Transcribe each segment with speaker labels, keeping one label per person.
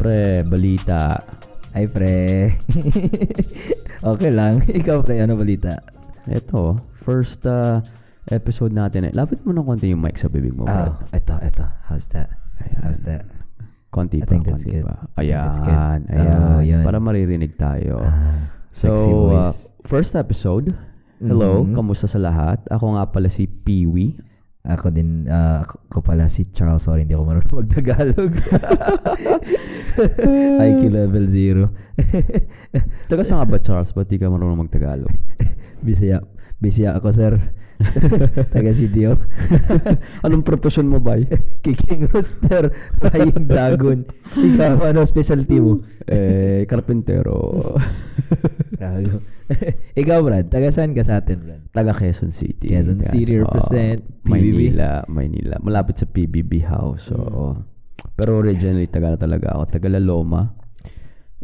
Speaker 1: Pre, balita.
Speaker 2: Ay, pre. okay lang. Ikaw, pre, ano balita?
Speaker 1: Ito, first uh, episode natin. Eh. Lapit mo ng konti yung mic sa bibig mo,
Speaker 2: Oh,
Speaker 1: Brad.
Speaker 2: ito, ito. How's that?
Speaker 1: Ayan.
Speaker 2: How's that?
Speaker 1: Konti
Speaker 2: I
Speaker 1: pa, konti
Speaker 2: good.
Speaker 1: pa. Ayan, ayan.
Speaker 2: Oh, yun.
Speaker 1: Para maririnig tayo.
Speaker 2: Ah,
Speaker 1: so, uh, first episode. Hello,
Speaker 2: Mhm.
Speaker 1: kamusta sa lahat? Ako nga pala si Peewee.
Speaker 2: Ako din, ah, ako pala si Charles. Sorry, hindi ako marunong mag-Tagalog. IQ level zero.
Speaker 1: Taga saan nga ba, Charles? Ba't di ka marunong magtagalog?
Speaker 2: Bisaya. Bisaya ako, sir. Taga CDO.
Speaker 1: Anong profession mo ba?
Speaker 2: Kicking rooster. Flying dragon. Ikaw, ano specialty mo?
Speaker 1: eh, karpintero.
Speaker 2: Gago. Ikaw, Brad. Taga saan ka sa atin, Brad?
Speaker 1: Taga Quezon City.
Speaker 2: Quezon
Speaker 1: Taga-
Speaker 2: City
Speaker 1: oh,
Speaker 2: represent, PBB.
Speaker 1: Maynila, Maynila. Malapit sa PBB house. So,
Speaker 2: Mm.
Speaker 1: Pero originally, taga na talaga ako. Taga La Loma.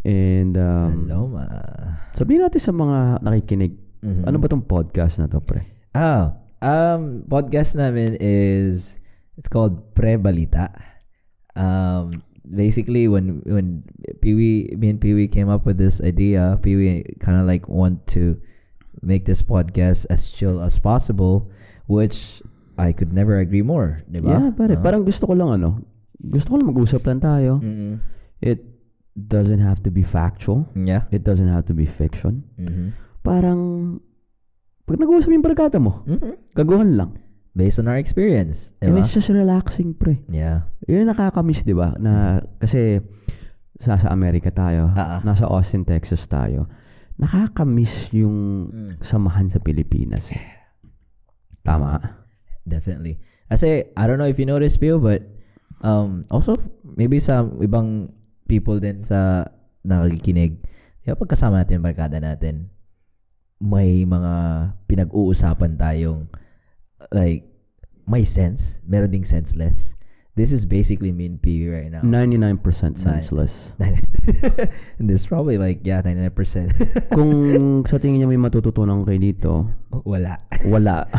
Speaker 1: And, um,
Speaker 2: Hello, ma.
Speaker 1: sabihin natin sa mga nakikinig,
Speaker 2: Mhm.
Speaker 1: ano ba tong podcast na to, pre?
Speaker 2: Ah, um, podcast namin is, it's called Pre Balita. Um, basically, when when Peewee, me and Peewee came up with this idea, Peewee kind of like want to make this podcast as chill as possible, which I could never agree more, di ba?
Speaker 1: Yeah, pare.
Speaker 2: Ah.
Speaker 1: Parang gusto ko lang ano, gusto ko lang mag-usap lang tayo.
Speaker 2: Mm-mm.
Speaker 1: It doesn't have to be factual.
Speaker 2: Yeah.
Speaker 1: It doesn't have to be fiction.
Speaker 2: Mm-hmm.
Speaker 1: Parang, pag nag-uusap yung barkada mo,
Speaker 2: Mm-hmm.
Speaker 1: kaguhan lang.
Speaker 2: Based on our experience, di
Speaker 1: And it's just relaxing, pre.
Speaker 2: Yeah.
Speaker 1: Yun yung nakakamiss, di ba? Na, kasi, sa, sa Amerika tayo,
Speaker 2: ah.
Speaker 1: nasa Austin, Texas tayo, nakakamiss yung
Speaker 2: Mm.
Speaker 1: samahan sa Pilipinas. Tama.
Speaker 2: Definitely. Kasi, I don't know if you noticed, Pio, but um, also, maybe sa ibang people din sa nakikinig, di ba pagkasama natin yung barkada natin, may mga pinag-uusapan tayong like, may sense, meron ding senseless. This is basically me and P right now.
Speaker 1: 99% senseless.
Speaker 2: and this is probably like, yeah, 99%.
Speaker 1: Kung sa tingin niya may matututunan kayo dito,
Speaker 2: Wala.
Speaker 1: wala.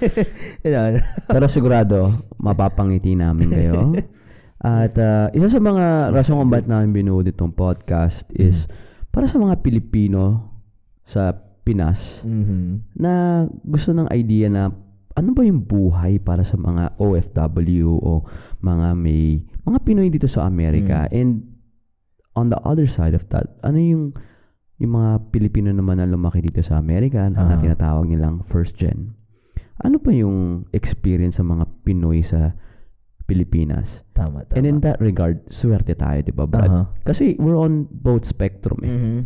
Speaker 2: you know,
Speaker 1: Pero sigurado, mapapangiti namin kayo. At uh, isa sa mga rason kung bakit namin binuo itong podcast is para sa mga Pilipino sa Pinas
Speaker 2: mhm.
Speaker 1: na gusto ng idea na ano ba yung buhay para sa mga OFW o mga may mga Pinoy dito sa Amerika and on the other side of that ano yung yung mga Pilipino naman na lumaki dito sa Amerika na
Speaker 2: Ah.
Speaker 1: tinatawag nilang first gen ano pa yung experience sa mga Pinoy sa Pilipinas
Speaker 2: Tama, tama.
Speaker 1: and in that regard swerte tayo di ba Brad
Speaker 2: Aha.
Speaker 1: kasi we're on both spectrum eh
Speaker 2: Mhm.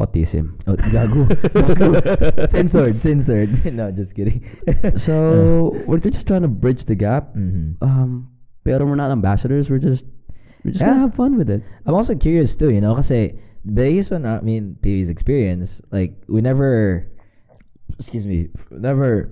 Speaker 1: Autism
Speaker 2: Oh, gago. gago. censored, censored. no, just kidding.
Speaker 1: so we're just trying to bridge the gap
Speaker 2: Mhm.
Speaker 1: Um, pero we're not ambassadors. We're just we're just
Speaker 2: Yeah.
Speaker 1: gonna have fun with it.
Speaker 2: I'm also curious too, you know, kasi based on, I mean, Pee's experience, like, we never, excuse me, never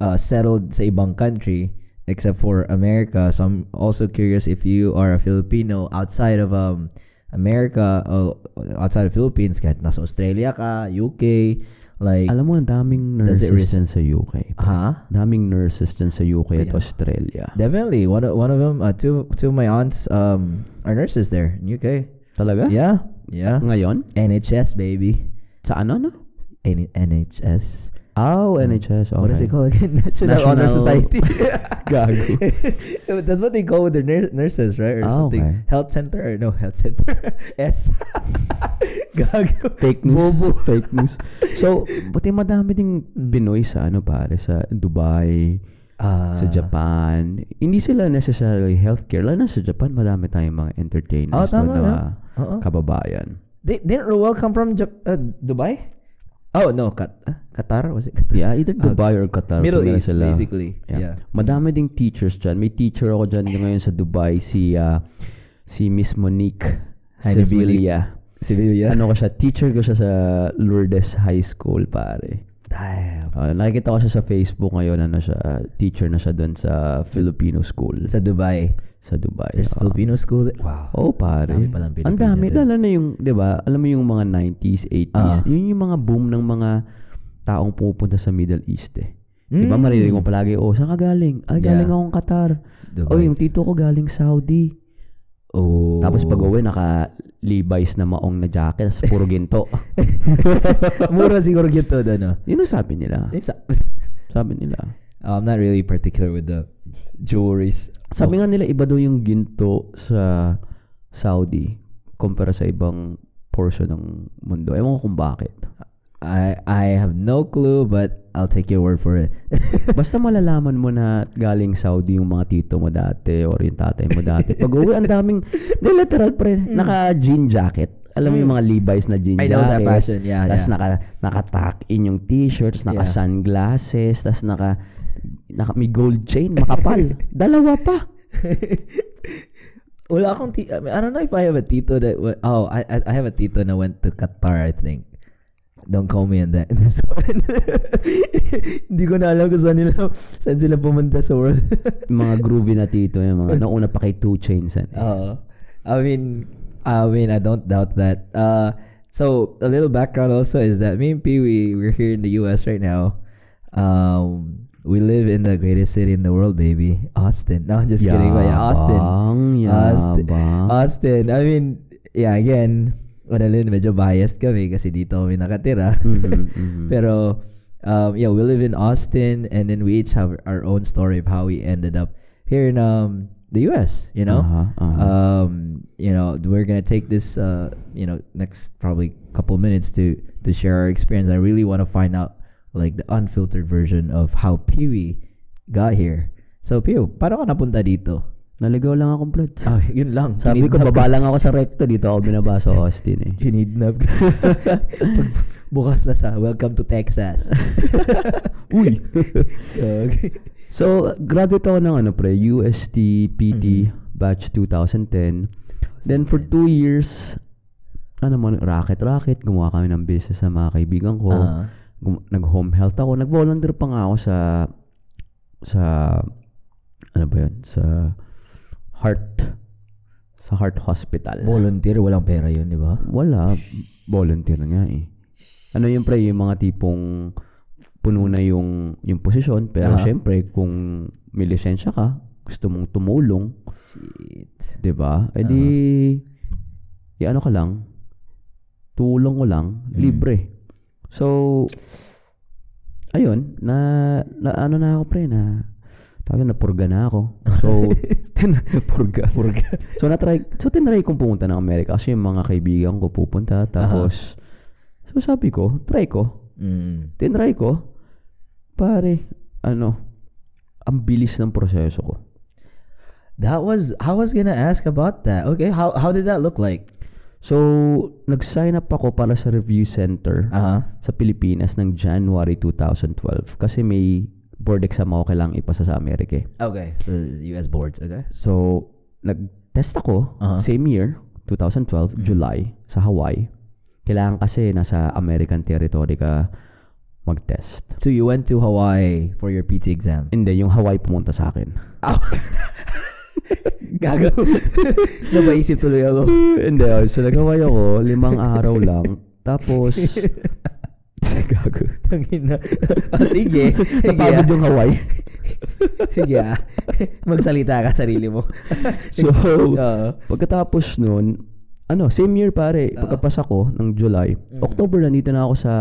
Speaker 2: uh, settled sa ibang country except for America. So I'm also curious if you are a Filipino outside of um America, uh, outside of Philippines, kahit nasa Australia ka, UK, like,
Speaker 1: Alam mo, ang daming nurses dyan sa UK.
Speaker 2: ha?
Speaker 1: Daming nurses dyan sa UK at
Speaker 2: Yeah.
Speaker 1: Australia.
Speaker 2: Definitely. One of, one of them, uh, two, two of my aunts um, are nurses there in UK.
Speaker 1: Talaga?
Speaker 2: Yeah. Yeah.
Speaker 1: Ngayon?
Speaker 2: NHS, baby.
Speaker 1: Sa ano, no?
Speaker 2: N- NHS.
Speaker 1: Oh, NHS. Okay.
Speaker 2: What is it called again? National, Honor
Speaker 1: National-
Speaker 2: Society.
Speaker 1: Gago.
Speaker 2: That's what they call with their nur- nurses, right? Or
Speaker 1: Ah,
Speaker 2: something.
Speaker 1: okay.
Speaker 2: Health center or no health center. S. Gago.
Speaker 1: Fake news.
Speaker 2: Bobo.
Speaker 1: Fake news. So, buti madami ding Pinoy sa ano pare, sa Dubai,
Speaker 2: Ah.
Speaker 1: sa Japan. Hindi sila necessarily healthcare. Lalo na sa Japan, madami tayong mga entertainers
Speaker 2: Oh, tama
Speaker 1: na
Speaker 2: na. Oo.
Speaker 1: kababayan.
Speaker 2: They didn't Ruel come from Jap- uh, Dubai? Oh no, Kat- uh, Qatar was it? Qatar?
Speaker 1: Yeah, either
Speaker 2: Ah,
Speaker 1: Dubai or Qatar.
Speaker 2: Middle East,
Speaker 1: sila.
Speaker 2: basically. Yeah.
Speaker 1: Madami ding teachers dyan. May teacher ako dyan ngayon sa Dubai, si ah, si Miss Monique
Speaker 2: Hi, Miss
Speaker 1: Sevilla. Ano ko siya, teacher ko siya sa Lourdes High School, pare.
Speaker 2: Damn.
Speaker 1: Ah, nakikita ko siya sa Facebook ngayon, ano siya, ah, teacher na siya doon sa Filipino school
Speaker 2: Sa Dubai.
Speaker 1: Sa Dubai.
Speaker 2: There's
Speaker 1: Ah.
Speaker 2: Filipino schools. there? Wow.
Speaker 1: Oh, pare.
Speaker 2: Dami palang
Speaker 1: Ang dami.
Speaker 2: dun.
Speaker 1: Lalo na yung, di ba, alam mo yung mga 90s, 80s,
Speaker 2: Ah.
Speaker 1: yun yung mga boom ng mga taong pupunta sa Middle East eh. Di ba
Speaker 2: Mm.
Speaker 1: maririnig mo palagi, oh, saan ka galing? Ay,
Speaker 2: Yeah.
Speaker 1: galing akong Qatar.
Speaker 2: Dubai.
Speaker 1: Oh, yung tito ko galing Saudi.
Speaker 2: Oh.
Speaker 1: Tapos pag uwi, naka Levi's na maong na jacket, tas puro ginto.
Speaker 2: Mura siguro gito doon, no?
Speaker 1: Yun ang sabi nila.
Speaker 2: Isa-
Speaker 1: Sabi nila.
Speaker 2: I'm not really particular with the jewelries.
Speaker 1: Sabi nga nila, iba daw yung ginto sa Saudi compare sa ibang portion ng mundo. Ewan ko kung bakit.
Speaker 2: I I have no clue, but I'll take your word for it.
Speaker 1: Basta malalaman mo na galing Saudi yung mga tito mo dati or yung tatay mo dati. Pag uwi, ang daming, literal pre, naka-jean jacket. Alam mo yung mga Levi's na jean.
Speaker 2: I
Speaker 1: jacket.
Speaker 2: know that fashion, yeah,
Speaker 1: Tapos
Speaker 2: yeah.
Speaker 1: naka, naka-tuck in yung t-shirt, tapos
Speaker 2: Yeah.
Speaker 1: naka-sunglasses, tapos naka, naka, may gold chain, makapal. Dalawa pa.
Speaker 2: Wala akong ti- I, mean, I don't know if I have a tito that went, oh, I, I have a tito na went to Qatar, I think. Don't call me on that. This one. Hindi ko na alam kung saan nila, saan sila pumunta sa world.
Speaker 1: Mga groovy na tito, yung mga nauna pa kay Two Chainz.
Speaker 2: Oo. I mean, I mean, I don't doubt that. Uh, so a little background also is that me and Pee Wee, we're here in the U.S. right now. Um, we live in the greatest city in the world, baby, Austin. No, I'm just kidding. But yeah, Austin.
Speaker 1: Yabang,
Speaker 2: Austin.
Speaker 1: yabang.
Speaker 2: Austin. I mean, yeah, again, Manalin, medyo biased kami kasi dito kami nakatira.
Speaker 1: Mhm, mhm.
Speaker 2: Pero, um, yeah, we live in Austin and then we each have our own story of how we ended up here in um, the U.S., you know?
Speaker 1: Uh-huh, uh-huh.
Speaker 2: Um, you know, we're gonna take this, uh, you know, next probably couple minutes to to share our experience. I really want to find out like the unfiltered version of how Pee-wee got here. So, Pew, paano ka napunta dito?
Speaker 1: Naligaw lang ako, Brad.
Speaker 2: Ah, yun lang.
Speaker 1: Sabi ko,
Speaker 2: Kinidnap
Speaker 1: baba
Speaker 2: ka.
Speaker 1: lang ako sa recto. Dito ako binaba sa Austin eh.
Speaker 2: Kinidnap ka. Pag bukas na sa Welcome to Texas.
Speaker 1: Uy! So, graduate ako ng ano pre, UST PT
Speaker 2: Mm-hmm.
Speaker 1: batch 2010. Then for two years, ano man, racket-racket, gumawa kami ng business sa mga kaibigan ko.
Speaker 2: Ah.
Speaker 1: Nag-home health ako. Nag-volunteer pa nga ako sa, sa, ano ba yun, sa heart, sa heart hospital.
Speaker 2: Volunteer, walang pera yun, di ba?
Speaker 1: Wala. Volunteer nga eh. Ano yung pre, yung mga tipong puno na yung, yung posisyon. Pero
Speaker 2: Aha.
Speaker 1: syempre, kung may lisensya ka, gusto mong tumulong,
Speaker 2: Shit.
Speaker 1: 'di ba? Eh di, i- ano ka lang, tulong ko lang,
Speaker 2: Mm.
Speaker 1: libre. So, ayun, na, na ano na ako pre, na, tawag na, purga na ako. So, tin, purga.
Speaker 2: Purga.
Speaker 1: So, na-try, so tinry kong pumunta ng Amerika kasi yung mga kaibigan ko pupunta. Tapos, so sabi ko, try ko.
Speaker 2: Mm.
Speaker 1: Tinry ko. Pare, ano, ang bilis ng proseso ko.
Speaker 2: That was, I was gonna ask about that. Okay, how how did that look like?
Speaker 1: So, nag-sign up ako para sa review center
Speaker 2: Uh-huh.
Speaker 1: sa Pilipinas ng January 2012 kasi may board exam ako kailangang ipasa sa Amerika. eh.
Speaker 2: Okay, so US boards, okay?
Speaker 1: So, nag-test ako
Speaker 2: Aha.
Speaker 1: same year, 2012, July, sa Hawaii. Kailangan kasi nasa American territory ka mag-test.
Speaker 2: So you went to Hawaii for your PT exam.
Speaker 1: Hindi, yung Hawaii pumunta sa akin.
Speaker 2: Ow. Gago. Napaisip tuloy ako.
Speaker 1: Hindi, oh, so nag-Hawaii ako, limang araw lang. Tapos, gago.
Speaker 2: Tangina. Ah, sige.
Speaker 1: Napagod yung Hawaii.
Speaker 2: Sige ah. Magsalita ka sarili mo.
Speaker 1: So,
Speaker 2: Oo.
Speaker 1: pagkatapos nun, ano, same year pare, pagkapasa ko ng July, October nandito na ako sa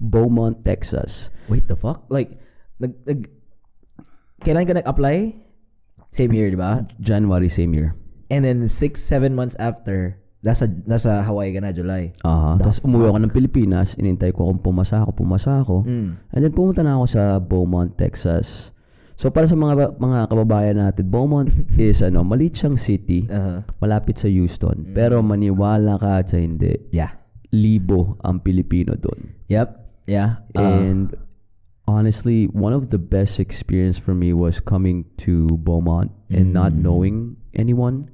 Speaker 1: Beaumont, Texas.
Speaker 2: Wait, the fuck? Like, nag, nag, kailan ka nag-apply? Same year, di ba?
Speaker 1: January, same year.
Speaker 2: And then, six, seven months after, nasa, nasa Hawaii ka na, July.
Speaker 1: Aha. Tapos umuwi ako ng Pilipinas, inintay ko kung pumasa ako, pumasa ako.
Speaker 2: Mm.
Speaker 1: And then pumunta na ako sa Beaumont, Texas. So para sa mga mga kababayan natin, Beaumont is ano, maliit siyang city,
Speaker 2: Uh,
Speaker 1: malapit sa Houston. Pero maniwala ka at sa hindi,
Speaker 2: yeah.
Speaker 1: libo ang Pilipino doon.
Speaker 2: Yep. Yeah. Uh,
Speaker 1: And honestly, one of the best experience for me was coming to Beaumont and not knowing anyone.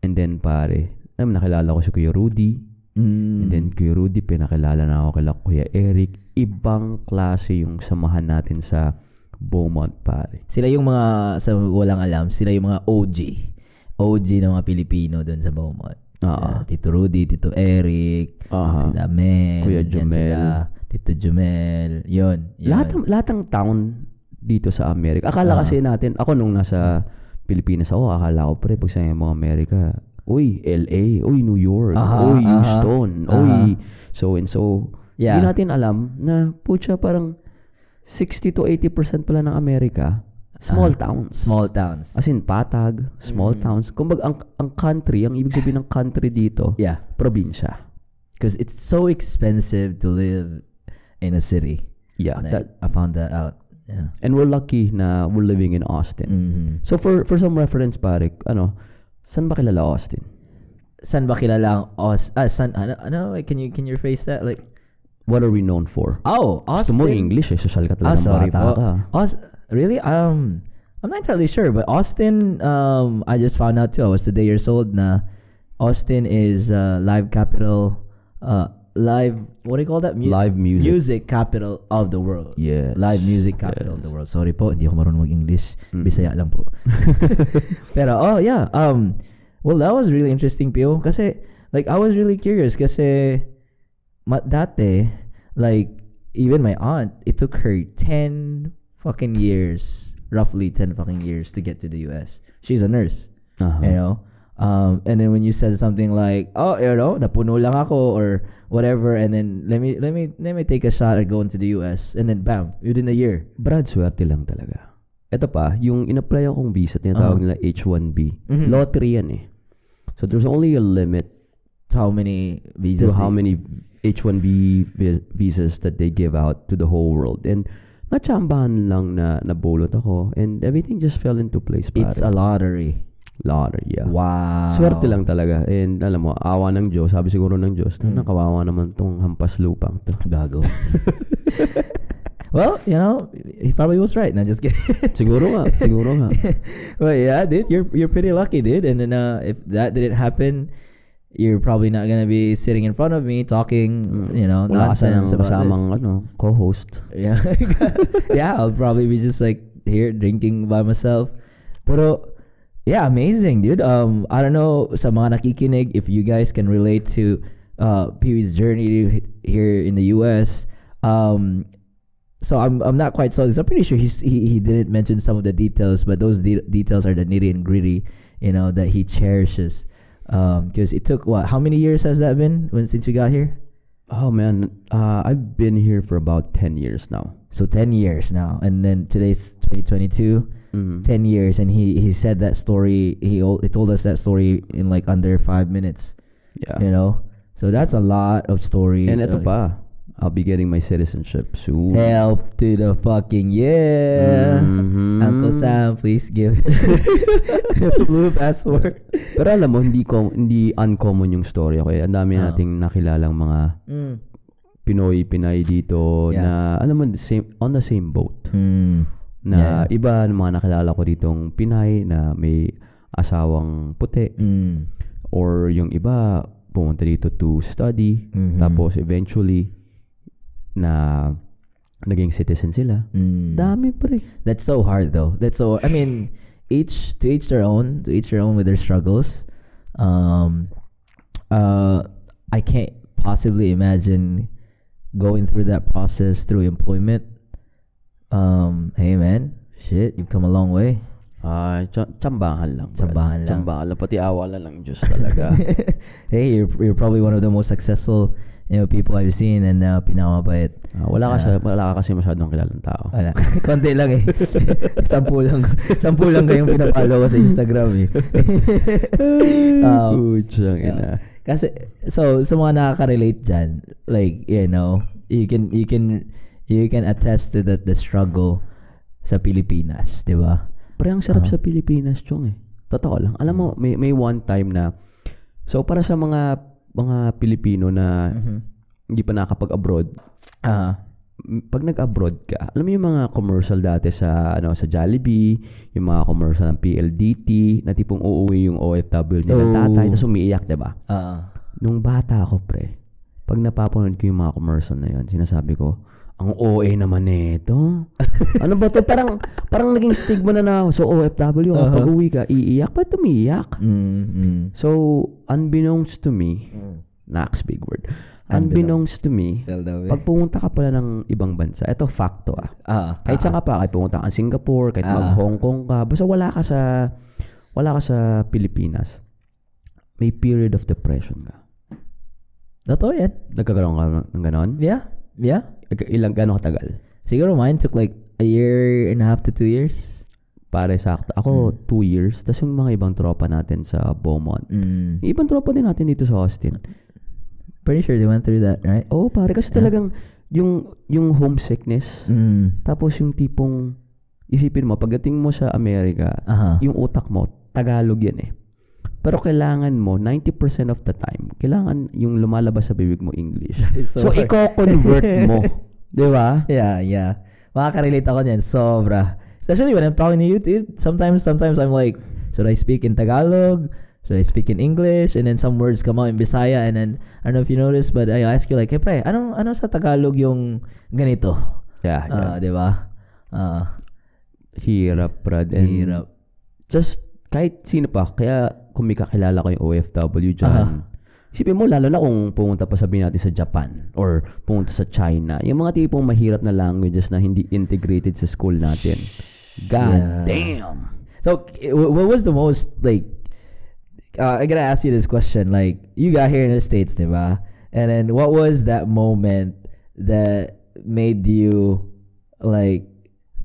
Speaker 1: And then pare, alam, nakilala ko si Kuya Rudy.
Speaker 2: mm,
Speaker 1: And then Kuya Rudy, pinakilala na ako kila Kuya Eric. Ibang klase yung samahan natin sa Beaumont, pare.
Speaker 2: sila yung mga, sa walang alam, sila yung mga OG. OG ng mga Pilipino doon sa Beaumont.
Speaker 1: Oo.
Speaker 2: Yeah, Tito Rudy, Tito Eric,
Speaker 1: Aha.
Speaker 2: sila Mel,
Speaker 1: Kuya Jumel.
Speaker 2: sila, Tito Jumel, yun. yun.
Speaker 1: Lahat, lahat ng town dito sa Amerika. Akala
Speaker 2: Ah.
Speaker 1: kasi natin, ako nung nasa Pilipinas ako, akala ko pre, pag sinabi mo Amerika, uy, LA, uy, New York,
Speaker 2: Aha,
Speaker 1: uy. Houston,
Speaker 2: Aha.
Speaker 1: uy, so and so.
Speaker 2: Yeah.
Speaker 1: Hindi natin alam na, putya, parang 60 to 80% pala ng Amerika, small towns.
Speaker 2: Ah, Small towns.
Speaker 1: As in, patag, small
Speaker 2: Mm.
Speaker 1: towns. Kumbaga, ang, ang country, ang ibig sabihin ng country dito,
Speaker 2: Yeah.
Speaker 1: probinsya.
Speaker 2: Because it's so expensive to live in a city.
Speaker 1: Yeah, that,
Speaker 2: I found that out. Yeah.
Speaker 1: and we're lucky na we're living in Austin.
Speaker 2: Mhm.
Speaker 1: So for for some reference pare, ano, saan ba kilala Austin?
Speaker 2: San ba kilala ang Aus... Ah, san... Ano, ano? Can you, can you rephrase that? Like...
Speaker 1: What are we known for?
Speaker 2: Oh,
Speaker 1: Gusto
Speaker 2: Austin.
Speaker 1: mo English eh, social ka
Speaker 2: Ah,
Speaker 1: talaga bata
Speaker 2: po.
Speaker 1: ka.
Speaker 2: Aus- really? Um, I'm not entirely sure, but Austin, um, I just found out too. I was today years old. Na Austin is uh, live capital, uh, live. What do you call that?
Speaker 1: Live music.
Speaker 2: music capital of the world.
Speaker 1: Yes.
Speaker 2: Live music capital of the world. Sorry po, hindi ako marunong mag-English.
Speaker 1: Mm.
Speaker 2: Bisaya lang po. Pero oh yeah, um well that was really interesting Pio kasi like I was really curious kasi ma- dati like even my aunt it took her 10 fucking years roughly 10 fucking years to get to the US. She's a nurse,
Speaker 1: Aha.
Speaker 2: you know. Um, and then when you said something like, "Oh, you know, napuno lang ako," or whatever, and then let me let me let me take a shot at going to the US, and then bam, within a year.
Speaker 1: Brad, swerte lang talaga. Ito pa, yung in-apply akong visa, tinatawag
Speaker 2: Uh-huh.
Speaker 1: nila H1B.
Speaker 2: Mhm.
Speaker 1: Lottery yan eh. So there's only a limit to
Speaker 2: How many visas
Speaker 1: to
Speaker 2: how
Speaker 1: many H1B visas that they give out to the whole world. And natsambahan lang na nabulot ako and everything just fell into place pare.
Speaker 2: It's a lottery.
Speaker 1: Lottery, yeah.
Speaker 2: Wow.
Speaker 1: Swerte lang talaga. And alam mo, awa ng Diyos, sabi siguro ng Diyos,
Speaker 2: Mm.
Speaker 1: na nakawawa naman tong hampas lupang to.
Speaker 2: Gago. well, you know, he probably was right. No, just kidding.
Speaker 1: siguro nga, siguro nga.
Speaker 2: well, yeah, dude, you're you're pretty lucky, dude. And then uh, if that didn't happen, you're probably not gonna be sitting in front of me talking, you know,
Speaker 1: Wala
Speaker 2: nonsense about
Speaker 1: kasamang ano, co-host.
Speaker 2: this. Yeah, yeah, I'll probably be just like here drinking by myself. Pero yeah, amazing, dude. Um, I don't know sa mga nakikinig if you guys can relate to uh Pee-wee's journey here in the U.S. Um, so I'm I'm not quite sold. I'm pretty sure he's, he he didn't mention some of the details, but those de- details are the nitty and gritty, you know, that he cherishes. Um, because it took what? How many years has that been when since you got here?
Speaker 1: Oh man, uh, I've been here for about 10 years now.
Speaker 2: So ten years now, and then today's 2022.
Speaker 1: Mhm.
Speaker 2: 10 years and he he said that story he, he told us that story in like under 5 minutes
Speaker 1: Yeah.
Speaker 2: you know so that's a lot of story
Speaker 1: And ito
Speaker 2: Uh,
Speaker 1: pa, I'll be getting my citizenship soon.
Speaker 2: help to the fucking yeah
Speaker 1: Mhm.
Speaker 2: Uncle Sam please give blue password
Speaker 1: Pero alam mo, hindi ko hindi uncommon yung story okay. Ang dami
Speaker 2: Oo.
Speaker 1: nating nakilalang mga
Speaker 2: mm.
Speaker 1: Pinoy, Pinay dito
Speaker 2: Yeah.
Speaker 1: na alam mo same on the same boat.
Speaker 2: Mm.
Speaker 1: Na iba ng mga nakilala ko ditong Pinay na may asawang puti
Speaker 2: Mm.
Speaker 1: or yung iba pumunta dito to study
Speaker 2: Mhm.
Speaker 1: tapos eventually na naging citizen sila.
Speaker 2: Mm.
Speaker 1: Dami pre.
Speaker 2: That's so hard though. That's so I mean each to each their own, to each their own with their struggles. Um uh I can't possibly imagine going through that process through employment. Um hey man, shit, you've come a long way.
Speaker 1: Ah, tsa- tsambahan lang.
Speaker 2: Tsambahan lang.
Speaker 1: Tsambahan lang. Pati awa lang ng Diyos talaga.
Speaker 2: hey, you're you're probably one of the most successful you know people I've seen and uh, pinakamabait.
Speaker 1: Ah, wala, ka sa, wala ka kasi masyadong kilalang tao.
Speaker 2: Wala. Konti lang eh. sampu lang. Sampu lang kayong pinapalo ko sa Instagram eh. Um,
Speaker 1: Putsang ina.
Speaker 2: Kasi so sa mga nakaka-relate diyan, like you know, you can you can you can attest to that the struggle sa Pilipinas, 'di ba?
Speaker 1: Pre, ang sarap
Speaker 2: Ah.
Speaker 1: sa Pilipinas, Chong eh. Totoo lang. Alam mo, may, may one time na, so para sa mga mga Pilipino na hindi pa nakapag-abroad,
Speaker 2: Ah.
Speaker 1: m- pag nag-abroad ka, alam mo yung mga commercial dati sa ano sa Jollibee, yung mga commercial ng PLDT, na tipong uuwi yung OFW nila
Speaker 2: Oh.
Speaker 1: tatay, tapos umiiyak, 'di ba?
Speaker 2: Ah.
Speaker 1: Nung bata ako, pre, pag napapanood ko yung mga commercial na yun, sinasabi ko, ang OA naman nito. ano ba to? Parang, parang naging stigma na na, so OFW,
Speaker 2: Uh-huh.
Speaker 1: kapag uwi ka, iiyak, ba't umiiyak?
Speaker 2: Mm, mm.
Speaker 1: So, unbeknownst to me, Nax, big word.
Speaker 2: Unbeknownst.
Speaker 1: Unbeknownst to me,
Speaker 2: out.
Speaker 1: pag pumunta ka pala ng ibang bansa, ito facto ah.
Speaker 2: ah,
Speaker 1: Kahit saan ka pa, kahit pumunta ka ng Singapore, kahit
Speaker 2: Ah.
Speaker 1: mag Hong Kong ka, basta wala ka sa wala ka sa Pilipinas, may period of depression ka.
Speaker 2: Totoo yan.
Speaker 1: Nagkakaroon ka ng ganon?
Speaker 2: Yeah. Yeah.
Speaker 1: Ilang gano'ng katagal?
Speaker 2: Siguro mine took like a year and a half to two years.
Speaker 1: Pare sakto. Ako, two years. Tapos yung mga ibang tropa natin sa Beaumont.
Speaker 2: Mm.
Speaker 1: Yung ibang tropa din natin dito sa Austin.
Speaker 2: Pretty sure they went through that, right?
Speaker 1: Oo, pare. Kasi talagang yung, yung homesickness,
Speaker 2: Mm.
Speaker 1: tapos yung tipong, isipin mo, pagdating mo sa Amerika,
Speaker 2: Aha.
Speaker 1: yung utak mo, Tagalog yan eh. Pero kailangan mo, 90% of the time, kailangan yung lumalabas sa bibig mo English. So,
Speaker 2: so
Speaker 1: i-convert mo. Di ba?
Speaker 2: Yeah, yeah. Makaka-relate ako niyan. Sobra. Especially when I'm talking to you, dude. Sometimes, sometimes I'm like, should I speak in Tagalog? Should I speak in English? And then some words come out in Bisaya. And then, I don't know if you noticed, but I ask you like, hey pre, anong, ano sa Tagalog yung ganito?
Speaker 1: Yeah, yeah.
Speaker 2: Ah, di ba? Ah,
Speaker 1: Hirap, Brad. And
Speaker 2: hirap.
Speaker 1: just kahit sino pa, kaya kung may kakilala ko yung OFW dyan,
Speaker 2: Aha.
Speaker 1: isipin mo, lalo na kung pumunta pa sabihin natin sa Japan or pumunta sa China, yung mga tipong mahirap na languages na hindi integrated sa school natin. God
Speaker 2: Yeah.
Speaker 1: damn!
Speaker 2: So, wh- what was the most like? Uh, I gotta ask you this question. Like, you got here in the states, diba? And then, what was that moment that made you like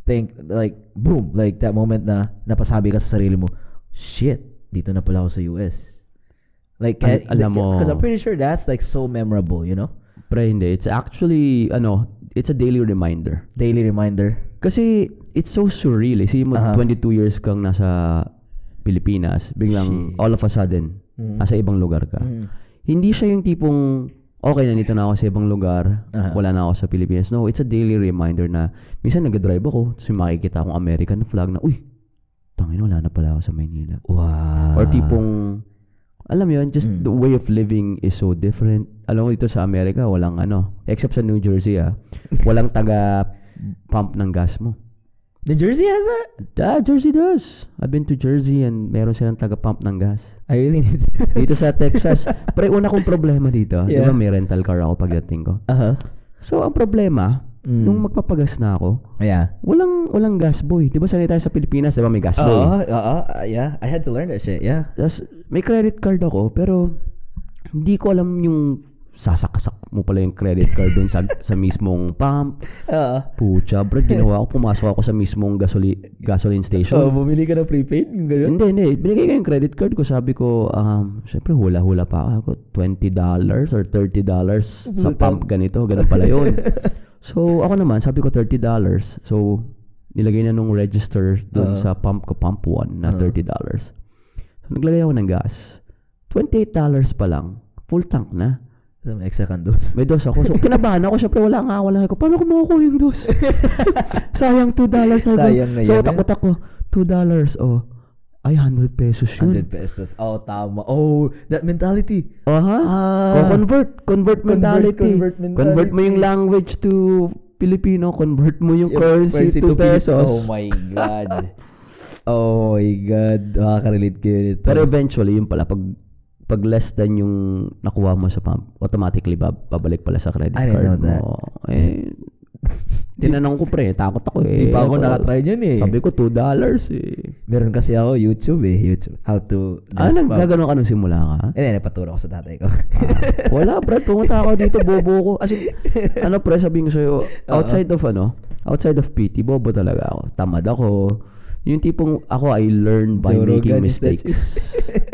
Speaker 2: think like boom, like that moment na napasabi ka sa sarili mo, shit, dito na pala ako sa US. Like,
Speaker 1: Al-
Speaker 2: eh,
Speaker 1: alam mo-
Speaker 2: because I'm pretty sure that's like so memorable, you know,
Speaker 1: Pre, hindi. It's actually, ano, it's a daily reminder.
Speaker 2: daily reminder.
Speaker 1: Kasi, it's so surreal. Eh. Isipin mo,
Speaker 2: Aha.
Speaker 1: 22 years kang nasa Pilipinas, biglang
Speaker 2: Shit.
Speaker 1: all of a sudden,
Speaker 2: Mm.
Speaker 1: nasa ibang lugar ka.
Speaker 2: Mm.
Speaker 1: Hindi siya yung tipong, okay, nandito na ako sa ibang lugar,
Speaker 2: Aha.
Speaker 1: wala na ako sa Pilipinas. No, it's a daily reminder na, minsan nag-drive ako, tapos makikita akong American flag na, uy, tangin wala na pala ako sa Maynila.
Speaker 2: Wow.
Speaker 1: Or tipong, alam mo yun, just
Speaker 2: Mm.
Speaker 1: the way of living is so different. Alam mo dito sa Amerika, walang ano, except sa New Jersey ah, walang taga pump ng gas mo.
Speaker 2: The Jersey has that?
Speaker 1: Ah, Jersey does. I've been to Jersey and meron silang taga pump ng gas.
Speaker 2: I really need to.
Speaker 1: Dito sa Texas, pre, una kong problema dito, di
Speaker 2: Yeah.
Speaker 1: ba may rental car ako pagdating ko.
Speaker 2: Uh-huh.
Speaker 1: So, ang problema,
Speaker 2: Mm.
Speaker 1: nung magpapagas na ako,
Speaker 2: Yeah.
Speaker 1: walang walang gas boy. Di ba sanay tayo sa Pilipinas, di ba may gas boy?
Speaker 2: Oo, oo, uh, yeah. I had to learn that shit, yeah.
Speaker 1: Tapos, may credit card ako, pero hindi ko alam yung sasakasak mo pala yung credit card dun sa, sa mismong pump.
Speaker 2: Oo.
Speaker 1: Pucha, bro, ginawa ko, pumasok ako sa mismong gasoli, gasoline
Speaker 2: So,
Speaker 1: station.
Speaker 2: bumili ka ng prepaid? Yung ganun?
Speaker 1: Hindi, hindi. Binigay ko yung credit card ko. Sabi ko, um, syempre hula-hula pa ako. $20 or $30 sa pump ganito. Ganun pala yun. so, ako naman, sabi ko $30. So, nilagay na nung register dun
Speaker 2: Oo.
Speaker 1: sa pump ko, pump 1 na
Speaker 2: Oo.
Speaker 1: $30. So, naglagay ako ng gas. $28 pa lang. Full tank na.
Speaker 2: So, may extra kang dos.
Speaker 1: May dos ako. So, kinabahan ako. Syempre, wala nga. Wala ako. Paano ko makukuha yung dos? Sayang $2. Sabi ko.
Speaker 2: Sayang na
Speaker 1: so,
Speaker 2: yan, eh.
Speaker 1: takot ako. $2. Oh. Ay, 100 pesos yun.
Speaker 2: 100 pesos. Oh, tama. Oh, that mentality.
Speaker 1: Oh, ha?
Speaker 2: Ah.
Speaker 1: oh, convert. Convert mentality.
Speaker 2: convert mentality.
Speaker 1: mo yung language to Filipino. Convert mo yung
Speaker 2: Yung
Speaker 1: currency, to
Speaker 2: Pilip-
Speaker 1: pesos.
Speaker 2: Oh my God. oh my God. Nakaka-relate kayo nito.
Speaker 1: Pero eventually, yun pala, pag pag less than yung nakuha mo sa pump, automatically ba, babalik pala sa credit
Speaker 2: I didn't
Speaker 1: card
Speaker 2: know that.
Speaker 1: mo. Eh, tinanong ko pre, takot ako eh.
Speaker 2: Di pa ako nakatry niyan eh.
Speaker 1: Sabi ko, $2 eh.
Speaker 2: Meron kasi ako YouTube eh. YouTube. How to
Speaker 1: Ah,
Speaker 2: gas
Speaker 1: nag-
Speaker 2: pump.
Speaker 1: gaganon ka nung simula ka?
Speaker 2: Eh, napaturo ko sa tatay ko.
Speaker 1: Wala, Brad. Pumunta ako dito, bobo ko. As in, ano, pre, sabihin ko sa'yo, outside of, ano, outside of PT, bobo talaga ako. Tamad ako. Yung tipong, ako, I learn by
Speaker 2: Joe
Speaker 1: making
Speaker 2: Rogan,
Speaker 1: mistakes.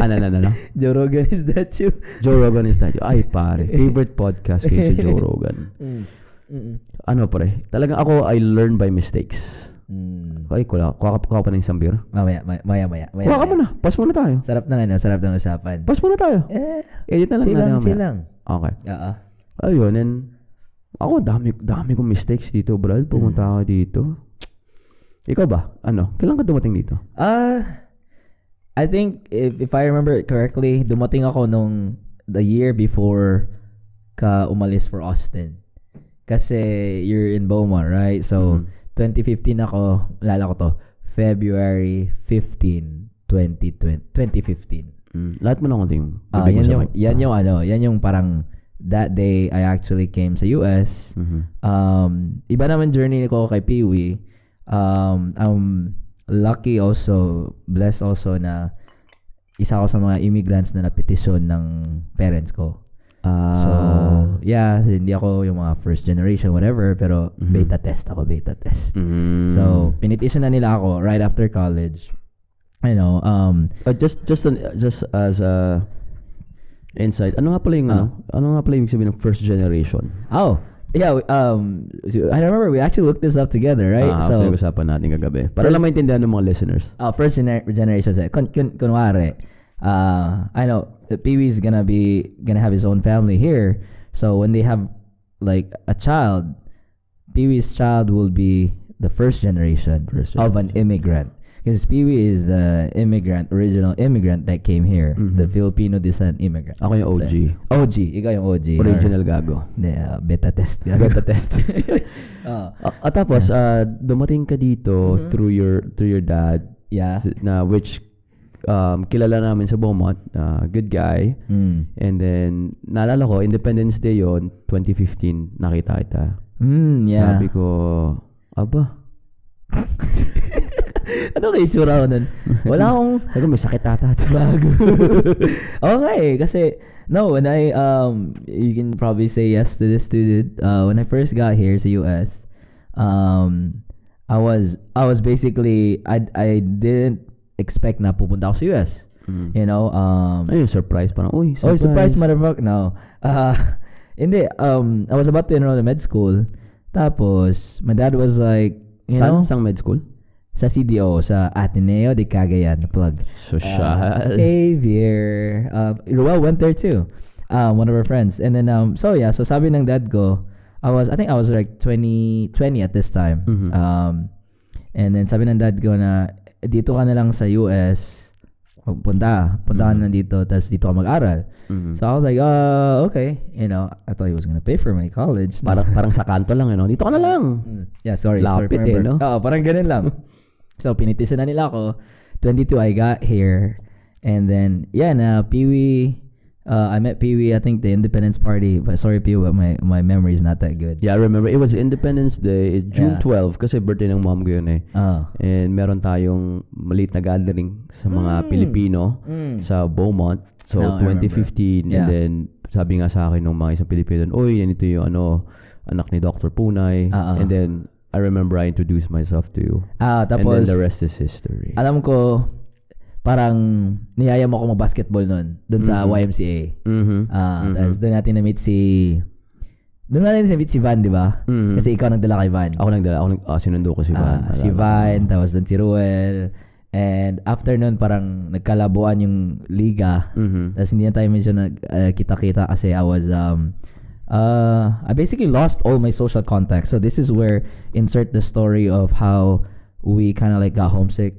Speaker 1: ano, ano, ano?
Speaker 2: Joe Rogan, is that you?
Speaker 1: Joe Rogan is that. Ay, pare. Favorite podcast ko si Joe Rogan.
Speaker 2: Mm. Mm-mm.
Speaker 1: Ano, pre? Talagang ako, I learn by mistakes.
Speaker 2: Mm.
Speaker 1: Okay, kuha, kuha, kuha pa ng isang beer.
Speaker 2: Mamaya, maya, maya, maya. maya,
Speaker 1: Kuha ka muna. Pass muna tayo.
Speaker 2: Sarap ng ano, sarap ng usapan.
Speaker 1: Pass muna tayo.
Speaker 2: Eh,
Speaker 1: Edit na lang
Speaker 2: chill
Speaker 1: natin
Speaker 2: chill lang.
Speaker 1: Okay.
Speaker 2: Oo.
Speaker 1: Ayun, and ako, dami, dami kong mistakes dito, Brad. Pumunta ako dito. Ikaw ba? Ano? Kailan ka dumating dito?
Speaker 2: Ah, I think if if I remember it correctly, dumating ako nung the year before ka umalis for Austin. Kasi you're in Beaumont, right? So,
Speaker 1: Mhm.
Speaker 2: 2015 ako, lala ko to, February 15, 2020, 2015.
Speaker 1: Mm. Lahat mo
Speaker 2: Ah,
Speaker 1: bibig mo
Speaker 2: yan yung
Speaker 1: mic.
Speaker 2: yan yung ano, yan yung parang that day I actually came sa US.
Speaker 1: Mhm.
Speaker 2: Um, iba naman journey ko kay Peewee. Um, I'm lucky also, blessed also na isa ako sa mga immigrants na napetisyon ng parents ko.
Speaker 1: Ah,
Speaker 2: So, yeah, hindi ako yung mga first generation, whatever, pero
Speaker 1: Mhm.
Speaker 2: beta test ako, beta test.
Speaker 1: mhm.
Speaker 2: So, pinetition na nila ako right after college. You know, um,
Speaker 1: Uh, just just an, just as a insight. Ano nga pala yung ano? Ano nga pala yung sabihin ng first generation?
Speaker 2: oh, yeah, um, I remember we actually looked this up together, right?
Speaker 1: Ah,
Speaker 2: so,
Speaker 1: usapan natin kagabi. Para
Speaker 2: First-
Speaker 1: lang maintindihan ng mga listeners.
Speaker 2: uh, first gener- generation, kun, kun, kunwari, uh, I know that Pee Wee's gonna be, gonna have his own family here. So, when they have, like, a child, Pee Wee's child will be the first generation,
Speaker 1: First
Speaker 2: of an immigrant. Because Pee Wee is the immigrant, original immigrant that came here,
Speaker 1: Mhm.
Speaker 2: the Filipino descent immigrant.
Speaker 1: Ako yung OG.
Speaker 2: OG, ikaw yung OG.
Speaker 1: Original gago.
Speaker 2: Hindi, uh, beta test.
Speaker 1: Beta test.
Speaker 2: Ah,
Speaker 1: Ah, at tapos, ah, dumating ka dito
Speaker 2: Mhm.
Speaker 1: through your through your dad
Speaker 2: yeah.
Speaker 1: na which um, kilala namin sa Beaumont, ah, good guy.
Speaker 2: Mm.
Speaker 1: And then, naalala ko, Independence Day yon 2015, nakita kita.
Speaker 2: Mm, yeah.
Speaker 1: Sabi ko, aba,
Speaker 2: ano kay itsura ko nun? Wala akong
Speaker 1: sabi ko, may sakit ata.
Speaker 2: bago. okay, kasi no, when I um you can probably say yes to this dude. Uh, when I first got here sa US, um I was I was basically I I didn't expect na pupunta ako sa US.
Speaker 1: Mm.
Speaker 2: You know, um
Speaker 1: yung surprise? Parang, uy,
Speaker 2: Oh,
Speaker 1: surprise.
Speaker 2: surprise motherfucker. No. Uh, hindi, um, I was about to enroll in med school. Tapos, my dad was like, you
Speaker 1: Saan?
Speaker 2: know,
Speaker 1: Sang med school?
Speaker 2: sa CDO, sa Ateneo de Cagayan. Plug.
Speaker 1: Social.
Speaker 2: Uh, Xavier. Um, Ruel went there too. Um, one of our friends. And then, um, so yeah, so sabi ng dad ko, I was, I think I was like 20, 20 at this time.
Speaker 1: Mhm.
Speaker 2: Um, and then sabi ng dad ko na, dito ka na lang sa US, punta, punta ka
Speaker 1: Mhm.
Speaker 2: na dito, tapos dito ka mag-aral.
Speaker 1: Mhm.
Speaker 2: So I was like, uh, okay. You know, I thought he was gonna pay for my college.
Speaker 1: parang, parang sa kanto lang, ano? Dito ka na lang.
Speaker 2: Mm. Yeah, sorry.
Speaker 1: Lapit
Speaker 2: sorry,
Speaker 1: eh, no?
Speaker 2: Oo, parang ganun lang. so, pinitisan na nila ako. 22, I got here. And then, yeah, na Pee-wee, uh, I met Pee-wee, I think, the Independence Party. But sorry, Pee-wee, but my, my memory is not that good.
Speaker 1: Yeah, I remember. It was Independence Day. It's June
Speaker 2: Yeah.
Speaker 1: 12 kasi birthday ng mom ko yun eh.
Speaker 2: Oh.
Speaker 1: And meron tayong maliit na gathering sa mga Pilipino
Speaker 2: Mm.
Speaker 1: sa Beaumont. So,
Speaker 2: No, I
Speaker 1: 2015.
Speaker 2: Yeah.
Speaker 1: And then, sabi nga sa akin ng mga isang Pilipino, Uy, yan ito yung ano, anak ni Dr. Punay.
Speaker 2: Ah.
Speaker 1: And then, I remember I introduced myself to you.
Speaker 2: Ah,
Speaker 1: and then
Speaker 2: tapos,
Speaker 1: the rest is history.
Speaker 2: alam ko, parang niyaya mo ako mag-basketball nun, dun sa
Speaker 1: Mhm.
Speaker 2: YMCA.
Speaker 1: Mhm.
Speaker 2: Ah,
Speaker 1: Mhm.
Speaker 2: tapos doon natin na-meet si... Doon natin na-meet si Van, di ba?
Speaker 1: Mhm.
Speaker 2: Kasi ikaw nagdala kay Van.
Speaker 1: Ako nagdala, ako nag, ah, sinundo ko si Van.
Speaker 2: Ah, si. Van, tapos doon si Ruel. And after nun, parang nagkalabuan yung liga.
Speaker 1: Mhm.
Speaker 2: Tapos hindi na tayo medyo nagkita-kita kasi I was, um, uh, I basically lost all my social contacts. So this is where insert the story of how we kind of like got homesick,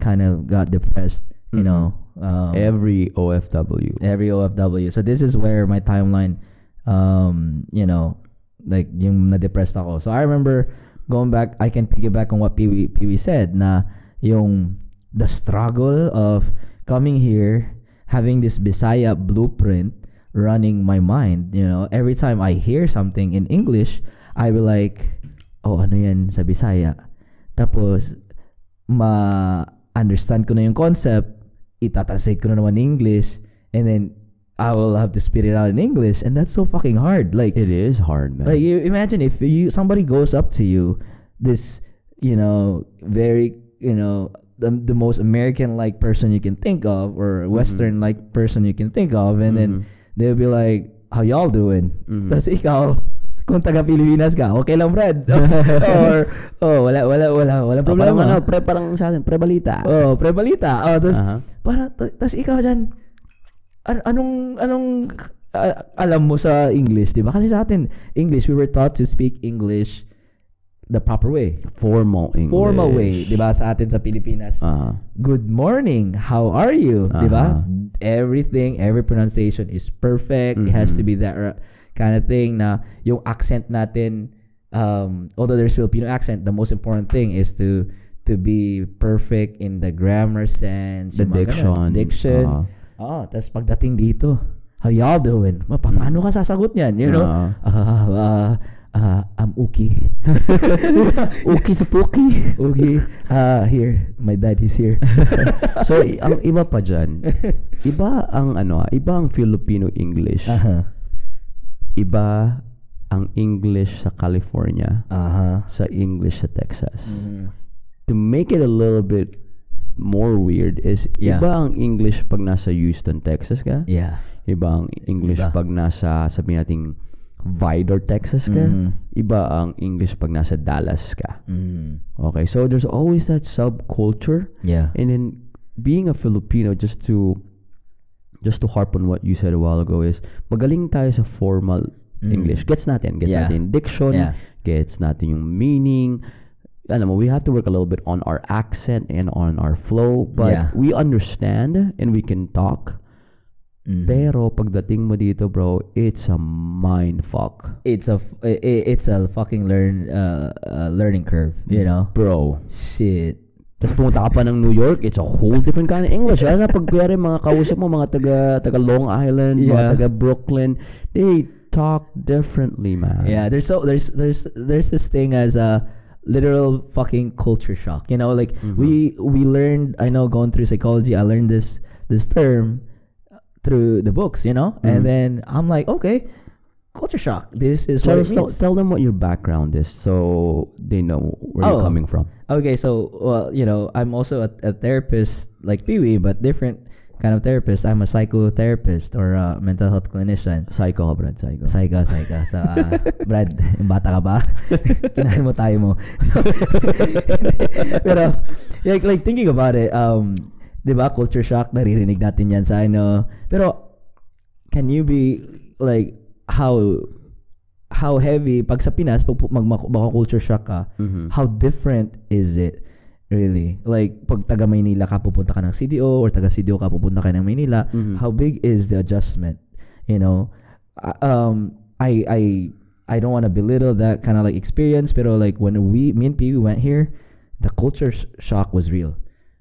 Speaker 2: kind of got depressed, you
Speaker 1: Mhm.
Speaker 2: know. Um,
Speaker 1: Every OFW.
Speaker 2: every OFW. So this is where my timeline, um, you know, like yung na-depressed ako. So I remember going back, I can piggyback on what Pee Pee said na yung the struggle of coming here, having this Bisaya blueprint running my mind. You know, every time I hear something in English, I will like, oh, ano yan sa Bisaya? Tapos, ma-understand ko na yung concept, itatranslate ko na naman in English, and then I will have to spit it out in English, and that's so fucking hard. Like,
Speaker 1: It is hard, man.
Speaker 2: like you imagine if you somebody goes up to you, this you know very you know the, the most American like person you can think of or Western like person you can think of, and then
Speaker 1: Mhm.
Speaker 2: they'll be like, "How y'all doing?"
Speaker 1: Mhm.
Speaker 2: Tapos ikaw, kung taga Pilipinas ka, okay lang, Brad. or oh, wala wala wala wala
Speaker 1: Ah, parang
Speaker 2: problema.
Speaker 1: ano, pre, parang sa atin, pre balita.
Speaker 2: Oh, pre balita. Oh, tapos
Speaker 1: Aha.
Speaker 2: para tapos ikaw diyan an- anong anong ah, alam mo sa English, 'di ba? Kasi sa atin, English we were taught to speak English the proper way.
Speaker 1: Formal English.
Speaker 2: Formal way, 'di ba? Sa atin sa Pilipinas.
Speaker 1: Ah.
Speaker 2: Good morning. How are you? 'Di ba? Everything, every pronunciation is perfect. It has to
Speaker 1: Mhm.
Speaker 2: be that kind of thing na yung accent natin um although there's Filipino accent, the most important thing is to to be perfect in the grammar sense,
Speaker 1: The diction.
Speaker 2: ganun. diction.
Speaker 1: Ah.
Speaker 2: Oo, tapos pagdating dito, how y'all doing? Ma, pa- paano ka sasagot niyan? You know?
Speaker 1: Oo.
Speaker 2: Ah, ah, ah, I'm okay.
Speaker 1: Okay sa puki.
Speaker 2: okay. Ah, here. My dad is here.
Speaker 1: so, ang iba pa dyan, iba ang ano, iba ang Filipino English.
Speaker 2: Aha.
Speaker 1: Iba ang English sa California
Speaker 2: Aha.
Speaker 1: sa English sa Texas.
Speaker 2: Mhm.
Speaker 1: To make it a little bit more weird is
Speaker 2: Yeah.
Speaker 1: iba ang English pag nasa Houston, Texas ka.
Speaker 2: Yeah.
Speaker 1: Iba ang English
Speaker 2: Iba.
Speaker 1: pag nasa sabihin nating Vidor, Texas ka.
Speaker 2: Mhm.
Speaker 1: Iba ang English pag nasa Dallas ka.
Speaker 2: Mm.
Speaker 1: Okay, so there's always that subculture
Speaker 2: Yeah.
Speaker 1: and then being a Filipino just to just to harp on what you said a while ago is magaling tayo sa formal
Speaker 2: Mm.
Speaker 1: English. Gets natin, gets
Speaker 2: Yeah.
Speaker 1: natin yung diction,
Speaker 2: Yeah.
Speaker 1: gets natin yung meaning. Alam mo, we have to work a little bit on our accent and on our flow, but
Speaker 2: Yeah.
Speaker 1: we understand and we can talk.
Speaker 2: Mhm.
Speaker 1: Pero pagdating mo dito, bro, it's a mind fuck.
Speaker 2: it's a it's a fucking learn uh, uh learning curve, you know.
Speaker 1: Bro.
Speaker 2: Shit.
Speaker 1: Tapos pumunta ka pa ng New York, it's a whole different kind of English. Lalo na pag kuyari mga kausap mo, mga taga, taga Long Island,
Speaker 2: Yeah.
Speaker 1: mga taga Brooklyn, they talk differently, man.
Speaker 2: Yeah, there's so there's there's there's this thing as a literal fucking culture shock. You know, like mm-hmm. we we learned. I know going through psychology, I learned this this term through the books. You know, and mm-hmm. then I'm like, okay, culture shock. This is
Speaker 1: Tell,
Speaker 2: what
Speaker 1: us-
Speaker 2: it
Speaker 1: tell,
Speaker 2: means.
Speaker 1: tell them what your background is so they know where you're
Speaker 2: Oh.
Speaker 1: coming from.
Speaker 2: Okay, so well, you know, I'm also a, a therapist like Pee Wee, but different kind of therapist. I'm a psychotherapist or a mental health clinician.
Speaker 1: Psycho ka, Brad. Psycho.
Speaker 2: Psycho, psycho. So, ah, Brad, bata ka ba? Kinahin mo tayo mo. Pero, like, like, thinking about it, um, di ba, culture shock, naririnig natin yan sa ano. Pero, can you be, like, how, how heavy, pag sa Pinas, pag mag, mag, culture shock ka,
Speaker 1: Mhm.
Speaker 2: how different is it? Really? Like, pag taga Maynila ka, pupunta ka ng CDO, or taga CDO ka, pupunta ka ng Maynila,
Speaker 1: Mhm.
Speaker 2: how big is the adjustment? You know? Uh, um, I, I, I don't want to belittle that kind of like experience, pero like when we, me and Pee went here, the culture sh- shock was real.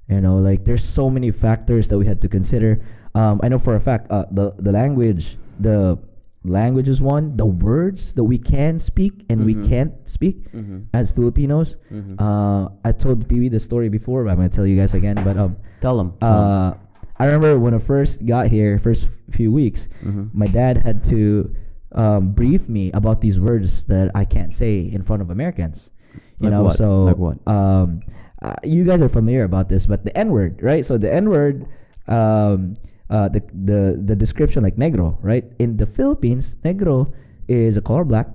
Speaker 2: You know, like there's so many factors that we had to consider. Um, I know for a fact, uh, the the language, the language is one. The words that we can speak and we can't speak
Speaker 1: Mhm.
Speaker 2: as Filipinos.
Speaker 1: Mhm.
Speaker 2: Uh, I told Pee the story before, but I'm gonna tell you guys again. But um,
Speaker 1: Tell them.
Speaker 2: uh, I remember when I first got here, first few weeks,
Speaker 1: Mhm.
Speaker 2: my dad had to um, brief me about these words that I can't say in front of Americans. You
Speaker 1: Like
Speaker 2: know,
Speaker 1: what?
Speaker 2: so
Speaker 1: Like what?
Speaker 2: Um, uh, you guys are familiar about this, but the N word, right? So the N word, um, uh, the the the description like negro, right? In the Philippines, negro is a color black.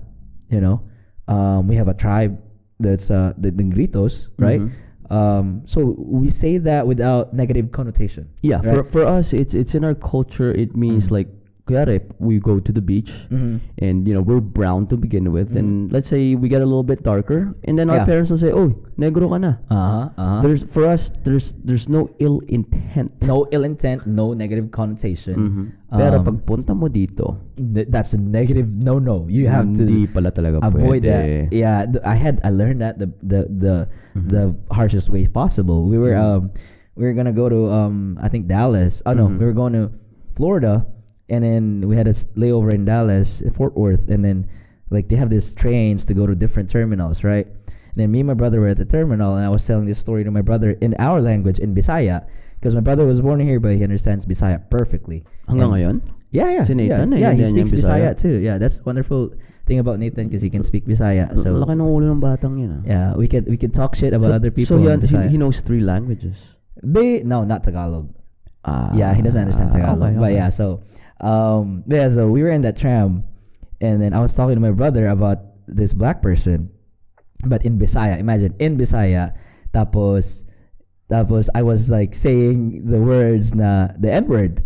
Speaker 2: You know, um, we have a tribe that's uh, the Negritos, right?
Speaker 1: Mhm.
Speaker 2: Um, so we say that without negative connotation.
Speaker 1: Yeah,
Speaker 2: right?
Speaker 1: for for us, it's it's in our culture. It means like, kuyari, we go to the beach,
Speaker 2: Mhm.
Speaker 1: and you know we're brown to begin with, and let's say we get a little bit darker, and then our parents will say, "Oh, negro ka na."
Speaker 2: Uh-huh, uh-huh.
Speaker 1: There's for us, there's there's no ill intent.
Speaker 2: no ill intent, no negative connotation.
Speaker 1: Mhm. Pero
Speaker 2: Um,
Speaker 1: pag punta mo dito,
Speaker 2: Th- that's a negative no no. You have
Speaker 1: hindi
Speaker 2: to
Speaker 1: pala talaga
Speaker 2: avoid
Speaker 1: pwede.
Speaker 2: that. Yeah, th- I had I learned that the the the the harshest way possible. We were um we were gonna go to um I think Dallas. Oh no,
Speaker 1: Mhm.
Speaker 2: we were going to Florida, and then we had a layover in Dallas, in Fort Worth, and then like they have these trains to go to different terminals, right? And then me and my brother were at the terminal, and I was telling this story to my brother in our language in Bisaya, because my brother was born here, but he understands Bisaya perfectly.
Speaker 1: Hanggang ngayon?
Speaker 2: Yeah, yeah.
Speaker 1: Si Nathan,
Speaker 2: yeah, yeah, he speaks
Speaker 1: Bisaya?
Speaker 2: Bisaya. too. Yeah, that's wonderful thing about Nathan because he can speak Bisaya. So
Speaker 1: Laki ng ulo ng batang yun. ah.
Speaker 2: yeah, we can we can talk shit about
Speaker 1: So-
Speaker 2: other
Speaker 1: So
Speaker 2: people in Bisaya.
Speaker 1: he, he knows three languages.
Speaker 2: Ba- no, not Tagalog.
Speaker 1: Ah,
Speaker 2: yeah, he doesn't understand Tagalog.
Speaker 1: okay,
Speaker 2: But yeah, so um yeah, so we were in that tram and then I was talking to my brother about this black person. But in Bisaya, imagine in Bisaya, tapos tapos I was like saying the words na the N word.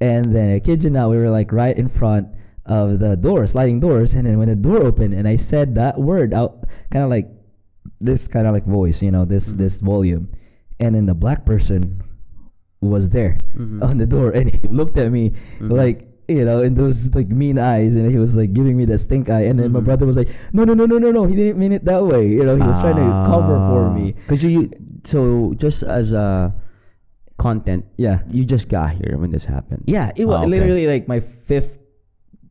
Speaker 2: And then I kid you not, we were like right in front of the door, sliding doors, and then when the door opened and I said that word out kind of like this kind of like voice, you know, this this volume. And then the black person was there
Speaker 1: Mhm.
Speaker 2: on the door and he looked at me like you know in those like mean eyes and he was like giving me that stink eye and then my
Speaker 1: Mhm.
Speaker 2: brother was like no no no no no no he didn't mean it that way you know he was trying to cover for me
Speaker 1: Because you, so just as a content.
Speaker 2: Yeah.
Speaker 1: You just got here when this happened.
Speaker 2: Yeah, it was
Speaker 1: Ah, okay.
Speaker 2: literally like my fifth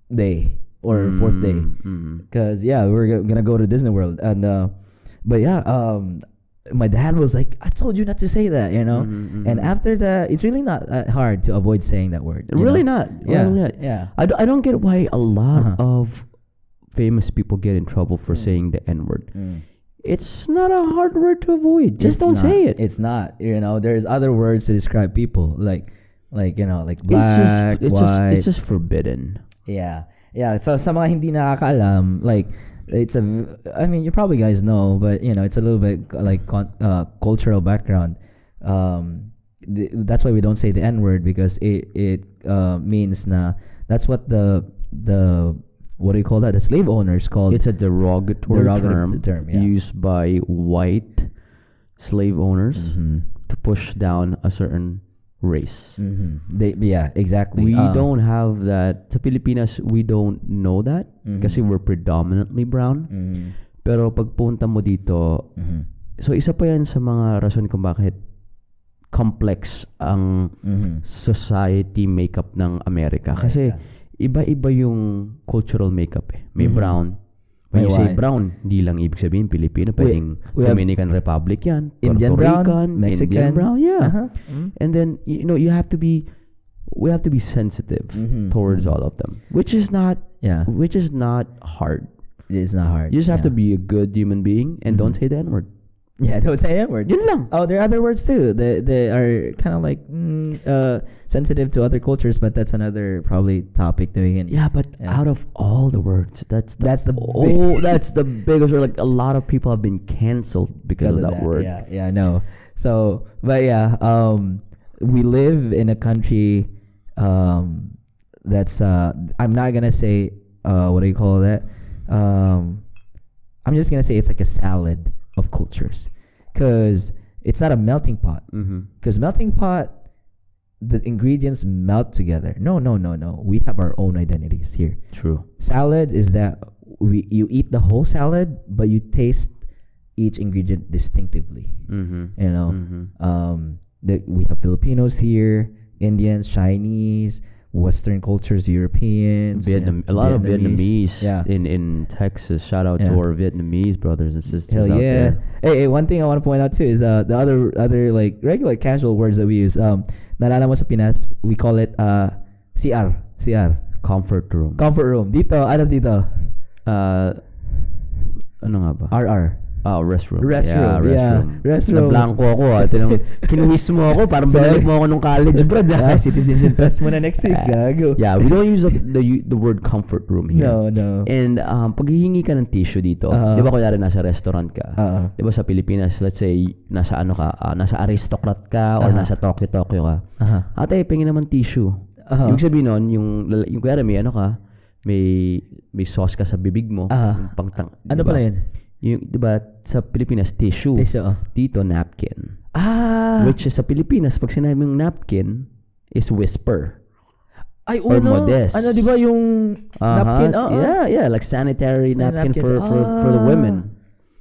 Speaker 2: day or fourth day.
Speaker 1: Mm,
Speaker 2: Cause yeah, we were go- gonna go to Disney World, and uh, but yeah, um, my dad was like, "I told you not to say that," you know.
Speaker 1: Mhm,
Speaker 2: And
Speaker 1: mhm.
Speaker 2: after that, it's really not that hard to avoid saying that word.
Speaker 1: Really
Speaker 2: know?
Speaker 1: not.
Speaker 2: Yeah,
Speaker 1: Really not.
Speaker 2: yeah.
Speaker 1: I, d- I don't get why a lot
Speaker 2: Uh-huh.
Speaker 1: of famous people get in trouble for saying the N word.
Speaker 2: Mm.
Speaker 1: It's not a hard word to avoid. Just
Speaker 2: It's
Speaker 1: don't
Speaker 2: not.
Speaker 1: say it.
Speaker 2: It's not. You know, there's other words to describe people, like, like you know, like
Speaker 1: It's
Speaker 2: black,
Speaker 1: just it's just
Speaker 2: white.
Speaker 1: it's just forbidden.
Speaker 2: Yeah. Yeah. So sa mga hindi nakakaalam, like it's a I mean, you probably guys know, but you know, it's a little bit like con- uh, cultural background. Um th- that's why we don't say the N word because it it uh, means na that's what the the what do you call that? The slave owners called
Speaker 1: It's a derogatory,
Speaker 2: Derogatory
Speaker 1: term,
Speaker 2: term, yeah.
Speaker 1: used by white slave owners
Speaker 2: Mhm.
Speaker 1: to push down a certain race.
Speaker 2: Mhm. They yeah, exactly.
Speaker 1: We
Speaker 2: Um,
Speaker 1: don't have that. Sa Pilipinas, we don't know that
Speaker 2: Mhm.
Speaker 1: kasi we're predominantly brown.
Speaker 2: mhm.
Speaker 1: Pero pag punta mo dito,
Speaker 2: Mhm.
Speaker 1: so isa pa yan sa mga rason kung bakit complex ang
Speaker 2: Mhm.
Speaker 1: society makeup ng Amerika. Kasi iba-iba yung cultural makeup eh. May
Speaker 2: Mhm.
Speaker 1: brown. When you say brown, hindi lang ibig sabihin Pilipino.
Speaker 2: We-
Speaker 1: Pwedeng
Speaker 2: we
Speaker 1: Dominican Republic yan.
Speaker 2: Indian
Speaker 1: Puerto
Speaker 2: brown,
Speaker 1: Rican,
Speaker 2: Mexican.
Speaker 1: Indian brown. Yeah.
Speaker 2: Uh-huh. Mhm.
Speaker 1: And then, you know, you have to be, we have to be sensitive
Speaker 2: Mhm.
Speaker 1: towards all of them. Which is not,
Speaker 2: Yeah.
Speaker 1: which is not hard.
Speaker 2: It's not hard.
Speaker 1: You just have
Speaker 2: yeah.
Speaker 1: to be a good human being and don't say the N-word.
Speaker 2: Yeah, don't say that word.
Speaker 1: Yun lang.
Speaker 2: Oh, there are other words too. They they are kind of like mm, uh, sensitive to other cultures, but that's another probably topic that we can.
Speaker 1: Yeah, but
Speaker 2: Yeah.
Speaker 1: out of all the words, that's the,
Speaker 2: That's the
Speaker 1: oh,
Speaker 2: big-
Speaker 1: that's the biggest word. Like a lot of people have been canceled because, of that, word.
Speaker 2: Yeah, yeah, I know. So, but yeah, um, we live in a country, um, that's uh, I'm not gonna say uh, what do you call that? Um, I'm just gonna say it's like a salad of cultures, cause it's not a melting pot.
Speaker 1: Mm-hmm.
Speaker 2: Because melting pot, the ingredients melt together. No, no, no, no. We have our own identities here.
Speaker 1: True.
Speaker 2: Salad is that we you eat the whole salad, but you taste each ingredient distinctively.
Speaker 1: Mm-hmm.
Speaker 2: You know,
Speaker 1: Mhm.
Speaker 2: um, the, we have Filipinos here, Indians, Chinese, Western cultures, Europeans,
Speaker 1: Vietnam, a lot of Vietnamese
Speaker 2: Yeah.
Speaker 1: in, in Texas. Shout out to our Vietnamese brothers and sisters
Speaker 2: Hell
Speaker 1: out
Speaker 2: yeah!
Speaker 1: there.
Speaker 2: Hey, hey, one thing I want to point out too is uh, the other other like regular casual words that we use. Um, nalala mo sa Pinas, we call it uh, CR, CR,
Speaker 1: Comfort room.
Speaker 2: comfort room. Dito, ano dito?
Speaker 1: uh, ano nga ba?
Speaker 2: RR.
Speaker 1: Ah, restroom.
Speaker 2: Restroom, yeah,
Speaker 1: restroom.
Speaker 2: restroom.
Speaker 1: Na-blanco ako ah. Tinang, kinuwis mo ako. Parang binalik mo ako nung college, bro.
Speaker 2: Ah, citizenship test mo na next week, gago.
Speaker 1: yeah, we don't use the, the the word comfort room here.
Speaker 2: No, no.
Speaker 1: And um, pag hihingi ka ng tissue dito,
Speaker 2: Uh-huh.
Speaker 1: di ba kunyari nasa restaurant ka,
Speaker 2: Uh-huh.
Speaker 1: di ba sa Pilipinas, let's say, nasa ano ka, ah, nasa aristocrat ka or
Speaker 2: Uh-huh.
Speaker 1: nasa Tokyo, Tokyo ka,
Speaker 2: Aha.
Speaker 1: ate, pingin naman tissue.
Speaker 2: Uh-huh.
Speaker 1: Ibig sabihin nun, yung, yung kunyari may ano ka, may, may sauce ka sa bibig mo,
Speaker 2: Uh-huh.
Speaker 1: yung pangtang,
Speaker 2: Ano
Speaker 1: di ba?
Speaker 2: pala yun?
Speaker 1: Yung, di ba, sa Pilipinas, tissue.
Speaker 2: Tissue, oh.
Speaker 1: Dito, napkin.
Speaker 2: Ah!
Speaker 1: Which is sa Pilipinas, pag sinabi yung napkin, is whisper.
Speaker 2: Ay,
Speaker 1: or
Speaker 2: uno.
Speaker 1: modest.
Speaker 2: Ano, di ba yung
Speaker 1: Uh-huh.
Speaker 2: napkin? Oo.
Speaker 1: Yeah, yeah, like sanitary
Speaker 2: Sanitary
Speaker 1: napkin
Speaker 2: napkins.
Speaker 1: for, for, for the
Speaker 2: Ah.
Speaker 1: women.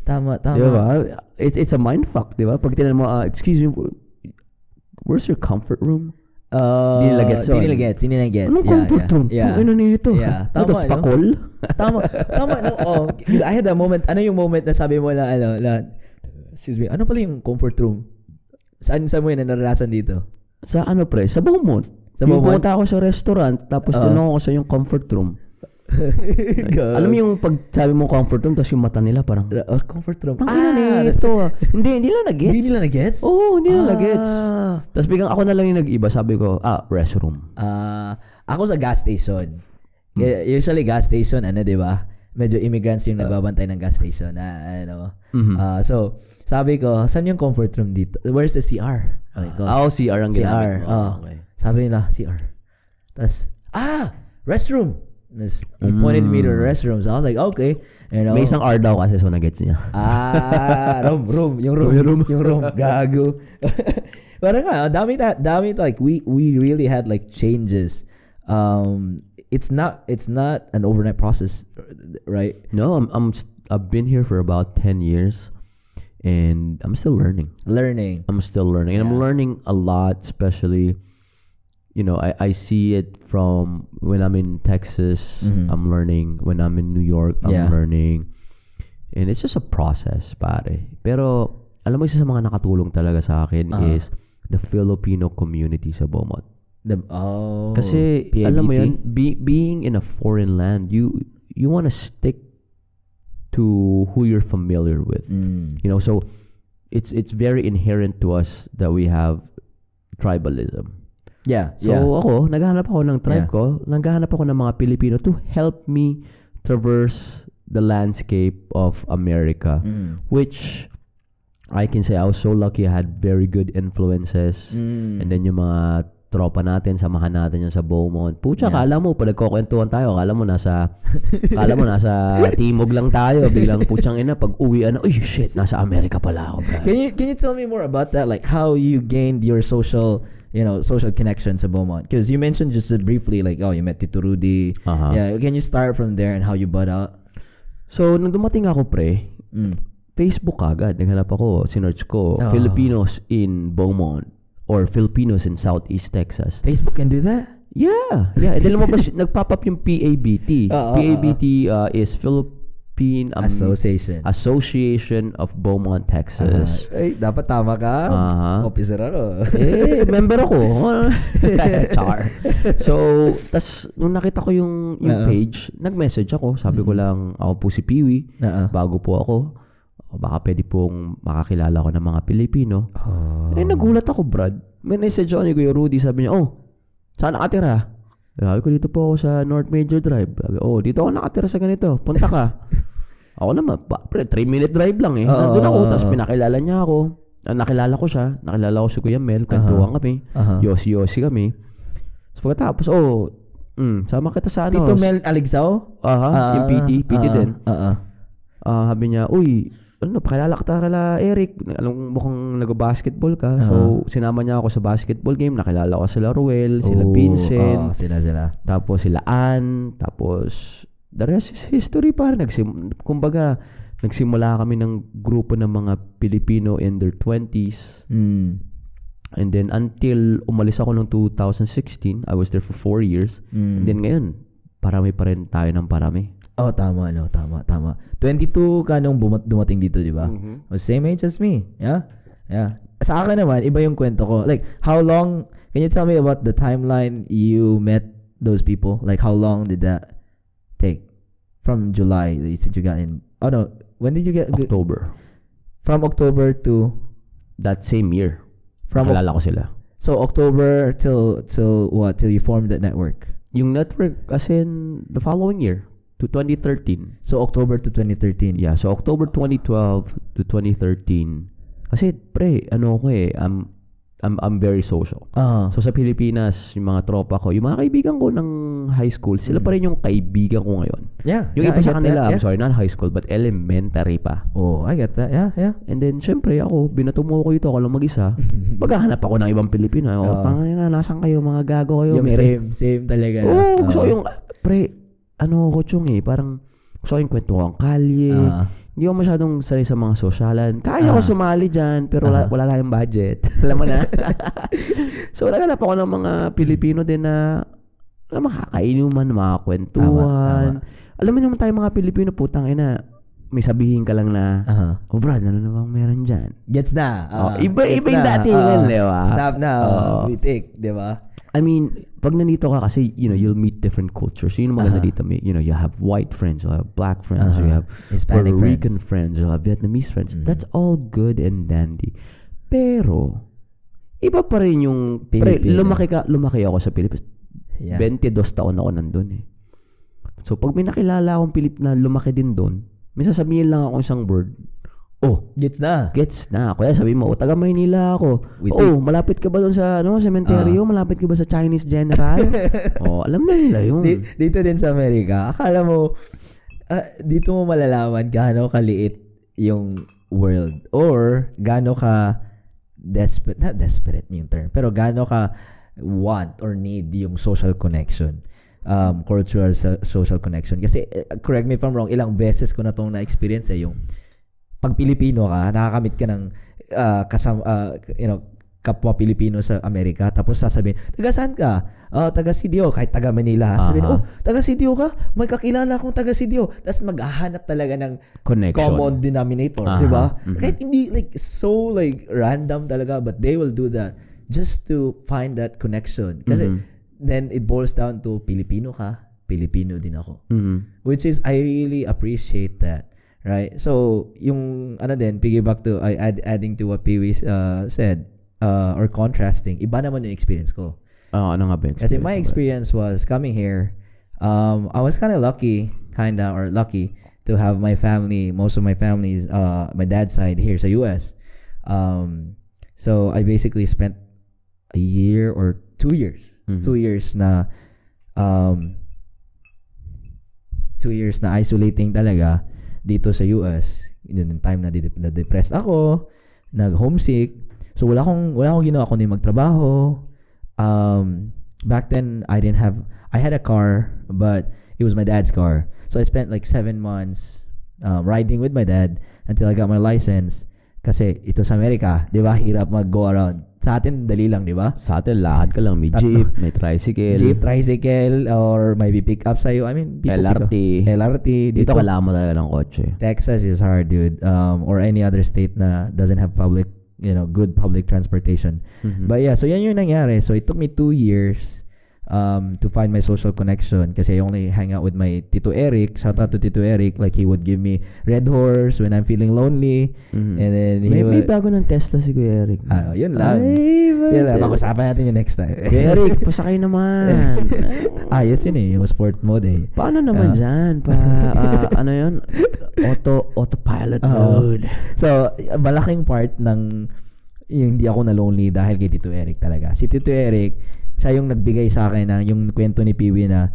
Speaker 2: Tama, tama.
Speaker 1: Di ba? It, it's a mindfuck, di ba? Pag tinan mo, ah, excuse me, where's your comfort room?
Speaker 2: Uh,
Speaker 1: Di nila gets yun.
Speaker 2: nila gets. Di nila gets.
Speaker 1: Anong
Speaker 2: yeah,
Speaker 1: comfort
Speaker 2: yeah.
Speaker 1: room?
Speaker 2: Yeah.
Speaker 1: Ano nito?
Speaker 2: Yeah.
Speaker 1: Ano
Speaker 2: Tama, no?
Speaker 1: spakol?
Speaker 2: tama, tama, no? Oh, because I had that moment, ano yung moment na sabi mo na, ano, na, excuse me, ano pala yung comfort room? Saan, saan mo yun na naranasan dito?
Speaker 1: Sa ano pre? Sa Beaumont.
Speaker 2: Sa Beaumont?
Speaker 1: pumunta ako sa restaurant, tapos
Speaker 2: Oo.
Speaker 1: tinanong ko sa yung comfort room. Alam mo yung pag sabi mo comfort room, tapos yung mata nila parang,
Speaker 2: Oh, comfort room.
Speaker 1: Ang ina nito ah. Hindi, hindi lang nag-gets.
Speaker 2: Hindi nila na-gets?
Speaker 1: Oo, hindi lang nag-gets.
Speaker 2: Ah.
Speaker 1: Tapos biglang ako na lang yung nag-iba. Sabi ko, ah, restroom.
Speaker 2: Ah, ako sa gas station. Y- Usually gas station, ano, 'di ba? Medyo immigrants yung nagbabantay ng gas station na ano.
Speaker 1: Mhm.
Speaker 2: Ah, so, sabi ko, saan yung comfort room dito? Where's the CR? Sabi ko.
Speaker 1: Ah, oh, CR ang
Speaker 2: CR.
Speaker 1: ginamit mo.
Speaker 2: Oh.
Speaker 1: Okay.
Speaker 2: Sabi nila, CR. Tapos, ah, restroom. Tapos, he pointed me to the restroom. So, I was like, okay. You know,
Speaker 1: Mm. May isang R daw kasi so nag-gets niya.
Speaker 2: Ah, room, room, yung room,
Speaker 1: Yung room.
Speaker 2: yung room, gago. Pero nga, dami that, dami like we we really had like changes. Um, it's not it's not an overnight process, right?
Speaker 1: No, I'm, I'm, I've been here for about 10 years. and I'm still learning.
Speaker 2: Learning.
Speaker 1: I'm still learning, and I'm learning a lot, especially. You know, I, I see it from when I'm in Texas.
Speaker 2: Mhm.
Speaker 1: I'm learning. When I'm in New York, I'm
Speaker 2: Yeah.
Speaker 1: learning. And it's just a process, pare. Pero, alam mo, isa sa mga nakatulong talaga sa akin
Speaker 2: Ah.
Speaker 1: is the Filipino community sa Beaumont.
Speaker 2: The, oh.
Speaker 1: Kasi, alam mo yun, be, being in a foreign land, you you want to stick to who you're familiar with.
Speaker 2: Mm.
Speaker 1: You know, so it's it's very inherent to us that we have tribalism.
Speaker 2: Yeah.
Speaker 1: So
Speaker 2: yeah.
Speaker 1: ako, naghahanap ako ng tribe
Speaker 2: Yeah.
Speaker 1: ko, naghahanap ako ng mga Pilipino to help me traverse the landscape of America,
Speaker 2: Mm.
Speaker 1: which I can say I was so lucky I had very good influences.
Speaker 2: Mm.
Speaker 1: And then yung mga tropa natin, samahan natin yan sa Beaumont. Pucha,
Speaker 2: Yeah.
Speaker 1: kala mo, pag nagkukwentuhan tayo, kala mo nasa, kala mo nasa Timog lang tayo. Biglang puchang ina, pag uwian na, uy, shit, nasa Amerika pala ako, bro.
Speaker 2: Can you can you tell me more about that? Like how you gained your social, you know, social connections at Beaumont? Because you mentioned just briefly, like oh, you met Tito Rudy.
Speaker 1: Aha.
Speaker 2: Yeah. Can you start from there and how you butt out?
Speaker 1: So, nung dumating ako, pre,
Speaker 2: Mm.
Speaker 1: Facebook agad. Naghanap ako, sinearch ko,
Speaker 2: Oh.
Speaker 1: Filipinos in Beaumont or Filipinos in Southeast Texas.
Speaker 2: Facebook can do that.
Speaker 1: Yeah, yeah. And then lumabas, nagpop up yung PABT.
Speaker 2: Oo, ah, oo, ah,
Speaker 1: PABT uh, is Philippine um,
Speaker 2: Association.
Speaker 1: Association of Beaumont, Texas.
Speaker 2: Ah, ay, dapat tama ka.
Speaker 1: Aha.
Speaker 2: Officer ano.
Speaker 1: eh, member ako. Char. So, tas nung nakita ko yung, yung
Speaker 2: Oo.
Speaker 1: page, nag-message ako. Sabi ko lang, ako po si Piwi.
Speaker 2: Oo.
Speaker 1: Bago po ako. Baka pwede pong makakilala ko ng mga Pilipino.
Speaker 2: Oh.
Speaker 1: Eh, nagulat ako, Brad. May message ako ni Kuya Rudy. Sabi niya, oh, saan nakatira? Sabi ko, dito po ako sa North Major Drive. Sabi, oh, dito ako nakatira sa ganito. Punta ka. ako naman, pa, pre, 3 minute drive lang eh.
Speaker 2: Oo,
Speaker 1: Nandun ako,
Speaker 2: oo,
Speaker 1: tapos
Speaker 2: oo.
Speaker 1: pinakilala niya ako. Ah, nakilala ko siya. Nakilala ko si Kuya Mel. Kwentuhan kami.
Speaker 2: Aha.
Speaker 1: Yosi-yosi kami. Tapos pagkatapos, oh, mm, sama kita sa ano.
Speaker 2: Tito Mel Aligsaw?
Speaker 1: Aha, yung PT. PT
Speaker 2: ah,
Speaker 1: din.
Speaker 2: ah, ah.
Speaker 1: Ah, sabi niya, uy, ano, pakilala kita kala Eric. Alam mo mukhang nag-basketball ka. So, sinama niya ako sa basketball game. Nakilala ko sila Ruel, sila Vincent,
Speaker 2: oh, sila sila.
Speaker 1: tapos sila Ann, tapos the rest is history pa. Nagsim kumbaga, nagsimula kami ng grupo ng mga Pilipino in their 20s.
Speaker 2: Mm.
Speaker 1: And then until umalis ako noong 2016, I was there for four years.
Speaker 2: Mm.
Speaker 1: And then ngayon, parami pa rin tayo ng parami.
Speaker 2: Oh, tama, no, tama, tama. 22 ka nung bumat- dumating dito, di ba?
Speaker 1: Mhm.
Speaker 2: Oh, same age as me. Yeah? Yeah. Sa akin naman, iba yung kwento ko. Like, how long, can you tell me about the timeline you met those people? Like, how long did that take? From July, you said you got in. Oh, no. When did you get?
Speaker 1: October.
Speaker 2: From October to,
Speaker 1: That same year.
Speaker 2: from,
Speaker 1: Nakilala ko sila.
Speaker 2: so October till, till what? Till you formed that network?
Speaker 1: Yung network as in the following year to 2013.
Speaker 2: So, October to 2013.
Speaker 1: Yeah, so October 2012 to 2013. Kasi pre, ano ko eh, I'm I'm I'm very social.
Speaker 2: Ah.
Speaker 1: So sa Pilipinas, yung mga tropa ko, yung mga kaibigan ko ng high school, sila pa rin yung kaibigan ko ngayon.
Speaker 2: yeah.
Speaker 1: Yung
Speaker 2: yeah,
Speaker 1: iba
Speaker 2: I
Speaker 1: sa kanila,
Speaker 2: that,
Speaker 1: I'm
Speaker 2: yeah.
Speaker 1: sorry, not high school, but elementary pa.
Speaker 2: Oh, I get that. Yeah, yeah.
Speaker 1: And then, syempre, ako, binatumo ko ito, ako lang mag-isa. Maghahanap ako ng ibang Pilipino. Oh,
Speaker 2: Oo.
Speaker 1: tangin na, nasan kayo, mga gago kayo?
Speaker 2: Yung same, same talaga.
Speaker 1: Oo,
Speaker 2: no?
Speaker 1: gusto ko
Speaker 2: Oo.
Speaker 1: yung, pre, ano ko chong eh, parang gusto ko yung kwentuhan kalye.
Speaker 2: Ah.
Speaker 1: Hindi ako masyadong sanay sa mga sosyalan. Kaya ko
Speaker 2: Ah.
Speaker 1: sumali dyan, pero wala,
Speaker 2: Ah.
Speaker 1: wala tayong budget. Alam mo na? so, naghanap ako ng mga Pilipino din na na makakainuman, mga kwentuhan. Alam mo naman tayo mga Pilipino, putang ina, may sabihin ka lang na,
Speaker 2: Aha.
Speaker 1: oh Brad, ano namang meron dyan?
Speaker 2: Gets na.
Speaker 1: Oh,
Speaker 2: Ah,
Speaker 1: iba-
Speaker 2: gets
Speaker 1: iba yung datingan,
Speaker 2: Ah,
Speaker 1: di ba?
Speaker 2: Stop na.
Speaker 1: Oo.
Speaker 2: We take, di ba?
Speaker 1: I mean, pag nandito ka kasi, you know, you'll meet different cultures. Yun yung maganda
Speaker 2: Aha.
Speaker 1: dito. You know, you have white friends, you have black friends, you
Speaker 2: Aha.
Speaker 1: have
Speaker 2: Hispanic
Speaker 1: Puerto Rican
Speaker 2: friends.
Speaker 1: friends, you have Vietnamese friends.
Speaker 2: Mhm.
Speaker 1: That's all good and dandy. Pero, iba pa rin yung, pre, lumaki, ka, lumaki ako sa Pilipinas.
Speaker 2: Yeah.
Speaker 1: 22 taon ako nandun eh. So, pag may nakilala akong Pilip na lumaki din doon, may sasabihin lang ako isang word, oh,
Speaker 2: Gets na.
Speaker 1: gets na. Kuya, sabi mo, oh, taga Maynila ako.
Speaker 2: We
Speaker 1: oh, malapit ka ba doon sa ano, cemetery? malapit ka ba sa Chinese General? oh, alam na nila yun.
Speaker 2: Di- dito din sa Amerika, akala mo, ah, dito mo malalaman gaano kaliit yung world or gaano ka desperate, not desperate yung term, pero gaano ka want or need yung social connection. Um, cultural so- social connection. Kasi, eh, correct me if I'm wrong, ilang beses ko na itong na-experience eh, yung pag Pilipino ka, nakakamit ka ng uh, kasam, uh, you know, kapwa Pilipino sa Amerika, tapos sasabihin, taga saan ka? Uh, taga Sidio, kahit taga Manila. Sabihin,
Speaker 1: Aha.
Speaker 2: oh, taga Sidio ka? May kakilala akong taga Sidio. Tapos maghahanap talaga ng
Speaker 1: Connection.
Speaker 2: common denominator,
Speaker 1: Aha.
Speaker 2: di ba?
Speaker 1: Mhm.
Speaker 2: Kahit hindi, like, so, like, random talaga, but they will do that just to find that connection. Kasi,
Speaker 1: Mhm.
Speaker 2: Then it boils down to Filipino ka, Pilipino din ako.
Speaker 1: Mhm.
Speaker 2: Which is, I really appreciate that. Right? So, yung, ano din, piggyback to, I add, adding to what Pee uh, said, uh, or contrasting, iba naman yung experience ko.
Speaker 1: Ah, ano nga ba?
Speaker 2: Kasi my experience was coming here, um, I was kind of lucky, kind of, or lucky, to have my family, most of my family's, uh, my dad's side here sa US. Um, so, I basically spent a year or two years,
Speaker 1: Mhm.
Speaker 2: two years na, um, two years na isolating talaga dito sa US. Yun yung time na, di- na depressed ako, nag-homesick. So, wala akong, wala akong ginawa kundi magtrabaho. Um, back then, I didn't have, I had a car, but it was my dad's car. So, I spent like seven months um, riding with my dad until I got my license. Kasi ito sa Amerika, di ba, hirap mag-go around. Sa atin, dali lang, di ba?
Speaker 1: Sa atin, lakad ka lang. May
Speaker 2: Tatlo.
Speaker 1: jeep, may tricycle.
Speaker 2: Jeep, tricycle, or maybe pick up sa'yo. I mean, people pick
Speaker 1: LRT.
Speaker 2: LRT.
Speaker 1: Dito, kailangan mo talaga ng kotse.
Speaker 2: Texas is hard, dude. Um, or any other state na doesn't have public, you know, good public transportation.
Speaker 1: Mhm.
Speaker 2: But yeah, so yan yung nangyari. So it took me two years um, to find my social connection kasi I only hang out with my Tito Eric. Shout out to Tito Eric. Like he would give me Red Horse when I'm feeling lonely.
Speaker 1: Mhm.
Speaker 2: And then he
Speaker 1: may, may
Speaker 2: would...
Speaker 1: bago ng Tesla si Kuya Eric.
Speaker 2: Ah, yun lang.
Speaker 1: Ay,
Speaker 2: Yan lang. Pag-usapan natin yung next time.
Speaker 1: Kuya Eric, pasakay naman.
Speaker 2: Ayos yun eh. Yung sport mode eh.
Speaker 1: Paano naman
Speaker 2: Ah.
Speaker 1: dyan? Pa, ah, ano yun? Auto, autopilot
Speaker 2: Oo.
Speaker 1: mode.
Speaker 2: So, malaking part ng yung hindi ako na lonely dahil kay Tito Eric talaga. Si Tito Eric, siya yung nagbigay sa akin na yung kwento ni Piwi na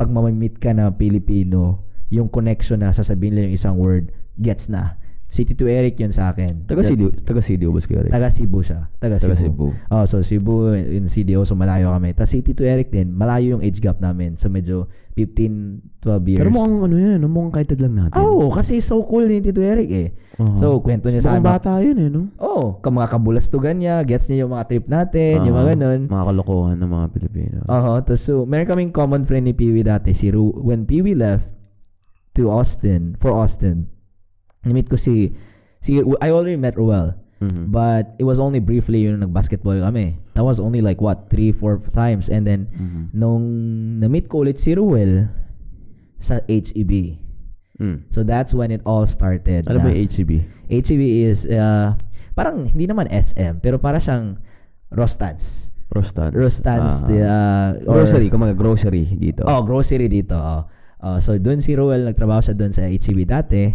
Speaker 2: pag mamamit ka na Pilipino, yung connection na sasabihin lang yung isang word, gets na. Si Tito Eric yun sa akin.
Speaker 1: Taga CDO, taga CDO ba si Kuya Eric?
Speaker 2: Taga Cebu siya. Taga,
Speaker 1: Taga
Speaker 2: Cebu.
Speaker 1: Cebu.
Speaker 2: Oh, so Cebu in CDO, so malayo kami. Tapos si Tito Eric din, malayo yung age gap namin. So medyo 15, 12 years.
Speaker 1: Pero mukhang ano yun, ano, mukhang kaitad lang natin.
Speaker 2: Oh, kasi so cool ni Tito Eric eh.
Speaker 1: Oo.
Speaker 2: So, kwento niya sa
Speaker 1: Mukhang
Speaker 2: akin.
Speaker 1: bata yun eh, no?
Speaker 2: Oh, ka mga kabulastugan niya, gets niya yung mga trip natin, yung
Speaker 1: Oo.
Speaker 2: mga ganun.
Speaker 1: Mga kalokohan ng mga Pilipino.
Speaker 2: Oo, to so meron kaming common friend ni Peewee dati, si Ru. When Peewee left to Austin, for Austin, na-meet ko si, si I already met Ruel,
Speaker 1: Mhm.
Speaker 2: but it was only briefly yung nag-basketball kami. That was only like what, three, four times. And then,
Speaker 1: Mhm.
Speaker 2: nung na-meet ko ulit si Ruel sa HEB.
Speaker 1: Mm.
Speaker 2: So that's when it all started.
Speaker 1: Ano ba yung HEB?
Speaker 2: HEB is uh, parang hindi naman SM pero para siyang Rostans.
Speaker 1: Rostans.
Speaker 2: Rostans
Speaker 1: Ah.
Speaker 2: the uh, or-
Speaker 1: grocery, kumaga grocery dito.
Speaker 2: Oh, grocery dito. Oh. Uh, so doon si Roel nagtrabaho siya doon sa HEB dati.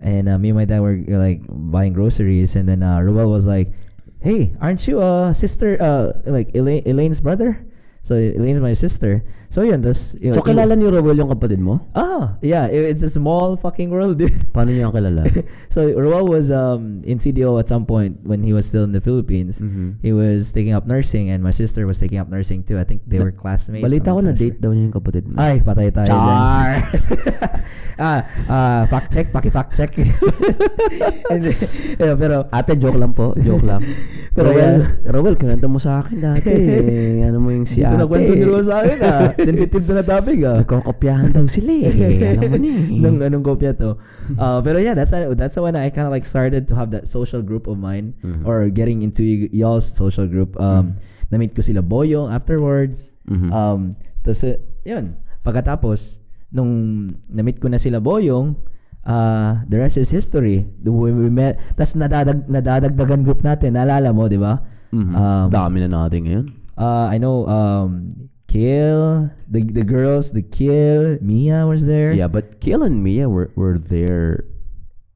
Speaker 2: And uh, me and my dad were uh, like buying groceries and then uh, Roel was like, "Hey, aren't you uh sister uh like Elaine, Elaine's brother?" So Elaine's my sister. So yun, das yun,
Speaker 1: So, kilala ni Rowell yung kapatid mo?
Speaker 2: Ah, yeah, it- it's a small fucking world, dude.
Speaker 1: Paano niya ang kilala?
Speaker 2: so Roel was um in CDO at some point when he was still in the Philippines.
Speaker 1: Mhm.
Speaker 2: He was taking up nursing and my sister was taking up nursing too. I think they were classmates.
Speaker 1: Balita ko
Speaker 2: I'm
Speaker 1: na
Speaker 2: not
Speaker 1: date
Speaker 2: sure.
Speaker 1: daw niya yung kapatid mo.
Speaker 2: Ay, patay tayo
Speaker 1: Char!
Speaker 2: dyan. ah, ah, fact check, paki-fact check. Yeah, pero,
Speaker 1: Ate, joke lang po. Joke lang.
Speaker 2: Pero
Speaker 1: Rowell,
Speaker 2: yeah.
Speaker 1: Rowell, kinanta mo sa akin dati. eh. ano mo yung si
Speaker 2: dito
Speaker 1: ate.
Speaker 2: na kwento ni Roel sa akin ah. Sensitive na na topic ah.
Speaker 1: Nagkokopyahan daw sila eh. Alam mo na eh.
Speaker 2: Nung anong kopya to. Uh, pero yeah, that's that's when I kind of like started to have that social group of mine
Speaker 1: Mhm.
Speaker 2: or getting into y- y'all's social group. Um, Na-meet ko sila Boyong afterwards.
Speaker 1: Mhm.
Speaker 2: Um, tapos, uh, yun. Pagkatapos, nung na-meet ko na sila Boyong, uh, the rest is history. The way we met, tapos nadadag, nadadagdagan group natin. Naalala mo, di ba?
Speaker 1: Mhm.
Speaker 2: Um,
Speaker 1: Dami na natin ngayon.
Speaker 2: Uh, I know, um, Kill, the the girls, the Kill, Mia was there.
Speaker 1: Yeah, but Kiel and Mia were, were there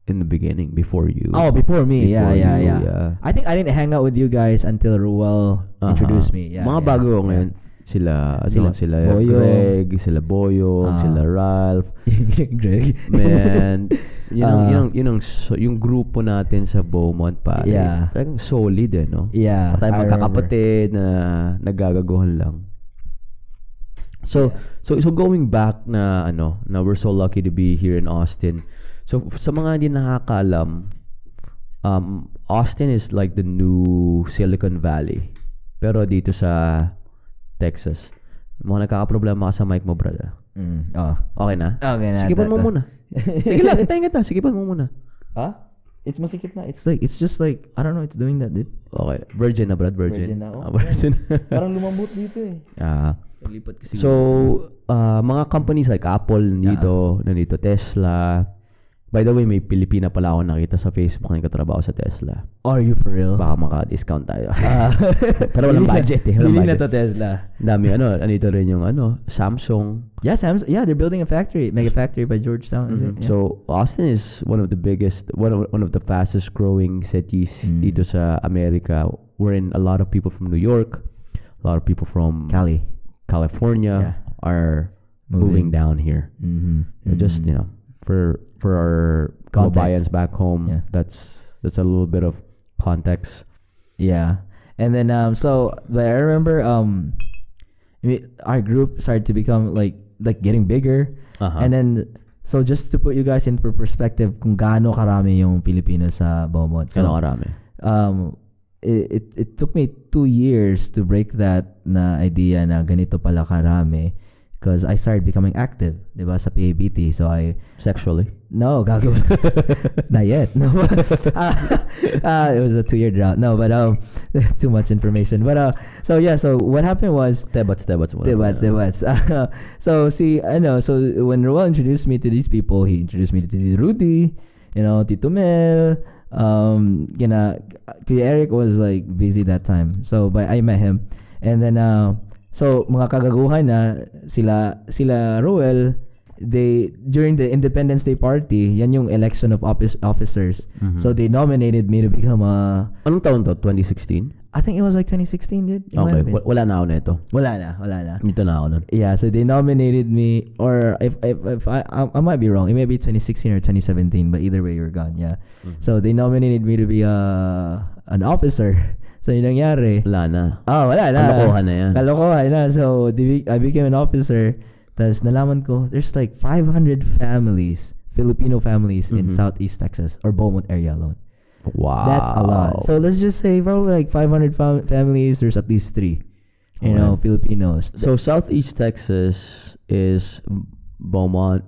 Speaker 1: in the beginning, before you.
Speaker 2: Oh, before me. yeah,
Speaker 1: Before
Speaker 2: yeah,
Speaker 1: you,
Speaker 2: yeah,
Speaker 1: yeah.
Speaker 2: I think I didn't hang out with you guys until Ruel
Speaker 1: Aha.
Speaker 2: introduced me. Yeah,
Speaker 1: Mga
Speaker 2: yeah,
Speaker 1: bago
Speaker 2: yeah.
Speaker 1: ngayon. Sila,
Speaker 2: Sila
Speaker 1: ano, sila
Speaker 2: Boyong.
Speaker 1: Greg, sila Boyong,
Speaker 2: Ah.
Speaker 1: sila Ralph.
Speaker 2: Greg.
Speaker 1: Man, yun ang,
Speaker 2: Ah.
Speaker 1: yun ang, yun ang, so- yung grupo natin sa Beaumont, pare.
Speaker 2: Yeah.
Speaker 1: Talagang solid eh, no?
Speaker 2: Yeah,
Speaker 1: Tayo
Speaker 2: I
Speaker 1: magkakapatid na nagagaguhan lang. So, so so going back na ano, na we're so lucky to be here in Austin. So, sa mga hindi nakakaalam, um, Austin is like the new Silicon Valley. Pero dito sa Texas, mga nagkakaproblema ka sa mic mo, brother.
Speaker 2: Mm. Oh.
Speaker 1: Okay na?
Speaker 2: Okay na.
Speaker 1: Sigipan mo muna. Sige lang, hintayin kita. Sigipan mo muna.
Speaker 2: Huh? It's masikip na. It's like, it's just like, I don't know, it's doing that, dude.
Speaker 1: Okay. Virgin na, Brad. Virgin.
Speaker 2: Virgin na, oh.
Speaker 1: Ah, virgin.
Speaker 2: lumambot dito eh.
Speaker 1: Ah.
Speaker 2: Lipat kasi.
Speaker 1: So, uh, mga companies like Apple nandito, nandito Tesla. By the way, may Pilipina pala ako nakita sa Facebook na katrabaho sa Tesla.
Speaker 2: are you for real?
Speaker 1: Baka maka-discount tayo.
Speaker 2: Ah.
Speaker 1: Pero walang budget eh. Walang
Speaker 2: na to Tesla.
Speaker 1: Dami ano, andito rin yung ano, Samsung.
Speaker 2: Yeah, Sam's, yeah, they're building a factory, mega factory by Georgetown, is it?
Speaker 1: Mhm. So, Austin is one of the biggest, one of, one of the fastest growing cities
Speaker 2: Mm.
Speaker 1: dito sa Amerika. Wherein a lot of people from New York, a lot of people from
Speaker 2: Cali.
Speaker 1: California
Speaker 2: Yeah.
Speaker 1: are
Speaker 2: Moving.
Speaker 1: moving down here.
Speaker 2: Mm-hmm.
Speaker 1: just you know for for our
Speaker 2: Context.
Speaker 1: back home
Speaker 2: Yeah.
Speaker 1: that's that's a little bit of context
Speaker 2: Yeah. And then um so but I remember um I mean, our group started to become like like getting bigger.
Speaker 1: Uh-huh.
Speaker 2: And then so just to put you guys into perspective kung gaano karami yung Pilipino sa Beaumont. So
Speaker 1: karami
Speaker 2: um it, it it took me two years to break that na idea na ganito pala karami because I started becoming active, 'di ba, sa PABT. So I
Speaker 1: sexually
Speaker 2: no, gago. Not yet. No. uh, uh, it was a two-year drought. No, but um, too much information. But uh, so yeah. So what happened was,
Speaker 1: tebats tebats
Speaker 2: debats. Uh, so see, I know. So when Roel introduced me to these people, he introduced me to Tito Rudy, you know, Tito Mel. Um, you know, Eric was like busy that time. So but I met him, and then uh, so mga kagaguhan na sila sila Roel they during the Independence Day party, yan yung election of office officers.
Speaker 1: Mhm.
Speaker 2: So they nominated me to become a
Speaker 1: anong taon to 2016
Speaker 2: I think it was like 2016, dude. It
Speaker 1: okay wa- wala na ako nito
Speaker 2: Wala na, wala na.
Speaker 1: dito na ako nun
Speaker 2: Yeah, so they nominated me, or if if, if I, I I might be wrong, it may be 2016 or 2017, but either way you're gone. Yeah. So they nominated me to be a an officer. So yun nangyari.
Speaker 1: wala na
Speaker 2: Oh, wala na.
Speaker 1: Kalokohan na yan.
Speaker 2: Kalokohan na. So I became an officer. Tapos nalaman ko, there's like 500 families, Filipino families in
Speaker 1: Mhm.
Speaker 2: Southeast Texas or Beaumont area alone.
Speaker 1: wow
Speaker 2: That's a lot. So let's just say probably like 500 fam- families. There's at least three, you know, Filipinos.
Speaker 1: so southeast Texas is Beaumont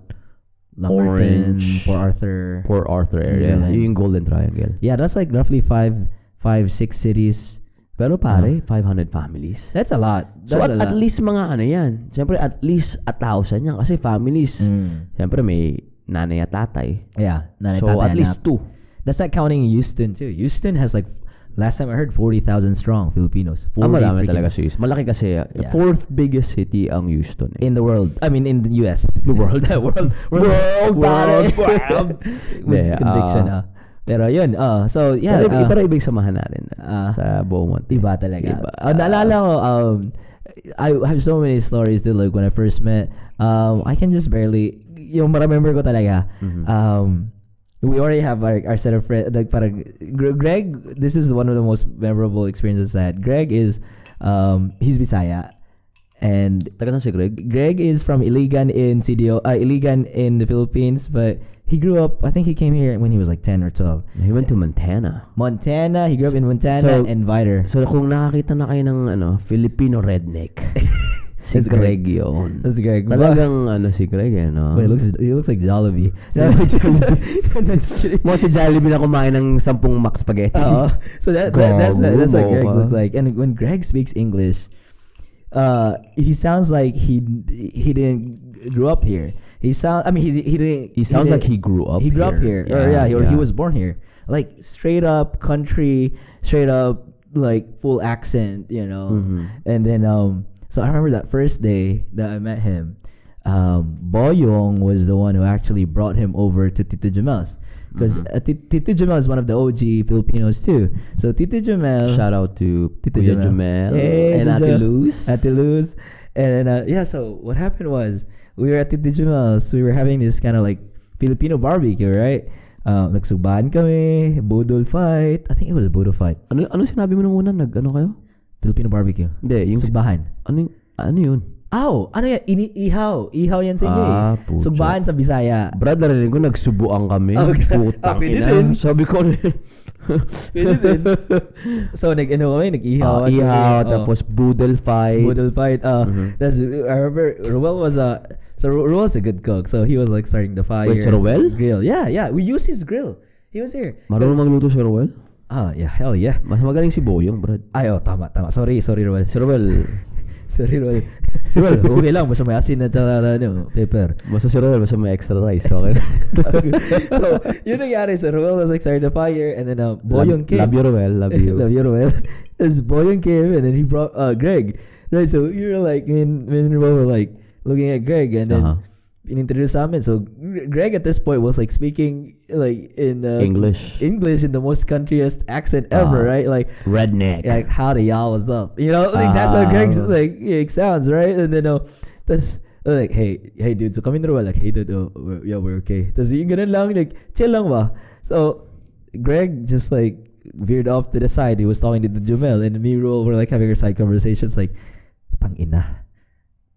Speaker 2: Lumberton,
Speaker 1: Orange,
Speaker 2: Port Arthur.
Speaker 1: Port Arthur area
Speaker 2: Yeah.
Speaker 1: Golden Triangle
Speaker 2: Yeah, that's like roughly five, five, six cities.
Speaker 1: pero pare 500 families
Speaker 2: That's a lot.
Speaker 1: So
Speaker 2: That's
Speaker 1: at,
Speaker 2: a
Speaker 1: at
Speaker 2: lot.
Speaker 1: least mga ano yan. Siyempre at least a thousand yan. Kasi families.
Speaker 2: Mm.
Speaker 1: Siyempre may nanay at tatay.
Speaker 2: Yeah, nanay,
Speaker 1: so
Speaker 2: tatay,
Speaker 1: at least two.
Speaker 2: That's not counting Houston too. Houston has like last time I heard forty thousand strong Filipinos.
Speaker 1: Ah,
Speaker 2: 40
Speaker 1: marami
Speaker 2: freaking-
Speaker 1: talaga sa Houston. Malaki kasi. ah,
Speaker 2: Yeah.
Speaker 1: Fourth biggest city ang Houston. Eh.
Speaker 2: in the world. I mean, in the U.S.
Speaker 1: The world.
Speaker 2: world,
Speaker 1: World, pare.
Speaker 2: world. With
Speaker 1: Hindi,
Speaker 2: conviction,
Speaker 1: ah.
Speaker 2: ah. Pero yun, uh, so yeah,
Speaker 1: pero,
Speaker 2: uh,
Speaker 1: pero ibig samahan natin
Speaker 2: ah.
Speaker 1: sa Beaumont.
Speaker 2: iba talaga.
Speaker 1: Iba.
Speaker 2: Oh, naalala ko, um, I have so many stories to like when I first met. Um, I can just barely, yung remember ko talaga.
Speaker 1: Mhm.
Speaker 2: Um, we already have our, our set of friends. Like parang Gre- Greg, this is one of the most memorable experiences I had. Greg is, um, he's Bisaya, and
Speaker 1: Taga si Greg?
Speaker 2: Greg is from Iligan in CDO, uh, Iligan in the Philippines, but he grew up. I think he came here when he was like ten or twelve.
Speaker 1: He went to Montana.
Speaker 2: Montana. He grew up in Montana
Speaker 1: So-
Speaker 2: and Viter.
Speaker 1: So kung nakakita na kayo ng ano, Filipino redneck, si
Speaker 2: That's
Speaker 1: Greg yun.
Speaker 2: That's Greg.
Speaker 1: Talagang ano si Greg eh, no?
Speaker 2: Wait, he looks he looks like Jollibee.
Speaker 1: So, Mo si Jollibee na kumain ng sampung mac spaghetti.
Speaker 2: Oo. so that, that that's that's what Greg looks like. And when Greg speaks English, uh, he sounds like he he didn't grew up here. He sound. I mean, he he didn't.
Speaker 1: He sounds like
Speaker 2: didn't-
Speaker 1: he grew up
Speaker 2: he grew up here, or yeah, or he was born here. Like straight up country, straight up like full accent, you know.
Speaker 1: Mhm.
Speaker 2: And then um, so I remember that first day that I met him. Um, Boyong was the one who actually brought him over to Tito Jamel's because
Speaker 1: Mhm.
Speaker 2: uh, Ti- Tito Jamel is one of the OG Filipinos too. So Tito Jamel,
Speaker 1: Shout out to
Speaker 2: Tito
Speaker 1: Kuya
Speaker 2: Jamel.
Speaker 1: Jamel
Speaker 2: Hey,
Speaker 1: and Ate Luz.
Speaker 2: Ate Luz. And then, uh, yeah, so what happened was we were at Tito Jamel's. We were having this kind of like Filipino barbecue, right? Uh, nagsubahan kami, budol fight. I think it was a budol fight.
Speaker 1: Ano ano sinabi mo nung una nag ano kayo?
Speaker 2: Filipino barbecue.
Speaker 1: Hindi, yung
Speaker 2: Subahan.
Speaker 1: ano ano yun?
Speaker 2: Aw, ano yan? Ini ihaw. Ihaw yan sa inyo
Speaker 1: Ah,
Speaker 2: eh.
Speaker 1: pucha.
Speaker 2: Sa Bisaya.
Speaker 1: Brad, narinig ko, nagsubuan kami.
Speaker 2: Okay.
Speaker 1: Putang
Speaker 2: Ah, pwede
Speaker 1: ina.
Speaker 2: din.
Speaker 1: Sabi ko,
Speaker 2: Pwede din. so, nag, ano kami, nag-ihaw.
Speaker 1: Ah, ihaw, tapos boodle fight.
Speaker 2: Boodle fight. Uh,
Speaker 1: Mhm.
Speaker 2: that's, I remember, Ruel was a, so Ru- Ruel's a good cook. So, he was like starting the fire.
Speaker 1: Wait, si Ruel?
Speaker 2: Grill. Yeah, yeah. We used his grill. He was here.
Speaker 1: Marunong magluto si Roel?
Speaker 2: Ah, yeah. Hell yeah.
Speaker 1: Mas magaling si Boyong, Brad.
Speaker 2: Ay, oh, tama, tama. Sorry, sorry, Ruel.
Speaker 1: Si
Speaker 2: Ruel. Si Ruel, okay lang. Basta may asin at saka, ano, pepper.
Speaker 1: basta si Roel, basta may extra rice, okay?
Speaker 2: so, yun nangyari. So, Ruel was like starting the fire and then uh, Boyong came.
Speaker 1: love you, Roel. Love you.
Speaker 2: love you, Ruel. As Boyong came and then he brought uh, Greg. Right, so you were like, me and, me and Ruel were like looking at Greg and then
Speaker 1: Uh-huh.
Speaker 2: Inintroduce sa amin. So, Greg at this point was like speaking like in uh,
Speaker 1: English.
Speaker 2: English in the most countryest accent ever,
Speaker 1: Ah.
Speaker 2: right? Like,
Speaker 1: Redneck.
Speaker 2: like howdy y'all what's up you know like that's how
Speaker 1: Ah.
Speaker 2: Greg's like it sounds right and then uh, that's like hey hey dude so kami na like hey dude oh, we're, yeah we're okay tas yung ganun lang like chill lang ba so Greg just like veered off to the side he was talking to the Jumel and me Ruel were like having our side conversations like tang ina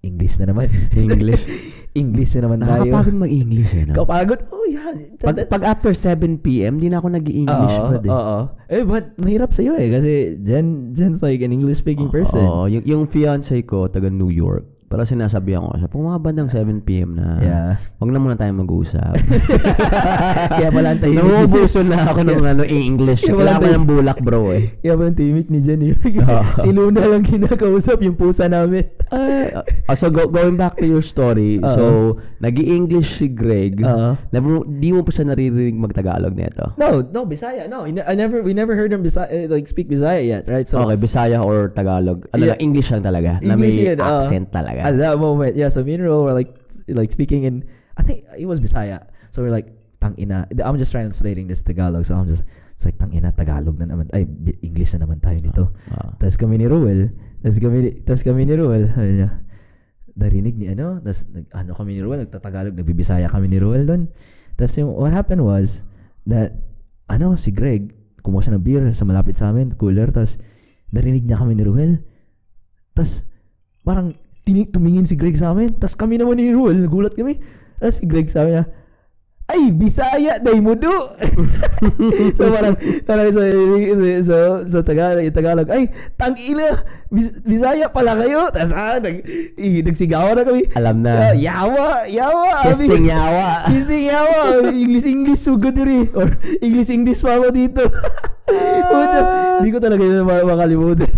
Speaker 2: English na naman
Speaker 1: English.
Speaker 2: English na naman tayo
Speaker 1: Nakakapagod mag-English eh, no?
Speaker 2: kapagod oh yeah
Speaker 1: Pag, pag after 7pm, di na ako nag-English, Brad. Eh.
Speaker 2: oo. Eh, but mahirap sa'yo eh. Kasi Jen, Jen's like an English-speaking person.
Speaker 1: Oo, yung, yung fiancé ko, taga New York. Pero sinasabihan ko siya, mga bandang 7pm na,
Speaker 2: Yeah.
Speaker 1: wag na muna tayo mag-usap.
Speaker 2: Kaya pala ang tahimik ni
Speaker 1: Nauubuso na ako ng ano, English.
Speaker 2: Kaya
Speaker 1: Kailangan ko ng bulak, bro eh.
Speaker 2: Kaya pala ang tahimik ni Jen eh. Si Luna lang kinakausap yung pusa namin.
Speaker 1: Ah, so go, going back to your story,
Speaker 2: Oo.
Speaker 1: so nag-i-English si Greg.
Speaker 2: Oo.
Speaker 1: Never, di mo pa siya naririnig mag-Tagalog nito.
Speaker 2: No, no, Bisaya. No, I ne- I never, we never heard him Bisaya, eh, like speak Bisaya yet, right? So
Speaker 1: okay, Bisaya or Tagalog. Ano
Speaker 2: Yeah.
Speaker 1: English lang talaga. na
Speaker 2: English
Speaker 1: may
Speaker 2: yun, oo.
Speaker 1: accent talaga.
Speaker 2: At that moment, yeah. So me and Ro were like, like speaking in, I think it was Bisaya. So we're like, tang ina. I'm just translating this Tagalog. So I'm just, it's like tang ina Tagalog na naman. Ay, English na naman tayo nito.
Speaker 1: Ah.
Speaker 2: Tapos kami ni Ruel, tapos kami, tapos kami ni Ruel, sabi niya, narinig ni ano, tapos nag, ano kami ni Ruel, nagtatagalog, nagbibisaya kami ni Ruel doon. Tapos yung, what happened was, that, ano, si Greg, kumuha siya ng beer sa malapit sa amin, cooler, tapos narinig niya kami ni Ruel. Tapos, parang, tumingin si Greg sa amin, tapos kami naman ni Ruel, nagulat kami. Tapos si Greg sabi niya, ay, Bisaya, day mo do. so parang, parang sa, sa, sa Tagalog, yung Tagalog, ay, tangina, Bis, Bisaya pala kayo. Tapos ah, nag, i- nagsigawan na kami.
Speaker 1: Alam
Speaker 2: Ah,
Speaker 1: na.
Speaker 2: yawa, yawa.
Speaker 1: Testing yawa.
Speaker 2: Testing yawa. English, English, sugod diri. Or English, English pa ako dito. Puta, Hindi ko talaga yun ma- makalimutan.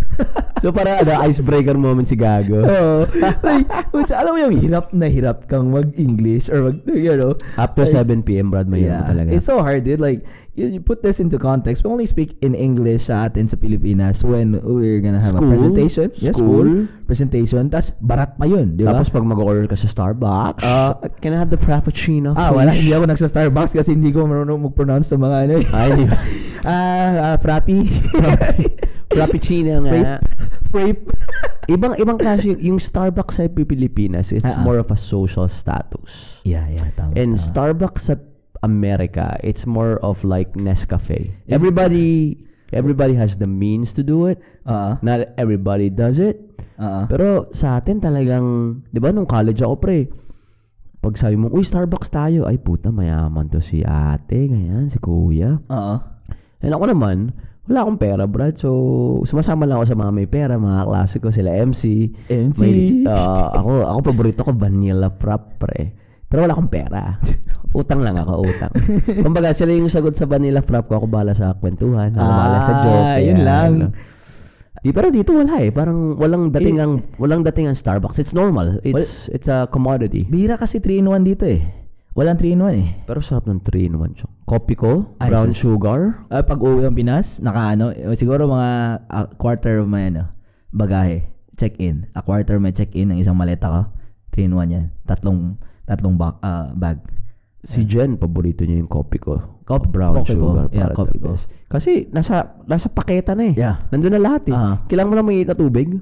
Speaker 1: So para ano, icebreaker moment si Gago.
Speaker 2: Oo. like, puta, alam mo yung hirap na hirap kang mag-English or mag, you know.
Speaker 1: After
Speaker 2: like,
Speaker 1: 7pm, Brad, may
Speaker 2: Yeah,
Speaker 1: talaga.
Speaker 2: it's so hard, dude. Like, you, you put this into context. We only speak in English sa atin sa Pilipinas when we're gonna have
Speaker 1: School.
Speaker 2: a presentation. Yeah,
Speaker 1: School.
Speaker 2: Presentation. Tas, barat pa yun, di ba?
Speaker 1: Tapos pag mag-order ka sa Starbucks,
Speaker 2: Ah.
Speaker 1: can I have the Frappuccino?
Speaker 2: ah,
Speaker 1: please?
Speaker 2: wala. Hindi ako nagsa Starbucks kasi hindi ko marunong mag-pronounce sa mga ano. eh.
Speaker 1: Ay, hindi.
Speaker 2: ah, ah, Frappy.
Speaker 1: Frappuccino nga.
Speaker 2: Frappe.
Speaker 1: Ibang ibang klase yung, Starbucks sa Pilipinas, it's
Speaker 2: ah.
Speaker 1: more of a social status.
Speaker 2: Yeah, yeah, tama.
Speaker 1: And
Speaker 2: tama.
Speaker 1: Starbucks sa America, it's more of like Nescafe. Everybody everybody has the means to do it.
Speaker 2: Ah,
Speaker 1: Not everybody does it.
Speaker 2: ah.
Speaker 1: Pero sa atin talagang, 'di ba nung college ako pre, pag sabi mo, uy, Starbucks tayo, ay puta, mayaman to si ate, ganyan, si kuya.
Speaker 2: Ah, ah.
Speaker 1: And ako naman, wala akong pera, Brad. So, sumasama lang ako sa mga may pera, mga klase ko, sila MC.
Speaker 2: MC.
Speaker 1: May, ah, ako, ako paborito ko, vanilla frap, pre. Pero wala akong pera. Utang lang ako, utang. Kumbaga, sila yung sagot sa vanilla frap ko. Ako bala sa kwentuhan. Ako bala sa
Speaker 2: Ah,
Speaker 1: joke.
Speaker 2: yun
Speaker 1: kaya,
Speaker 2: lang.
Speaker 1: ano. Di, pero dito wala eh. Parang walang dating
Speaker 2: Eh,
Speaker 1: ang, walang dating ang Starbucks. It's normal. It's, it's a commodity.
Speaker 2: Bira kasi 3-in-1 dito eh. Walang 3-in-1 eh.
Speaker 1: Pero sarap ng 3-in-1 siya. Kopi ko,
Speaker 2: Ay,
Speaker 1: brown
Speaker 2: sus.
Speaker 1: sugar.
Speaker 2: Ah, pag uwi ang Pinas, naka ano, eh, siguro mga a quarter of my ano, bagahe, check-in. A quarter of my check-in ng isang maleta ko. 3-in-1 yan. Tatlong, tatlong ba- ah, bag.
Speaker 1: Si Jen, paborito niya yung kopi ko.
Speaker 2: Kopi-
Speaker 1: brown
Speaker 2: ko.
Speaker 1: sugar.
Speaker 2: Yeah,
Speaker 1: para the
Speaker 2: ko.
Speaker 1: best. Kasi nasa nasa paketa na eh.
Speaker 2: Yeah.
Speaker 1: Nandun na lahat eh.
Speaker 2: Ah.
Speaker 1: Kailangan mo lang may tubig.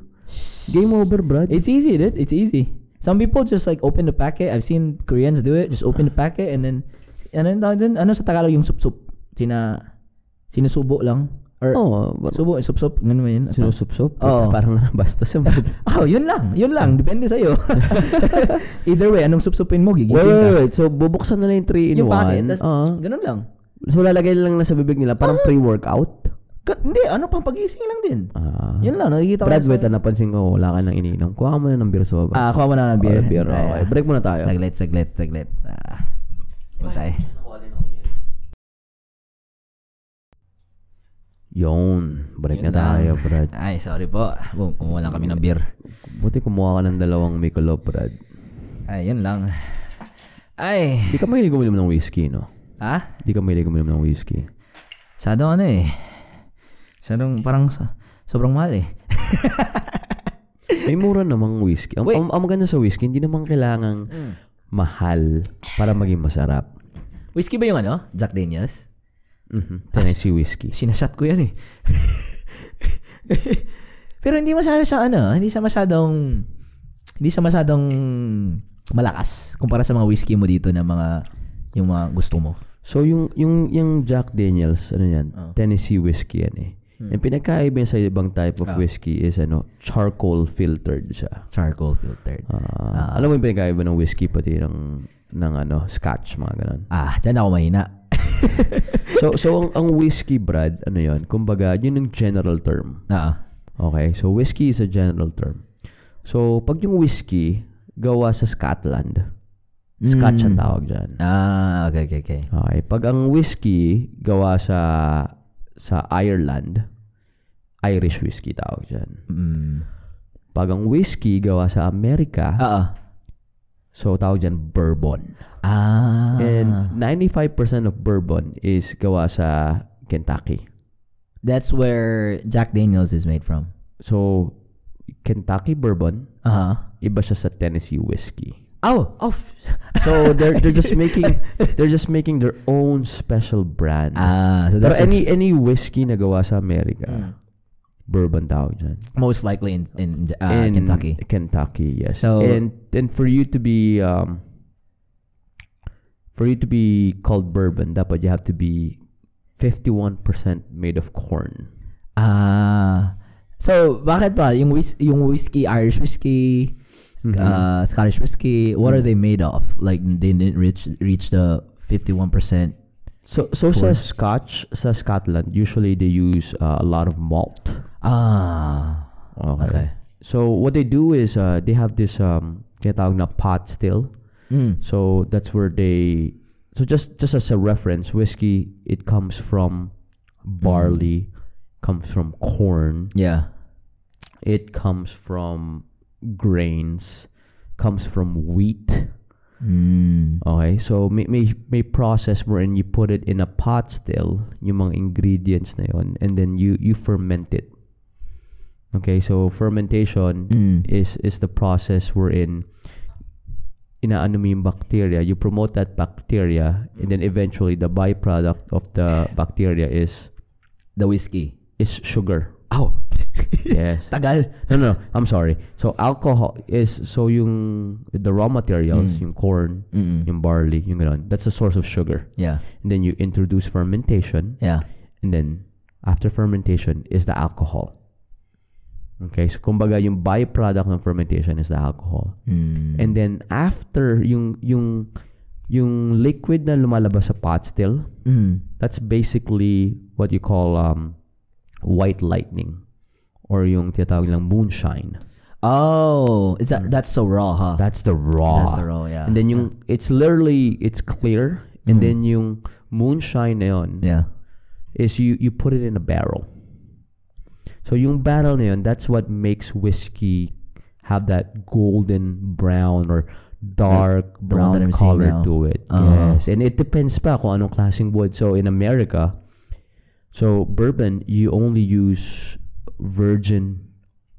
Speaker 1: Game over, Brad.
Speaker 2: It's easy, dude. It's easy. Some people just like open the packet. I've seen Koreans do it. Just open the packet and then, ano yung dun? Ano sa Tagalog yung sup-sup? Sina, sinusubo lang. Or,
Speaker 1: oh,
Speaker 2: subo, sup-sup, ganun ba yun?
Speaker 1: sinusupsup.
Speaker 2: Oo.
Speaker 1: Parang basta sa brad.
Speaker 2: Oh, yun lang. Yun lang. Depende sa'yo. Either way, anong sup-supin mo, gigising
Speaker 1: Wait, wait,
Speaker 2: ka.
Speaker 1: wait. So, bubuksan na lang yung 3 in
Speaker 2: Yung
Speaker 1: 1.
Speaker 2: packet, tas,
Speaker 1: Oo.
Speaker 2: ganun lang.
Speaker 1: So, lalagay lang na sa bibig nila. Parang pre-workout.
Speaker 2: Ka- hindi, ano pang pagising lang din.
Speaker 1: Ah.
Speaker 2: Yun lang, nakikita ko
Speaker 1: Brad, wait, ah, napansin ko, wala ka nang iniinom. Kuha ka muna ng beer sa baba.
Speaker 2: Ah, kuha mo na ng beer.
Speaker 1: Oh, beer. Okay. Break muna tayo.
Speaker 2: Saglit, saglit, saglit. Ah. Yun tayo.
Speaker 1: Yun. Break
Speaker 2: Yun
Speaker 1: na tayo,
Speaker 2: lang.
Speaker 1: Brad.
Speaker 2: Ay, sorry po. Kung kumuha lang kami ng beer.
Speaker 1: Buti kumuha ka ng dalawang Michelob, Brad.
Speaker 2: Ay, yun lang. Ay.
Speaker 1: Di ka mahilig uminom ng whiskey, no?
Speaker 2: Ha?
Speaker 1: Di ka mahilig uminom ng whiskey.
Speaker 2: Masyado ano eh. Masyadong parang so, sobrang mahal eh.
Speaker 1: May mura namang whiskey. Ang,
Speaker 2: Wait.
Speaker 1: ang, ang maganda sa whiskey, hindi naman kailangang mahal para maging masarap.
Speaker 2: Whiskey ba yung ano? Jack Daniels?
Speaker 1: Mhm. Tennessee whiskey.
Speaker 2: Sinashot ko yan eh. Pero hindi masyado siya ano, hindi siya masyadong hindi siya masyadong malakas kumpara sa mga whiskey mo dito na mga yung mga gusto mo.
Speaker 1: So, yung, yung, yung Jack Daniels, ano yan?
Speaker 2: Oh.
Speaker 1: Tennessee whiskey yan eh. Yung pinagkaiba sa ibang type of
Speaker 2: Ah.
Speaker 1: whiskey is ano, charcoal filtered siya.
Speaker 2: Charcoal filtered.
Speaker 1: Ah, alam mo yung pinagkaiba ng whiskey pati ng ng ano, scotch, mga ganun.
Speaker 2: Ah, dyan ako mahina.
Speaker 1: So, so ang, ang whiskey, Brad, ano yon Kumbaga, yun yung general term.
Speaker 2: Ah.
Speaker 1: Okay, so whiskey is a general term. So, pag yung whiskey, gawa sa Scotland, Scotch ang tawag dyan.
Speaker 2: Ah, okay, okay, okay.
Speaker 1: Okay, pag ang whiskey, gawa sa sa Ireland, Irish whiskey tawag dyan.
Speaker 2: Mm.
Speaker 1: Pag ang whiskey, gawa sa Amerika,
Speaker 2: ah.
Speaker 1: so tawag dyan bourbon.
Speaker 2: Ah.
Speaker 1: And 95% of bourbon is gawa sa Kentucky.
Speaker 2: that's where Jack Daniels is made from.
Speaker 1: So, Kentucky bourbon,
Speaker 2: Uh-huh.
Speaker 1: iba siya sa Tennessee whiskey.
Speaker 2: Oh, oh.
Speaker 1: So they're they're just making they're just making their own special brand.
Speaker 2: ah, so
Speaker 1: Pero
Speaker 2: that's
Speaker 1: any any whiskey na gawa sa Amerika,
Speaker 2: Mm.
Speaker 1: bourbon tawag dyan.
Speaker 2: most likely in in uh,
Speaker 1: in
Speaker 2: Kentucky.
Speaker 1: Kentucky, yes.
Speaker 2: So-
Speaker 1: and and for you to be um for you to be called bourbon, dapat you have to be 51% made of corn.
Speaker 2: Ah. so bakit ba yung whis- yung whiskey, Irish whiskey, uh, Scottish whiskey, what are they made of? Like they didn't reach reach the 51%.
Speaker 1: So so sa Scotch, sa Scotland, usually they use uh, a lot of malt.
Speaker 2: Ah.
Speaker 1: Okay.
Speaker 2: Okay.
Speaker 1: So what they do is uh, they have this um na pot still.
Speaker 2: Mm.
Speaker 1: So that's where they so just just as a reference, whiskey it comes from barley, comes from corn,
Speaker 2: Yeah.
Speaker 1: it comes from grains, comes from wheat.
Speaker 2: Mm.
Speaker 1: Okay, so may, may, may process wherein you put it in a pot still, yung mga ingredients na yon, and then you you ferment it. Okay, so fermentation
Speaker 2: Mm.
Speaker 1: is is the process wherein inaano mo yung bacteria, you promote that bacteria, and then eventually the byproduct of the bacteria is
Speaker 2: The whiskey.
Speaker 1: is sugar.
Speaker 2: Oh.
Speaker 1: Yes.
Speaker 2: Tagal.
Speaker 1: No, no, no, I'm sorry. So alcohol is so yung the raw materials, yung corn,
Speaker 2: Mm.
Speaker 1: yung barley, yung ganun. That's the source of sugar.
Speaker 2: Yeah.
Speaker 1: And then you introduce fermentation,
Speaker 2: Yeah.
Speaker 1: and then after fermentation is the alcohol. Okay, so kumbaga yung byproduct ng fermentation is the alcohol.
Speaker 2: Mm.
Speaker 1: And then after yung yung yung liquid na lumalabas sa pot still,
Speaker 2: Mm.
Speaker 1: that's basically what you call um white lightning or yung tinatawag lang moonshine.
Speaker 2: Oh, is that that's so raw, huh?
Speaker 1: That's the raw.
Speaker 2: That's the raw, yeah.
Speaker 1: And then yung it's literally it's clear and then yung moonshine na yun
Speaker 2: yeah.
Speaker 1: is you you put it in a barrel. So yung barrel na yun, that's what makes whiskey have that golden brown or dark
Speaker 2: The
Speaker 1: brown color to it.
Speaker 2: Uh-huh.
Speaker 1: Yes. And it depends pa kung anong klaseng wood. So in America, so bourbon, you only use virgin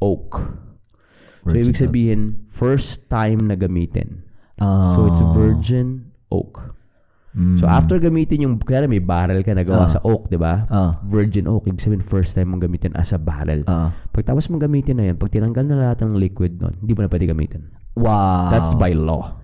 Speaker 1: oak. so
Speaker 2: Virgin
Speaker 1: ibig sabihin, first time na gamitin.
Speaker 2: Oh.
Speaker 1: So it's virgin oak. So after gamitin yung, kaya may barrel ka nagawa
Speaker 2: Ah.
Speaker 1: sa oak, di ba?
Speaker 2: Ah.
Speaker 1: Virgin oak, ibig sabihin first time mong gamitin as a barrel.
Speaker 2: Ah.
Speaker 1: Pag tapos mong gamitin na yan, pag tinanggal na lahat ng liquid nun, hindi mo na pwede gamitin.
Speaker 2: Wow.
Speaker 1: That's by law.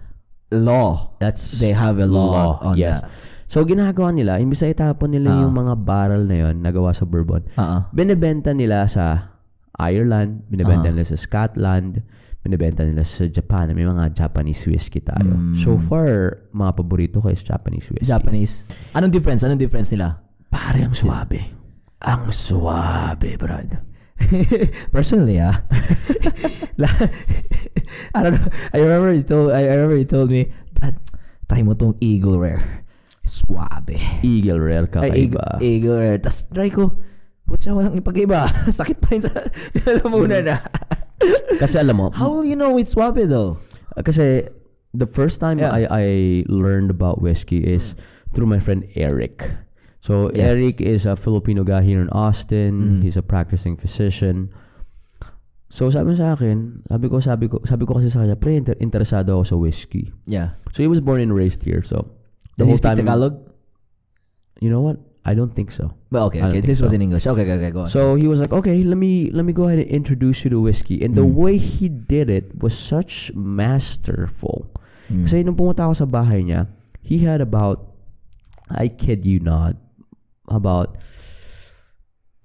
Speaker 2: law.
Speaker 1: That's
Speaker 2: They have a law on
Speaker 1: yes.
Speaker 2: that.
Speaker 1: So, ginagawa nila, imbis na itapon nila
Speaker 2: Ah.
Speaker 1: yung mga barrel na yon nagawa sa bourbon,
Speaker 2: Oo.
Speaker 1: binibenta nila sa Ireland, binibenta
Speaker 2: Ah.
Speaker 1: nila sa Scotland, binibenta nila sa Japan. May mga Japanese whiskey tayo.
Speaker 2: Mm.
Speaker 1: So far, mga paborito ko is Japanese whiskey.
Speaker 2: Japanese. Anong difference? Anong difference nila?
Speaker 1: Pare, ang suwabe. Ang suwabe, brad.
Speaker 2: Personally, ah. I don't know. I remember you told I, I remember you told me, Brad, try mo tong Eagle Rare. Suabe.
Speaker 1: Eagle Rare
Speaker 2: Ay, Eagle,
Speaker 1: kakaiba.
Speaker 2: Eagle Rare. Tapos try ko, putya, walang ipag-iba. Sakit pa rin sa lalamunan na.
Speaker 1: Kasi alam mo,
Speaker 2: How will you know it's suabe though?
Speaker 1: kasi the first time
Speaker 2: Yeah.
Speaker 1: I, I learned about whiskey is through my friend Eric. So
Speaker 2: Yeah.
Speaker 1: Eric is a Filipino guy here in Austin.
Speaker 2: Mm.
Speaker 1: He's a practicing physician. So sabi sa akin, sabi ko, sabi ko, sabi ko kasi sa kanya, pre, inter- interesado ako sa whiskey.
Speaker 2: Yeah.
Speaker 1: So he was born and raised here. So
Speaker 2: Does he
Speaker 1: whole
Speaker 2: speak
Speaker 1: time,
Speaker 2: Tagalog?
Speaker 1: you know what? I don't think so.
Speaker 2: Well, okay, okay. This was in English. Okay, okay, okay. Go on.
Speaker 1: So he was like, okay, let me let me go ahead and introduce you to whiskey. And the
Speaker 2: Mm.
Speaker 1: way he did it was such masterful.
Speaker 2: Mm.
Speaker 1: Kasi nung pumunta ako sa bahay niya, he had about, I kid you not, about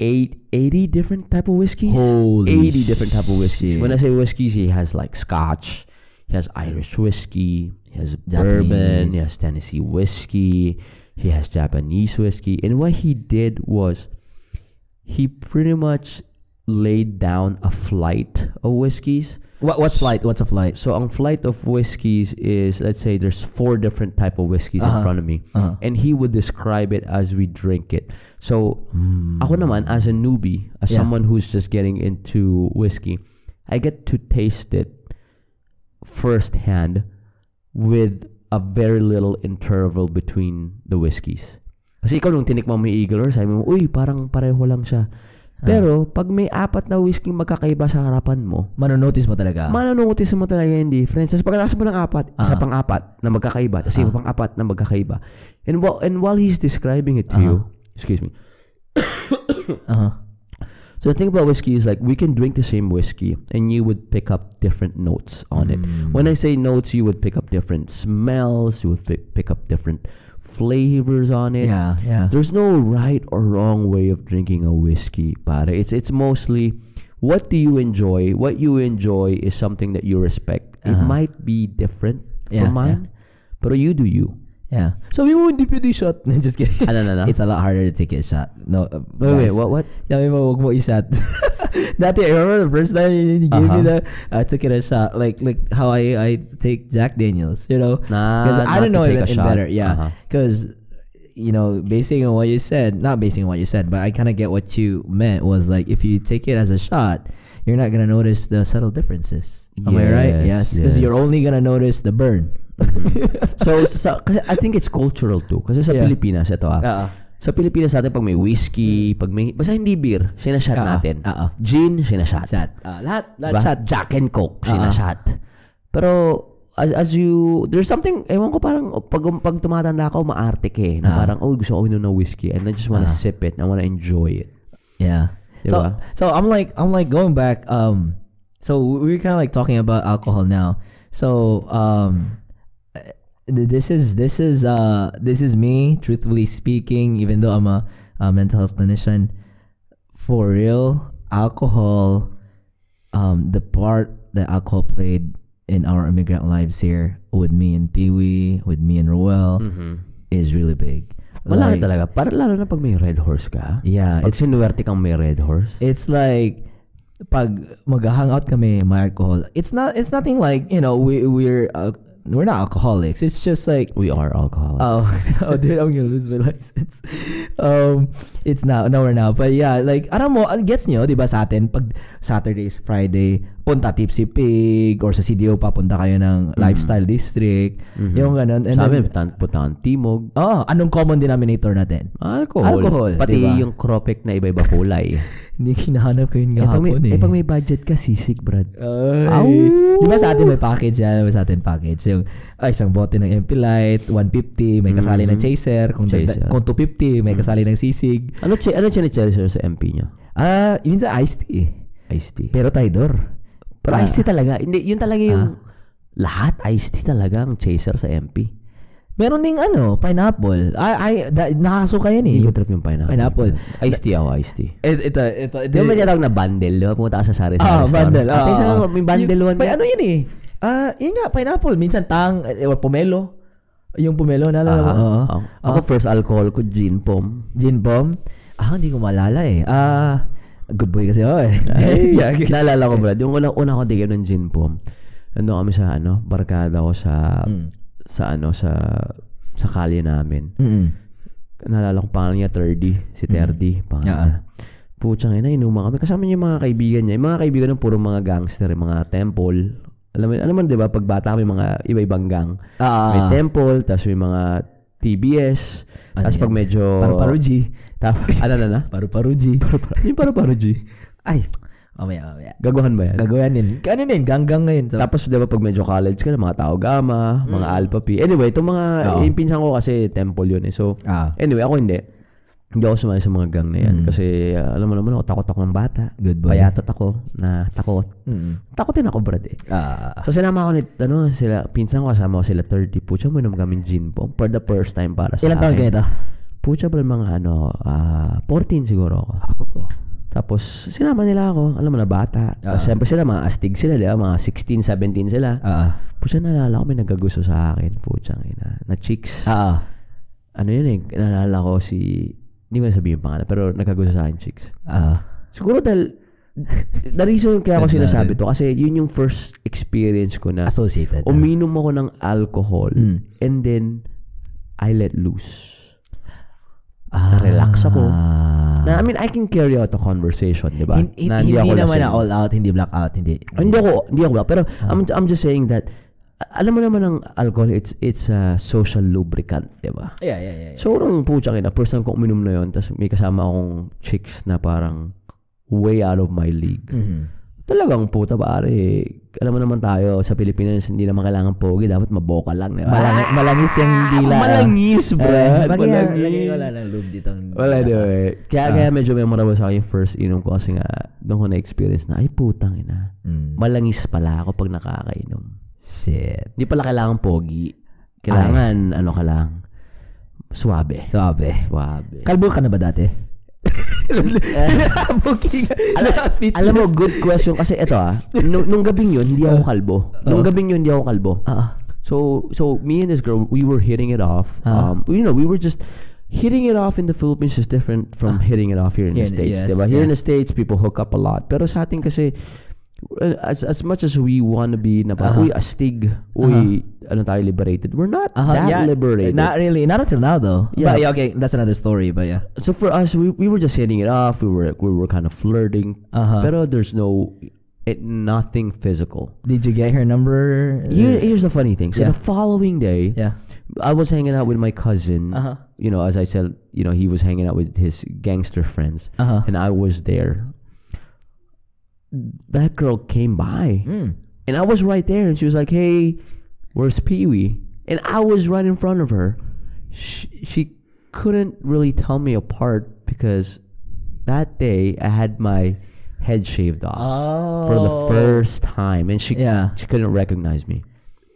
Speaker 1: eight, 80 different type of whiskeys.
Speaker 2: Holy
Speaker 1: 80 different type of whiskeys.
Speaker 2: shit.
Speaker 1: When I say whiskeys, he has like Scotch, he has Irish whiskey, he has
Speaker 2: Japanese.
Speaker 1: bourbon, he has Tennessee whiskey, he has Japanese whiskey. And what he did was he pretty much laid down a flight of whiskeys.
Speaker 2: What what's flight? What's a flight?
Speaker 1: So on flight of whiskeys is let's say there's four different type of whiskeys
Speaker 2: Uh-huh.
Speaker 1: in front of me.
Speaker 2: Uh-huh.
Speaker 1: And he would describe it as we drink it. So ako naman as a newbie, as
Speaker 2: Yeah.
Speaker 1: someone who's just getting into whiskey, I get to taste it firsthand with a very little interval between the whiskeys. Kasi ikaw nung tinikman mo yung Eagle Rare, sabi mo, uy, parang pareho lang siya. Pero, pag may apat na whiskey magkakaiba sa harapan mo,
Speaker 2: Manonotice mo talaga.
Speaker 1: Manonotice mo talaga yung difference. Tapos pagkatapos mo ng apat, isa
Speaker 2: Ah.
Speaker 1: pang apat na magkakaiba. Tapos iba pang apat na magkakaiba. And while, and while he's describing it to
Speaker 2: Uh-huh.
Speaker 1: you, excuse me.
Speaker 2: uh-huh.
Speaker 1: So the thing about whiskey is like we can drink the same whiskey and you would pick up different notes on it.
Speaker 2: Mm.
Speaker 1: When I say notes, you would pick up different smells, you would pick, pick up different flavors on it.
Speaker 2: Yeah, yeah.
Speaker 1: There's no right or wrong way of drinking a whiskey, but It's it's mostly what do you enjoy? What you enjoy is something that you respect. It
Speaker 2: Uh-huh.
Speaker 1: might be different
Speaker 2: Yeah,
Speaker 1: from mine, but you do you.
Speaker 2: Yeah. Sabi mo, hindi pwede shot. Just kidding.
Speaker 1: Ano na na?
Speaker 2: It's a lot harder to take a shot. No, uh,
Speaker 1: Wait, wait, what, what?
Speaker 2: Sabi mo, huwag mo i-shot. Dati, I remember the first time you gave me
Speaker 1: Uh-huh.
Speaker 2: the, I took it a shot. Like, like how I, I take Jack Daniels, you know?
Speaker 1: Nah,
Speaker 2: Because I don't know it
Speaker 1: shot.
Speaker 2: better. Yeah.
Speaker 1: Uh-huh.
Speaker 2: Because, you know, basing on what you said, not basing on what you said, but I kind of get what you meant was like, if you take it as a shot, you're not going to notice the subtle differences. Am I right?
Speaker 1: Yes,
Speaker 2: Yes. Because
Speaker 1: yes.
Speaker 2: you're only going to notice the burn.
Speaker 1: So, sa, kasi I think it's cultural too. Kasi sa
Speaker 2: Yeah.
Speaker 1: Pilipinas, ito ah.
Speaker 2: Oo.
Speaker 1: Sa Pilipinas natin, pag may whiskey, pag may, basta hindi beer, sinashot
Speaker 2: Oo,
Speaker 1: natin.
Speaker 2: oo.
Speaker 1: Gin, sinashot.
Speaker 2: Shot. Ah, lahat, lahat
Speaker 1: Diba?
Speaker 2: shot.
Speaker 1: Jack and Coke, sinashot. Pero, as, as you, there's something, ewan ko parang, pag, pag tumatanda ako, maarte ka eh. Na
Speaker 2: Ah.
Speaker 1: parang, oh, gusto ko uminom ng whiskey and I just wanna
Speaker 2: Ah.
Speaker 1: sip it. I wanna enjoy it.
Speaker 2: Yeah.
Speaker 1: Diba?
Speaker 2: So so I'm like I'm like going back. Um, so we were kind of like talking about alcohol now. So um, uh, this is this is uh this is me truthfully speaking. Even though I'm a, a mental health clinician, for real, alcohol, um, the part that alcohol played in our immigrant lives here with me and Pee Wee, with me and Roel, is really big.
Speaker 1: Wala
Speaker 2: Like,
Speaker 1: talaga. Para lalo na pag may red horse ka.
Speaker 2: Yeah,
Speaker 1: Pag
Speaker 2: it's
Speaker 1: sinuwerte kang may red horse.
Speaker 2: it's like pag mag-hangout kami may alcohol it's not it's nothing like you know we we're uh, we're not alcoholics it's just like
Speaker 1: We are alcoholics.
Speaker 2: oh oh dude I'm gonna lose my license um it's now no we're now but yeah like alam mo gets nyo di ba sa atin pag Saturdays Friday punta Tipsy Pig or sa CDO papunta kayo ng lifestyle district yung ganun and
Speaker 1: Sa
Speaker 2: then,
Speaker 1: putan- puntahan timog.
Speaker 2: oh anong common denominator natin
Speaker 1: Alcohol.
Speaker 2: Alcohol,
Speaker 1: Pati
Speaker 2: diba?
Speaker 1: yung cropek na iba-iba kulay.
Speaker 2: hindi hinahanap ko yun
Speaker 1: eh, pag may,
Speaker 2: gahapon eh,
Speaker 1: eh, pag may budget ka, sisig, brad.
Speaker 2: Ay. Di ba sa atin may package yan? Ba sa atin package? Yung ay, isang bote ng MP Light, 150, may kasali ng chaser. Kung,
Speaker 1: Chaser.
Speaker 2: kung 250, may kasali ng sisig.
Speaker 1: Ano, chi- ano chinicherish sa MP nyo?
Speaker 2: Ah, yun sa iced tea.
Speaker 1: Iced tea.
Speaker 2: Pero Tidor.
Speaker 1: Pero
Speaker 2: Ah.
Speaker 1: iced tea talaga. Hindi, yun talaga yung lahat iced tea talaga ang chaser sa MP.
Speaker 2: Meron ding ano, pineapple. Ay, ay, da, nakakasuka yan eh.
Speaker 1: Hindi ko trip yung pineapple.
Speaker 2: Pineapple.
Speaker 1: Iced tea ako, iced tea.
Speaker 2: Ito, ito, ito.
Speaker 1: Di ba may tinatawag na bundle? Di ba pumunta ka sa sari-sari
Speaker 2: Ah,
Speaker 1: store?
Speaker 2: bundle. Ah,
Speaker 1: isa
Speaker 2: ah.
Speaker 1: lang, may bundle
Speaker 2: Yung-
Speaker 1: one.
Speaker 2: May ano yan eh. Ah, yun nga, pineapple. Minsan tang, eh, or pomelo. Yung pomelo, naalala mo?
Speaker 1: Aha.
Speaker 2: Oo.
Speaker 1: Ako, first alcohol ko, gin pom.
Speaker 2: Gin bomb. Ah, hindi ko maalala eh. Ah, good boy kasi ako eh.
Speaker 1: Ay,
Speaker 2: Yeah.
Speaker 1: naalala ko Brad, yung una, una ko tigil ng gin pom. Nandun kami sa ano, barkada ko sa,
Speaker 2: Mm.
Speaker 1: Sa ano, sa, sa kalye namin.
Speaker 2: Mm-mm.
Speaker 1: Naalala ko pangalan niya, Terdy. Si Terdy. Pangalan
Speaker 2: Yeah.
Speaker 1: niya. Putsang ina, inuman kami. Kasama niya yung mga kaibigan niya. Yung mga kaibigan ng puro mga gangster, yung mga temple. Alam mo, alam mo 'di ba pag bata may mga iba-ibang gang.
Speaker 2: Ah,
Speaker 1: may temple, tapos may mga TBS,
Speaker 2: Ano
Speaker 1: tapos pag medyo
Speaker 2: Paru-paru G.
Speaker 1: Tapos ano na na?
Speaker 2: Paru-paru G.
Speaker 1: Yung paru-paru G.
Speaker 2: Ay, mamaya, mamaya.
Speaker 1: Gaguhan ba yan?
Speaker 2: Gagawin din. Ano din, ganggang ngayon. So,
Speaker 1: Tapos 'di ba pag medyo college ka na mga tao gamma, mga alpha P. Anyway, itong mga
Speaker 2: Mm. Oo.
Speaker 1: yung pinsan ko kasi temple yun eh. So
Speaker 2: ah,
Speaker 1: anyway, ako hindi. Hindi ako sumali sa mga gang na yan. Kasi uh, alam mo naman ako, takot ako ng bata.
Speaker 2: Mm. good boy.
Speaker 1: Payatot ako na takot.
Speaker 2: Mm.
Speaker 1: Takotin ako, brad eh.
Speaker 2: Ah,
Speaker 1: So sinama ako ni, ano, sila, pinsan ko kasama ko sila 30. Pucha, uminom kami gin bomb for the first time para sa
Speaker 2: ilan taon
Speaker 1: akin.
Speaker 2: nito?
Speaker 1: Pucha, bro, mga ano, ah 14 siguro ako. Tapos, sinama nila ako. Alam mo na, bata.
Speaker 2: Ah.
Speaker 1: Tapos, siyempre sila, mga astig sila, di ba? Mga 16, 17 sila.
Speaker 2: Ah,
Speaker 1: Pucha, nalala ko, may nagagusto sa akin. Pucha, ina. Na chicks.
Speaker 2: ah, ah.
Speaker 1: Ano yun eh, nalala ko si, hindi ko na sabihin yung pangalan, pero nagagusto sa akin chicks.
Speaker 2: Ah,
Speaker 1: Siguro dahil, the reason kaya ako sinasabi to, kasi yun yung first experience ko na
Speaker 2: associated.
Speaker 1: uminom ako ng alcohol
Speaker 2: Mm.
Speaker 1: and then I let loose.
Speaker 2: Ah,
Speaker 1: relax ako. Na, I mean, I can carry out a conversation, di ba?
Speaker 2: Hin- hin-
Speaker 1: Na
Speaker 2: hindi,
Speaker 1: ako
Speaker 2: naman
Speaker 1: lasing.
Speaker 2: na all out, hindi black out, hindi.
Speaker 1: Hindi ako, hindi ako, pero
Speaker 2: Ah.
Speaker 1: I'm, I'm just saying that, alam mo naman ang alcohol, it's it's a social lubricant, di ba?
Speaker 2: Yeah, yeah, yeah. yeah.
Speaker 1: So, nung pucha kina, first time ko uminom na yun, tapos may kasama akong chicks na parang way out of my league.
Speaker 2: Mhm.
Speaker 1: Talagang puta pare, alam mo naman tayo, sa Pilipinas, hindi naman kailangan pogi, dapat maboka lang, di ba?
Speaker 2: Malang, malangis yung dila.
Speaker 1: Ah, Malangis, Brad.
Speaker 2: Bakit
Speaker 1: malangis.
Speaker 2: lagay ko lang ng lube dito.
Speaker 1: Wala, di ba? eh. Kaya,
Speaker 2: Ah.
Speaker 1: kaya medyo memorable sa akin yung first inom ko kasi nga, doon ko na-experience na, ay putang ina,
Speaker 2: Mm.
Speaker 1: malangis pala ako pag nakakainom.
Speaker 2: Shit.
Speaker 1: Hindi pala kailangan pogi. Kailangan, ano ka lang, suabe.
Speaker 2: Sabi.
Speaker 1: Suabe.
Speaker 2: Kalbo ka na ba dati? Booking.
Speaker 1: alam, alam mo, good question kasi ito ah, nung, nung gabing yun, hindi ako kalbo. Nung gabing yun, hindi ako kalbo.
Speaker 2: Ah,
Speaker 1: So, so me and this girl, we were hitting it off.
Speaker 2: Ah.
Speaker 1: Um, you know, we were just hitting it off in the Philippines is different from hitting it off here in the
Speaker 2: in-
Speaker 1: States,
Speaker 2: yes,
Speaker 1: diba? Here in
Speaker 2: yeah.
Speaker 1: the States, people hook up a lot. Pero sa atin kasi, uh, as as much as we want to be na parang, uy, astig, uy, ano tayo, liberated. We're not
Speaker 2: uh-huh,
Speaker 1: that
Speaker 2: yeah.
Speaker 1: liberated.
Speaker 2: Not really. Not until now though.
Speaker 1: Yeah.
Speaker 2: But yeah, okay, that's another story. But yeah.
Speaker 1: so for us, we, we were just hitting it off. We were we were kind of flirting.
Speaker 2: Uh-huh.
Speaker 1: Pero there's no, it, nothing physical.
Speaker 2: Did you get her number?
Speaker 1: Here, here's the funny thing. So
Speaker 2: Yeah.
Speaker 1: the following day,
Speaker 2: Yeah.
Speaker 1: I was hanging out with my cousin.
Speaker 2: Uh-huh.
Speaker 1: You know, as I said, you know, he was hanging out with his gangster friends,
Speaker 2: Uh-huh.
Speaker 1: and I was there. That girl came by,
Speaker 2: Mm.
Speaker 1: and I was right there, and she was like, "Hey, where's Pee Wee?" And I was right in front of her. She, she couldn't really tell me apart because that day I had my head shaved off
Speaker 2: Oh.
Speaker 1: for the first time, and she
Speaker 2: Yeah.
Speaker 1: she couldn't recognize me.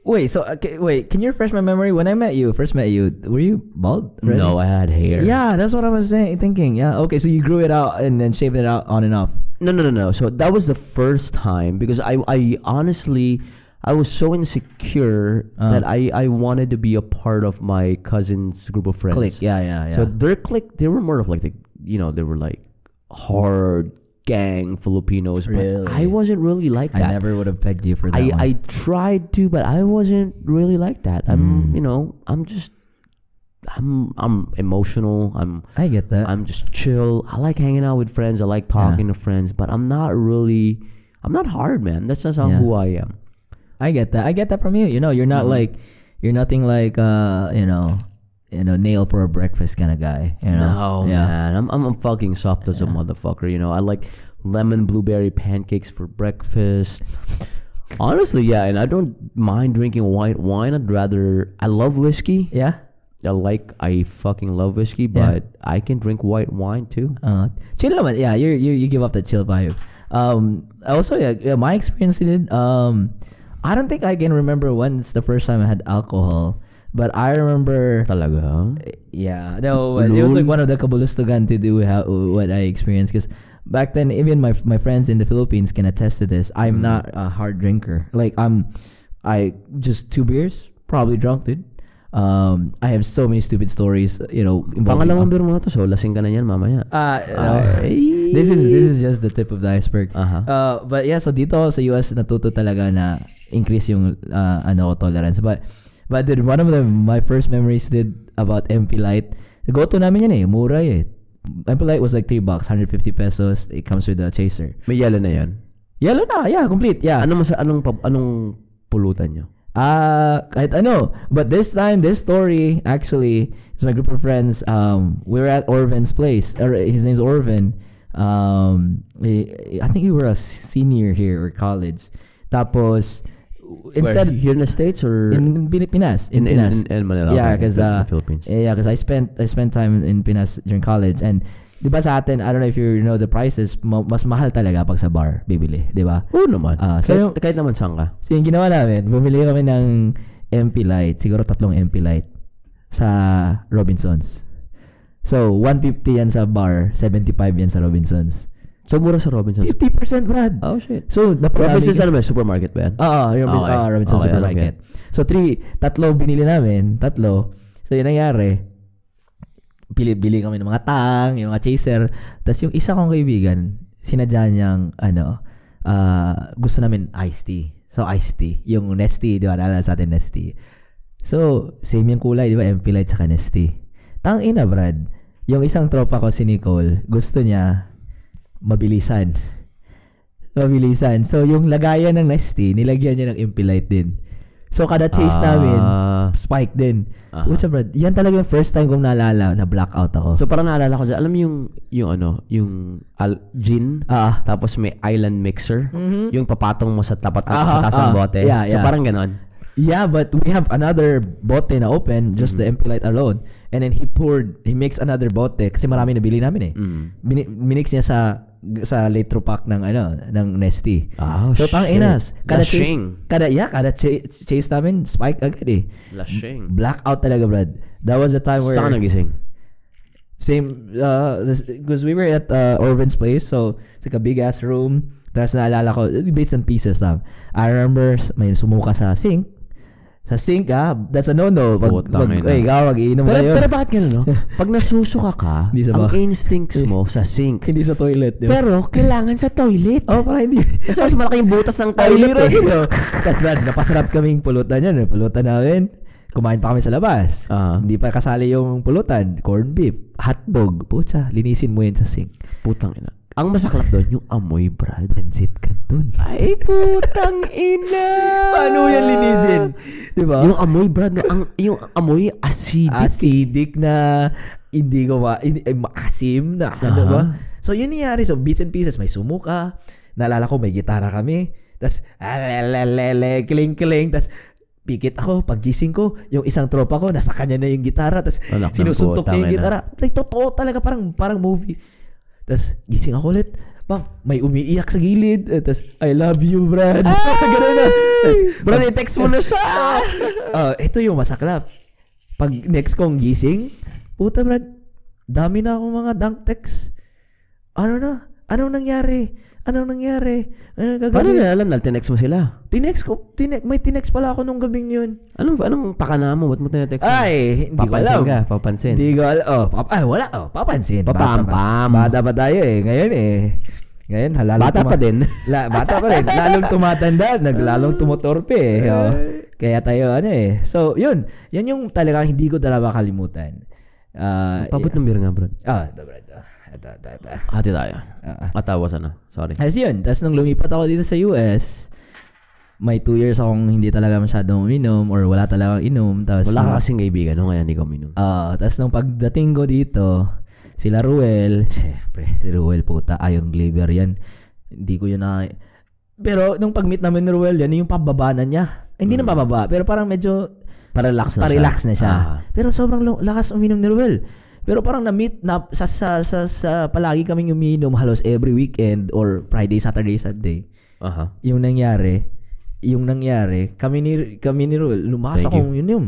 Speaker 2: Wait. So okay, wait. Can you refresh my memory? When I met you, first met you, were you bald?
Speaker 1: No, I had hair.
Speaker 2: Yeah, that's what I was saying, thinking. Yeah. Okay. So you grew it out and then shaved it out on and off.
Speaker 1: No, no, no, no. So that was the first time because I, I honestly, I was so insecure
Speaker 2: Uh.
Speaker 1: that I, I wanted to be a part of my cousin's group of friends.
Speaker 2: Click. Yeah. Yeah. Yeah.
Speaker 1: So their clique, they were more of like the, you know, they were like hard gang Filipinos, but I wasn't really like that.
Speaker 2: I never would have pegged you for that
Speaker 1: I,
Speaker 2: one.
Speaker 1: I tried to, but I wasn't really like that. I'm,
Speaker 2: Mm.
Speaker 1: you know, I'm just, I'm, I'm emotional. I'm,
Speaker 2: I get that.
Speaker 1: I'm just chill. I like hanging out with friends. I like talking to friends, but I'm not really. I'm not hard, man. That's not
Speaker 2: Yeah.
Speaker 1: who I am.
Speaker 2: I get that. I get that from you. You know, you're not like you're nothing like uh, you know, you know, nail for a breakfast kind of guy. You know.
Speaker 1: No,
Speaker 2: yeah.
Speaker 1: man. I'm, I'm I'm fucking soft as a motherfucker. You know, I like lemon blueberry pancakes for breakfast. Honestly, yeah, and I don't mind drinking white wine. I'd rather. I love whiskey.
Speaker 2: Yeah.
Speaker 1: I like. I fucking love whiskey, but I can drink white wine too.
Speaker 2: Uh, chill naman. Yeah, you you you give off the chill vibe. Um, also yeah, yeah, my experience in it. Um, I don't think I can remember when's the first time I had alcohol, But I remember
Speaker 1: Talaga?
Speaker 2: Yeah, no, it was like one of the kabulustugan to do how, what I experienced because back then, even my my friends in the Philippines can attest to this. I'm
Speaker 1: Mm.
Speaker 2: not a hard drinker. Like I'm, I just two beers, probably drunk, dude. Um, I have so many stupid stories, you know.
Speaker 1: Pangalawang beer mo na to, so lasing ka na yan mamaya.
Speaker 2: Ah, no.
Speaker 1: Ay.
Speaker 2: this is this is just the tip of the iceberg.
Speaker 1: Aha.
Speaker 2: Uh, but yeah, so dito sa US natuto talaga na increase yung uh, ano tolerance. But but dude, one of the my first memories did about MP Light. Go to namin yan eh, mura eh. MP Light was like 3 bucks, 150 pesos. It comes with a chaser.
Speaker 1: May yellow na yan.
Speaker 2: Yellow na, yeah, complete, yeah.
Speaker 1: Ano mas anong anong pulutan nyo?
Speaker 2: Ah, kahit ano. But this time, this story actually is my group of friends. Um, we were at Orvin's place. Or his name's Orvin. Um, I think we were a senior here or college. Tapos instead
Speaker 1: Where, here in the States or
Speaker 2: in Pin- Pinas, in,
Speaker 1: in, in,
Speaker 2: Pinas.
Speaker 1: in, in Manila?
Speaker 2: yeah, because
Speaker 1: in
Speaker 2: uh,
Speaker 1: Philippines.
Speaker 2: yeah, because I spent I spent time in Pinas during college and di ba sa atin, I don't know if you know the prices, ma- mas mahal talaga pag sa bar bibili, di ba?
Speaker 1: Oo naman.
Speaker 2: Ah, so
Speaker 1: kahit,
Speaker 2: yung-
Speaker 1: kahit naman saan ka.
Speaker 2: So yung ginawa namin, bumili kami ng MP Light, siguro tatlong MP Light sa Robinsons. So, 150 yan sa bar, 75 yan sa Robinsons.
Speaker 1: So, mura sa Robinsons.
Speaker 2: 50% Brad.
Speaker 1: Oh, shit.
Speaker 2: So, naparami.
Speaker 1: Robinsons ano ba? Supermarket ba yan?
Speaker 2: Oo, Robin,
Speaker 1: Okay.
Speaker 2: ah, Robinsons
Speaker 1: Okay, ko
Speaker 2: Supermarket. So, three, tatlo binili namin, tatlo. So, yun nangyari, bili-bili kami ng mga tang, yung mga chaser. Tapos yung isa kong kaibigan, sinadya niyang, ano, ah, gusto namin iced tea. So, iced tea. Yung Nestea, di ba? Naalala sa atin, Nestea. So, same yung kulay, di ba? MP Light sa Nestea. Tang ina, Brad. Yung isang tropa ko, si Nicole, gusto niya mabilisan. Mabilisan. So, yung lagayan ng Nestea, nilagyan niya ng MP Light din. So, kada chase namin,
Speaker 1: Ah.
Speaker 2: spike din.
Speaker 1: Aha.
Speaker 2: Pucha, Brad. Yan talaga yung first time kong naalala na blackout ako.
Speaker 1: So, parang naalala ko dyan. Alam yung, yung ano, yung al- gin,
Speaker 2: Ah.
Speaker 1: tapos may island mixer, yung papatong mo sa tapat
Speaker 2: Aha,
Speaker 1: sa taas ng
Speaker 2: ah.
Speaker 1: bote.
Speaker 2: Yeah,
Speaker 1: so,
Speaker 2: yeah.
Speaker 1: parang ganon.
Speaker 2: Yeah, but we have another bote na open, just the MP Light alone. And then he poured, he mixed another bote kasi marami nabili namin eh.
Speaker 1: Mm.
Speaker 2: Bini- minix niya sa sa litro pack ng ano ng Nestea.
Speaker 1: Ah,
Speaker 2: so tang inas, kada chase,
Speaker 1: Lashing.
Speaker 2: kada yeah, kada cha- chase namin spike agad eh.
Speaker 1: Lashing.
Speaker 2: Blackout talaga, Brad. That was the time where
Speaker 1: Saan nagising?
Speaker 2: Same, uh, because we were at uh, Orvin's place, so it's like a big ass room. Tapos naalala ko, bits and pieces lang. I remember may sumuka sa sink. Sa sink, ah, that's a no-no. Pag,
Speaker 1: Putang
Speaker 2: pag,
Speaker 1: ina.
Speaker 2: eh, ikaw, mag-iinom
Speaker 1: Pero,
Speaker 2: kayo.
Speaker 1: pero bakit gano'n, no? Pag nasusuka ka,
Speaker 2: Hindi sa
Speaker 1: ang
Speaker 2: ba-
Speaker 1: instincts mo sa sink.
Speaker 2: Hindi sa toilet, di ba?
Speaker 1: Pero, kailangan sa toilet.
Speaker 2: oh, parang hindi.
Speaker 1: Kasi mas malaki yung butas ng toilet
Speaker 2: Toilet,
Speaker 1: eh.
Speaker 2: eh. Tapos, Brad, napasarap kaming pulutan yan. eh. Pulutan namin. Kumain pa kami sa labas.
Speaker 1: Ah.
Speaker 2: Hindi pa kasali yung pulutan. Corn beef, hotdog. Pucha, linisin mo yan sa sink.
Speaker 1: Putang ina. Ang masaklap doon, yung amoy, Brad.
Speaker 2: Pansit canton.
Speaker 1: Ay, putang ina!
Speaker 2: Paano yan linisin? Di ba?
Speaker 1: Yung amoy, Brad, no, ang, yung amoy acidic.
Speaker 2: acidic na hindi ko ma, hindi, eh, maasim na ano
Speaker 1: Aha.
Speaker 2: ba? So yun nangyari. So bits and pieces, may sumuka. Naalala ko may gitara kami. Tapos, alelelele, kiling-kiling. Tapos, pikit ako, paggising ko, yung isang tropa ko, nasa kanya na yung gitara. Tapos, sinusuntok niya yung gitara. Like, totoo talaga, parang, parang movie. Tapos, gising ako ulit. Bang, may umiiyak sa gilid. Eh, Tapos, I love you, Brad. Ganun na. Tapos,
Speaker 1: Brad, i-text mo na siya!
Speaker 2: Ah, ito yung masaklap. Pag next kong gising, puta brad, dami na akong mga dunk texts. Ano na? Anong nangyari? Anong nangyari? Ano
Speaker 1: Paano
Speaker 2: gagawin?
Speaker 1: na alam na tinext mo sila?
Speaker 2: Tinext ko, tinext, may tinext pala ako nung gabing yun.
Speaker 1: Anong, anong pakana mo? Ba't mo tinetext mo?
Speaker 2: Ay, hindi ko
Speaker 1: papansin
Speaker 2: alam.
Speaker 1: ka, papansin.
Speaker 2: Hindi ko alam. Oh, pap ay, wala. Oh, papansin.
Speaker 1: Papampam.
Speaker 2: Bata, pa- bata pa tayo eh. Ngayon eh. Ngayon, halalo
Speaker 1: Bata pa din.
Speaker 2: La, bata pa rin. Lalong tumatanda, naglalong tumotorpe eh. Oh. Kaya tayo ano eh. So, yun. Yan yung talagang hindi ko talaga makalimutan. Ah,
Speaker 1: Pabot ng beer nga, Brad.
Speaker 2: ah, ito, bro. Ito, ito, ito. ito.
Speaker 1: Hati tayo.
Speaker 2: Ah, ah.
Speaker 1: Matawa sana. Sorry.
Speaker 2: As yun. Tapos nung lumipat ako dito sa US, may two years akong hindi talaga masyadong uminom or wala talagang inom. Tapos
Speaker 1: Wala ka
Speaker 2: nung-
Speaker 1: kasing kaibigan, no? Kaya hindi ka minum.
Speaker 2: Ah, tapos nung pagdating ko dito, sila Ruel, syempre, si Ruel puta, ayong Glaber yan. Hindi ko yun na... Pero nung pag-meet namin ni Ruel, yan yung pababa na niya. Eh, Hindi na pababa, pero parang medyo
Speaker 1: Pa-relax na
Speaker 2: pa-relax
Speaker 1: siya.
Speaker 2: na siya.
Speaker 1: Ah.
Speaker 2: Pero sobrang lo- lakas uminom ni Ruel. Pero parang na-meet na sa, sa, sa, sa palagi kaming uminom halos every weekend or Friday, Saturday, Sunday.
Speaker 1: Aha.
Speaker 2: Yung nangyari, yung nangyari, kami ni kami ni Ruel, lumakas
Speaker 1: Thank
Speaker 2: akong yun yun.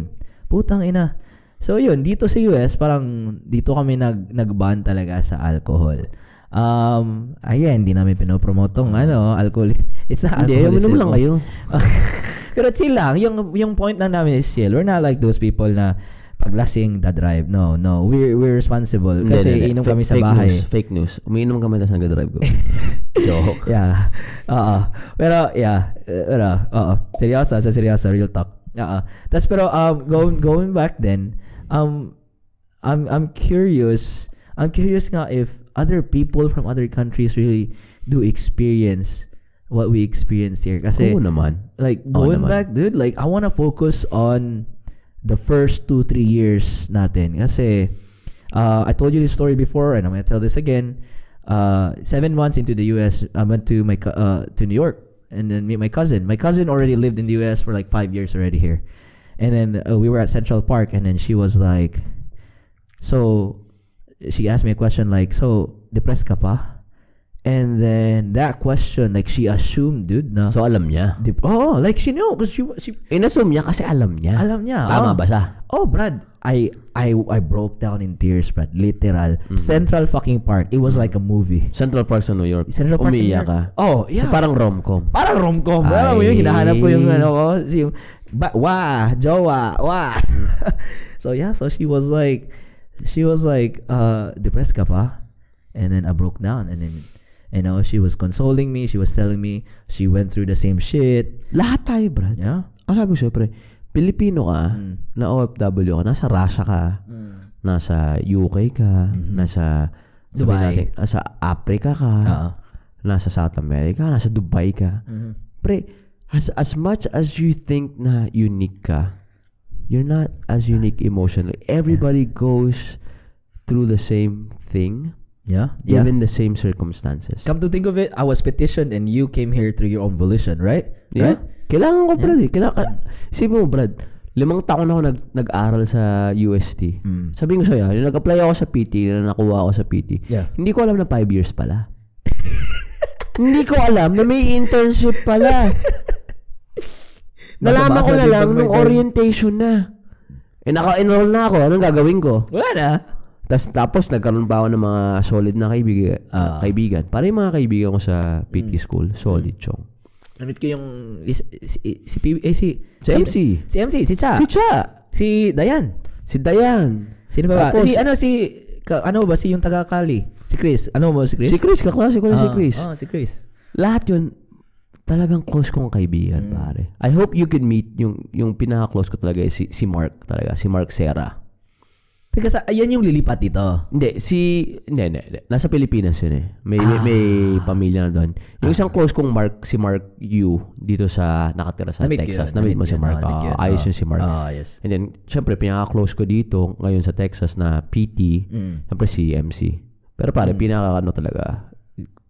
Speaker 2: Putang ina. So yun, dito sa US, parang dito kami nag nag-ban talaga sa alcohol. Um, ayan, hindi namin pinopromote tong ano, alcohol. It's not
Speaker 1: Hindi,
Speaker 2: alcoholism.
Speaker 1: uminom lang kayo.
Speaker 2: Pero chill lang. Yung, yung point lang namin is chill. We're not like those people na paglasing the drive. No, no. We're, we're responsible. Kasi
Speaker 1: hindi,
Speaker 2: inom kami sa
Speaker 1: fake
Speaker 2: bahay.
Speaker 1: News, fake news. Umiinom kami tapos nag-drive ko. Joke.
Speaker 2: Yeah. Oo. Pero, yeah. Pero, oo. Seryoso, sa seryoso, real talk. Oo. Tapos, pero, um, going, going back then, um, I'm, I'm curious, I'm curious nga if other people from other countries really do experience what we experienced here. Kasi,
Speaker 1: Oo naman.
Speaker 2: like,
Speaker 1: Oo
Speaker 2: going
Speaker 1: naman.
Speaker 2: back, dude, like, I wanna focus on the first two, three years natin. Kasi, uh, I told you this story before, and I'm gonna tell this again. Uh, seven months into the U.S., I went to my uh, to New York and then meet my cousin. My cousin already lived in the U.S. for like five years already here, and then uh, we were at Central Park, and then she was like, "So," she asked me a question like, "So depressed ka pa?" And then that question, like she assumed, dude, na
Speaker 1: So, alam niya.
Speaker 2: Dep- oh, like she knew because she she eh,
Speaker 1: Inassume niya kasi alam niya.
Speaker 2: alam niya.
Speaker 1: Tama
Speaker 2: oh.
Speaker 1: ba siya?
Speaker 2: Oh, Brad, I I I broke down in tears, Brad. Literal. Mm-hmm. Central fucking Park. It was mm-hmm. like a movie.
Speaker 1: Central Park sa New York.
Speaker 2: Central Park. in
Speaker 1: Umiiyak
Speaker 2: New
Speaker 1: ka.
Speaker 2: York. Oh, yeah.
Speaker 1: So, parang rom-com.
Speaker 2: parang rom-com. Alam mo yun, hinahanap ko yung ano ko, si yung ba, wa, jowa, wa. so yeah, so she was like she was like uh depressed ka pa? And then I broke down and then you know, she was consoling me, she was telling me she went through the same shit.
Speaker 1: Lahat tayo, Brad.
Speaker 2: Yeah.
Speaker 1: Ang sabi ko, syempre, Pilipino ka,
Speaker 2: Mm.
Speaker 1: na OFW ka, nasa Russia ka, nasa UK ka, nasa
Speaker 2: Mm-hmm. Dubai.
Speaker 1: natin, nasa Africa ka,
Speaker 2: Oo.
Speaker 1: nasa South America, nasa Dubai ka.
Speaker 2: Mhm.
Speaker 1: Pre, as, as much as you think na unique ka, you're not as unique emotionally. Everybody goes through the same thing,
Speaker 2: Yeah. Yeah.
Speaker 1: given the same circumstances.
Speaker 2: Come to think of it, I was petitioned and you came here through your own volition, right?
Speaker 1: Yeah.
Speaker 2: Right?
Speaker 1: Kailangan ko, Brad. Eh. Kailangan, isipin mo, Brad, limang taon ako nag, nag-aral sa UST.
Speaker 2: Mm.
Speaker 1: Sabihin ko sa'yo, yung nag-apply ako sa PT, na nakuha ako sa PT,
Speaker 2: Yeah.
Speaker 1: hindi ko alam na 5 years pala. hindi ko alam na may internship pala. Nalaman ko na lang nung orientation na. Eh, naka-enroll na ako. Anong gagawin ko?
Speaker 2: Wala na.
Speaker 1: Tapos, tapos nagkaroon pa ako ng mga solid na kaibigan.
Speaker 2: Ah.
Speaker 1: kaibigan. Para yung mga kaibigan ko sa PT
Speaker 2: Mm.
Speaker 1: school, solid, chong.
Speaker 2: Namit ko yung si si si, P- eh, si,
Speaker 1: Si MC.
Speaker 2: si MC, si Cha.
Speaker 1: Si Cha.
Speaker 2: Si Dayan.
Speaker 1: Si Dayan.
Speaker 2: Sino pa ba?
Speaker 1: Tapos-
Speaker 2: si ano si ka, ano ba si yung taga Cali? Si Chris. Ano mo si Chris?
Speaker 1: Si Chris, kaklase ko na si
Speaker 2: Ah,
Speaker 1: Chris.
Speaker 2: Oh, si Chris.
Speaker 1: Lahat yun, talagang close kong kaibigan, pare. I hope you can meet yung yung pinaka-close ko talaga is si, si Mark talaga, si Mark Serra.
Speaker 2: Teka sa ayan yung lilipat dito.
Speaker 1: Hindi, si... Hindi, hindi, hindi. Nasa Pilipinas yun eh. May, may, may pamilya na doon. Yung isang close kong Mark, si Mark Yu, dito sa, nakatira sa
Speaker 2: Namit
Speaker 1: Texas.
Speaker 2: yun,
Speaker 1: Namit mo
Speaker 2: namit
Speaker 1: si
Speaker 2: yun,
Speaker 1: Mark.
Speaker 2: namit
Speaker 1: Ah,
Speaker 2: yun.
Speaker 1: ayos
Speaker 2: Ah.
Speaker 1: yun si Mark.
Speaker 2: Ah, yes.
Speaker 1: And then, syempre, pinaka-close ko dito, ngayon sa Texas na PT,
Speaker 2: Mm.
Speaker 1: syempre si MC. Pero pare, pinaka ano talaga,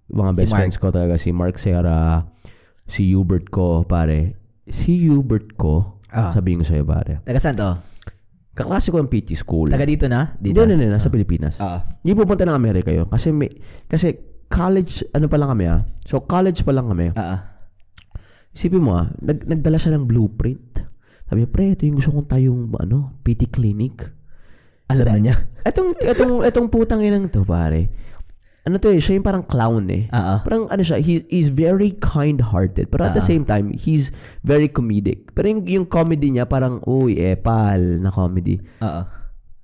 Speaker 1: mga best
Speaker 2: Mark.
Speaker 1: friends ko talaga, si Mark Serra, si Hubert ko, pare. Si Hubert ko,
Speaker 2: Ah.
Speaker 1: sabihin ko sa'yo, pare.
Speaker 2: Taga saan to?
Speaker 1: Kaklase ko ang PT school.
Speaker 2: Taga dito na? Dito.
Speaker 1: hindi, hindi, nasa Pilipinas.
Speaker 2: Ah.
Speaker 1: Hindi pupunta ng Amerika yun. Kasi, may, kasi college, ano pa lang kami ah. So, college pa lang kami.
Speaker 2: Ah. ah.
Speaker 1: Isipin mo ah, nag, nagdala siya ng blueprint. Sabi niya, pre, ito yung gusto kong tayong, ano, PT clinic.
Speaker 2: Alam na niya.
Speaker 1: Etong, etong, etong putang inang to, pare. Ano to eh, siya yung parang clown eh.
Speaker 2: Ah. ah.
Speaker 1: Parang ano siya, he, he's very kind-hearted. Pero at the
Speaker 2: Ah.
Speaker 1: same time, he's very comedic. Pero yung, yung comedy niya, parang, uy, epal na comedy.
Speaker 2: Ah.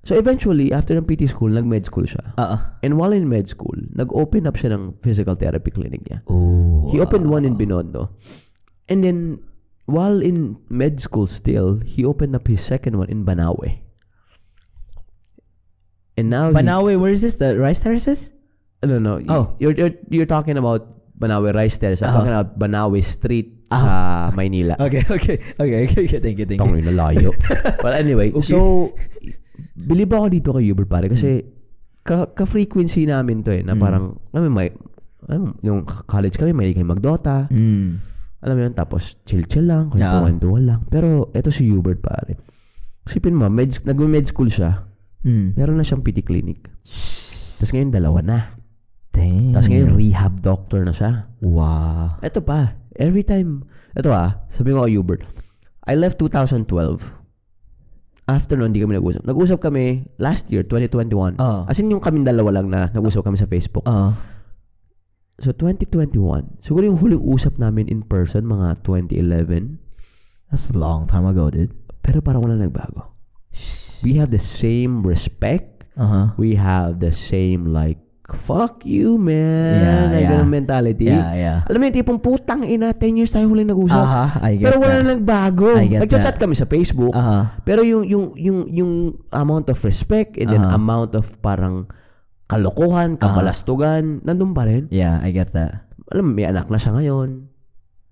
Speaker 1: So eventually, after ng PT school, nag-med school siya.
Speaker 2: Ah.
Speaker 1: And while in med school, nag-open up siya ng physical therapy clinic niya.
Speaker 2: Oh.
Speaker 1: He opened one in Binondo. And then, while in med school still, he opened up his second one in Banawe. And now, he-
Speaker 2: Banawe, where is this? The rice terraces?
Speaker 1: Don't know.
Speaker 2: Oh.
Speaker 1: You're, you're, you're talking about Banawe Rice Terrace. I'm
Speaker 2: Ah.
Speaker 1: talking about Banawe Street sa Maynila.
Speaker 2: Okay, okay. Okay, okay, okay. Thank you, thank you.
Speaker 1: Tangin na layo. But anyway,
Speaker 2: Okay.
Speaker 1: so, believe ako dito kay Hubert pare kasi ka, ka-frequency namin to eh, na parang, alam mo, may, alam yung college kami, may kayo mag-Dota.
Speaker 2: Mm.
Speaker 1: Alam mo yun, tapos chill-chill lang,
Speaker 2: Ah.
Speaker 1: kwentuhan-kwentuhan lang. Pero eto si Hubert pare. Isipin mo, med, nag-med school siya,
Speaker 2: Mm.
Speaker 1: meron na siyang PT clinic. Tapos ngayon, dalawa na.
Speaker 2: Damn.
Speaker 1: Tapos ngayon, rehab doctor na siya.
Speaker 2: Wow.
Speaker 1: Ito pa, every time, ito ah, sabi ko kay Hubert, I left 2012. after nun, hindi kami nag-usap. Nag-usap kami last year, 2021.
Speaker 2: Oo.
Speaker 1: As in, yung kami dalawa lang na nag-usap kami sa Facebook.
Speaker 2: Uh,
Speaker 1: So, 2021, siguro yung huling usap namin in person, mga 2011.
Speaker 2: that's a long time ago, dude.
Speaker 1: Pero parang wala nagbago. We have the same respect.
Speaker 2: Uh-huh.
Speaker 1: We have the same, like, fuck you, man.
Speaker 2: Yeah,
Speaker 1: Like,
Speaker 2: yeah.
Speaker 1: ganun mentality.
Speaker 2: Yeah, yeah.
Speaker 1: Alam mo yung tipong putang ina, 10 years tayo huling nag-usap.
Speaker 2: Aha, I get
Speaker 1: Pero wala
Speaker 2: that.
Speaker 1: na nagbago. Nagchat-chat kami sa Facebook.
Speaker 2: Uh-huh.
Speaker 1: Pero yung yung yung yung amount of respect and then
Speaker 2: Uh-huh.
Speaker 1: amount of parang kalokohan, kabalastugan, nandun pa rin.
Speaker 2: Yeah, I get that.
Speaker 1: Alam mo, may anak na siya ngayon.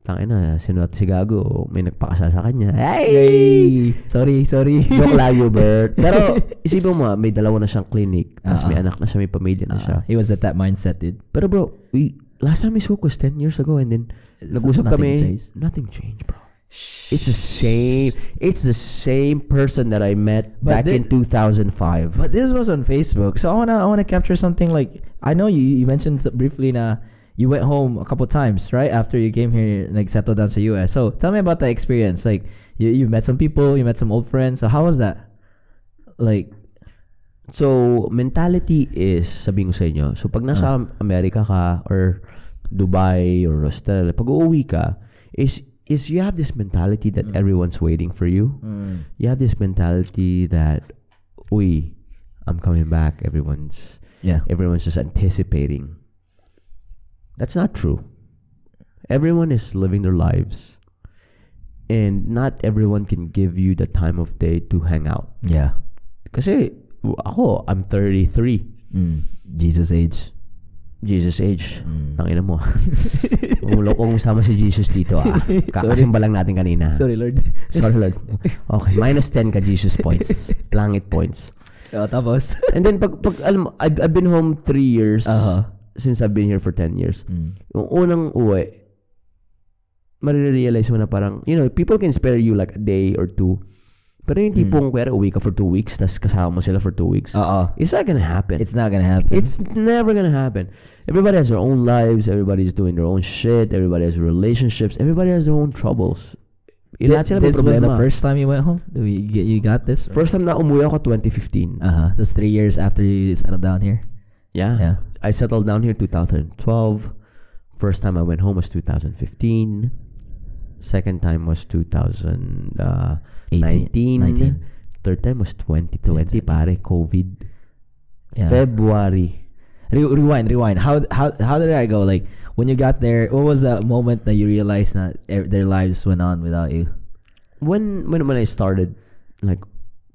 Speaker 1: Tangin na, sino si Gago, may nagpakasal sa kanya. Hey!
Speaker 2: Sorry, sorry.
Speaker 1: Joke lang, Hubert. Pero isipin mo, may dalawa na siyang clinic. Tapos
Speaker 2: Uh-huh.
Speaker 1: may anak na siya, may pamilya na siya.
Speaker 2: Uh, he was at that mindset, dude.
Speaker 1: Pero bro, we, last time we spoke was 10 years ago and then
Speaker 2: It's-
Speaker 1: nag-usap
Speaker 2: nothing
Speaker 1: kami.
Speaker 2: changed.
Speaker 1: Nothing changed, bro. It's the same. It's the same person that I met
Speaker 2: But
Speaker 1: back in
Speaker 2: thi-
Speaker 1: 2005.
Speaker 2: But this was on Facebook, so I wanna I wanna capture something like I know you you mentioned briefly na you went home a couple times right after you came here like settled down to US. So tell me about that experience. Like you you met some people, you met some old friends. So how was that? Like
Speaker 1: So, mentality is, sabihin ko sa inyo, so pag nasa ah. Amerika ka or Dubai or Australia, pag uuwi ka, is is you have this mentality that mm. everyone's waiting for you. Mm. You have this mentality that, uy, I'm coming back. Everyone's
Speaker 2: yeah.
Speaker 1: everyone's just anticipating. That's not true. Everyone is living their lives. And not everyone can give you the time of day to hang out.
Speaker 2: Yeah.
Speaker 1: Kasi ako, I'm 33.
Speaker 2: Mm. Jesus age.
Speaker 1: Jesus age. Tangina mo. Umulo kong sama si Jesus dito ah. Kakasimba lang natin kanina.
Speaker 2: Sorry, Lord.
Speaker 1: Sorry Lord. Okay, minus 10 ka Jesus points. Langit points.
Speaker 2: oh, tapos.
Speaker 1: And then pag, pag alam mo, I've, I've been home 3 years
Speaker 2: Uh-huh.
Speaker 1: Since I've been here for 10 years.
Speaker 2: Mm.
Speaker 1: Yung unang uwi, marirealize mo na parang, you know, people can spare you like a day or two. Pero yung tipong, mm. uwi ka for two weeks, tas kasama mo sila for two weeks.
Speaker 2: Oo.
Speaker 1: It's not gonna happen.
Speaker 2: It's not gonna happen.
Speaker 1: It's never gonna happen. Everybody has their own lives. Everybody's doing their own shit. Everybody has relationships. Everybody has their own troubles.
Speaker 2: Th-
Speaker 1: Lahat sila may
Speaker 2: this was the first time you went home? Get you got this?
Speaker 1: First time na umuwi ako 2015.
Speaker 2: Uh-huh. So it's three years after you settled down here.
Speaker 1: yeah.
Speaker 2: Yeah.
Speaker 1: I settled down here 2012. First time I went home was 2015. Second time was 2019.
Speaker 2: 18, 19.
Speaker 1: Third time was 2020, pare, COVID.
Speaker 2: Yeah.
Speaker 1: February.
Speaker 2: Re- rewind, rewind. How how how did I go? Like when you got there, what was the moment that you realized that ev- their lives went on without you?
Speaker 1: When when when I started like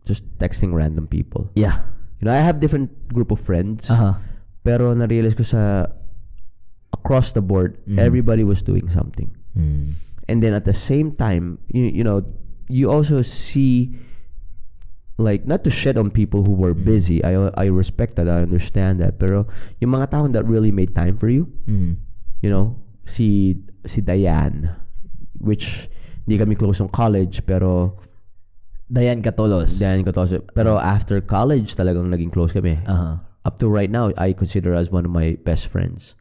Speaker 1: just texting random people.
Speaker 2: Yeah.
Speaker 1: You know, I have different group of friends.
Speaker 2: Uh huh.
Speaker 1: Pero na-realize ko sa across the board, everybody was doing something.
Speaker 2: Mm.
Speaker 1: And then at the same time, you, you know, you also see like not to shed on people who were busy. I I respect that. I understand that. Pero yung mga taong that really made time for you,
Speaker 2: Mm.
Speaker 1: you know, si si Diane, which hindi kami close ng college, pero
Speaker 2: Diane Catolos.
Speaker 1: Diane to. Pero after college, talagang naging close kami.
Speaker 2: Uh huh.
Speaker 1: Up to right now, I consider as one of my best friends.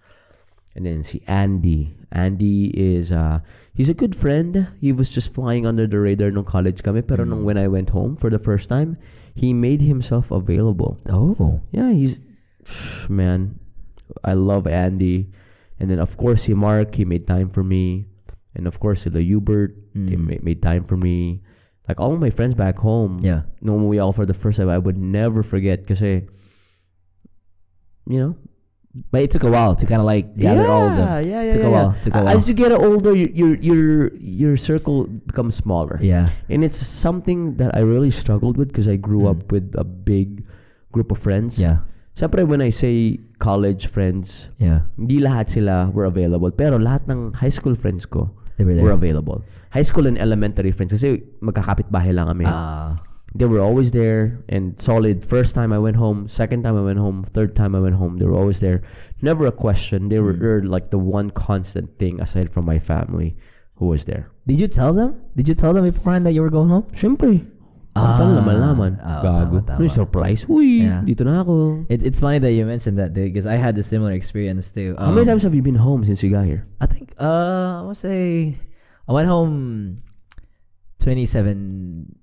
Speaker 1: And then see Andy. Andy is, uh, he's a good friend. He was just flying under the radar no college kami. Pero nung when I went home for the first time, he made himself available.
Speaker 2: Oh.
Speaker 1: Yeah, he's, man, I love Andy. And then of course he Mark, he made time for me. And of course the Hubert, they ma- made time for me. Like all my friends back home,
Speaker 2: Yeah.
Speaker 1: nung umuwi ako for the first time, I would never forget kasi, you know,
Speaker 2: But it took a while to kind of like gather all of them.
Speaker 1: Yeah, yeah,
Speaker 2: Took a while.
Speaker 1: yeah.
Speaker 2: Took a while.
Speaker 1: As you get older, your your your your circle becomes smaller.
Speaker 2: Yeah.
Speaker 1: And it's something that I really struggled with because I grew up with a big group of friends.
Speaker 2: Yeah.
Speaker 1: Siyempre, when I say college friends,
Speaker 2: Yeah.
Speaker 1: hindi lahat sila were available. Pero lahat ng high school friends ko
Speaker 2: They were
Speaker 1: were available. High school and elementary friends. Kasi magkakapit bahay lang kami.
Speaker 2: Ah.
Speaker 1: They were always there and solid. First time I went home, second time I went home, third time I went home, they were always there. Never a question. They were,
Speaker 2: Mm.
Speaker 1: they're like the one constant thing aside from my family who was there.
Speaker 2: Did you tell them? Did you tell them beforehand that you were going home?
Speaker 1: Siyempre.
Speaker 2: Ah.
Speaker 1: Ah, malaman.
Speaker 2: Ah,
Speaker 1: Gago.
Speaker 2: tama,
Speaker 1: surprise. Uy,
Speaker 2: Yeah.
Speaker 1: dito na ako.
Speaker 2: It, it's funny that you mentioned that because I had a similar experience too.
Speaker 1: How
Speaker 2: Um,
Speaker 1: many times have you been home since you got here?
Speaker 2: I think uh I want to say I went home 27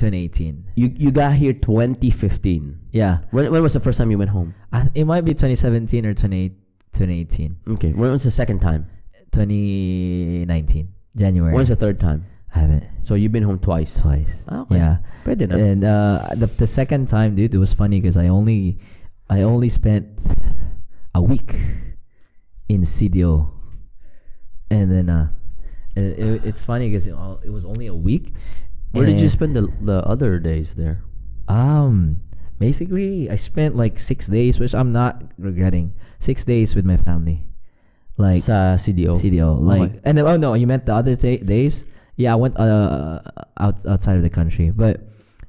Speaker 2: 2018.
Speaker 1: You you got here 2015.
Speaker 2: Yeah.
Speaker 1: When when was the first time you went home?
Speaker 2: I, it might be 2017 or 20, 2018.
Speaker 1: Okay. When was the second time?
Speaker 2: 2019. January.
Speaker 1: When was the third time?
Speaker 2: I haven't.
Speaker 1: So you've been home twice.
Speaker 2: Twice.
Speaker 1: Ah, okay.
Speaker 2: Yeah.
Speaker 1: Pwede na.
Speaker 2: And uh, the, the second time, dude, it was funny because I only I only spent a week in CDO, and then uh, and it, it's funny because it, it was only a week.
Speaker 1: Where did you spend the the other days there?
Speaker 2: Um, basically, I spent like six days, which I'm not regretting. Six days with my family, like
Speaker 1: Sa CDO.
Speaker 2: CDO. Like, and then, oh no, you meant the other ta- days? Yeah, I went uh out outside of the country, but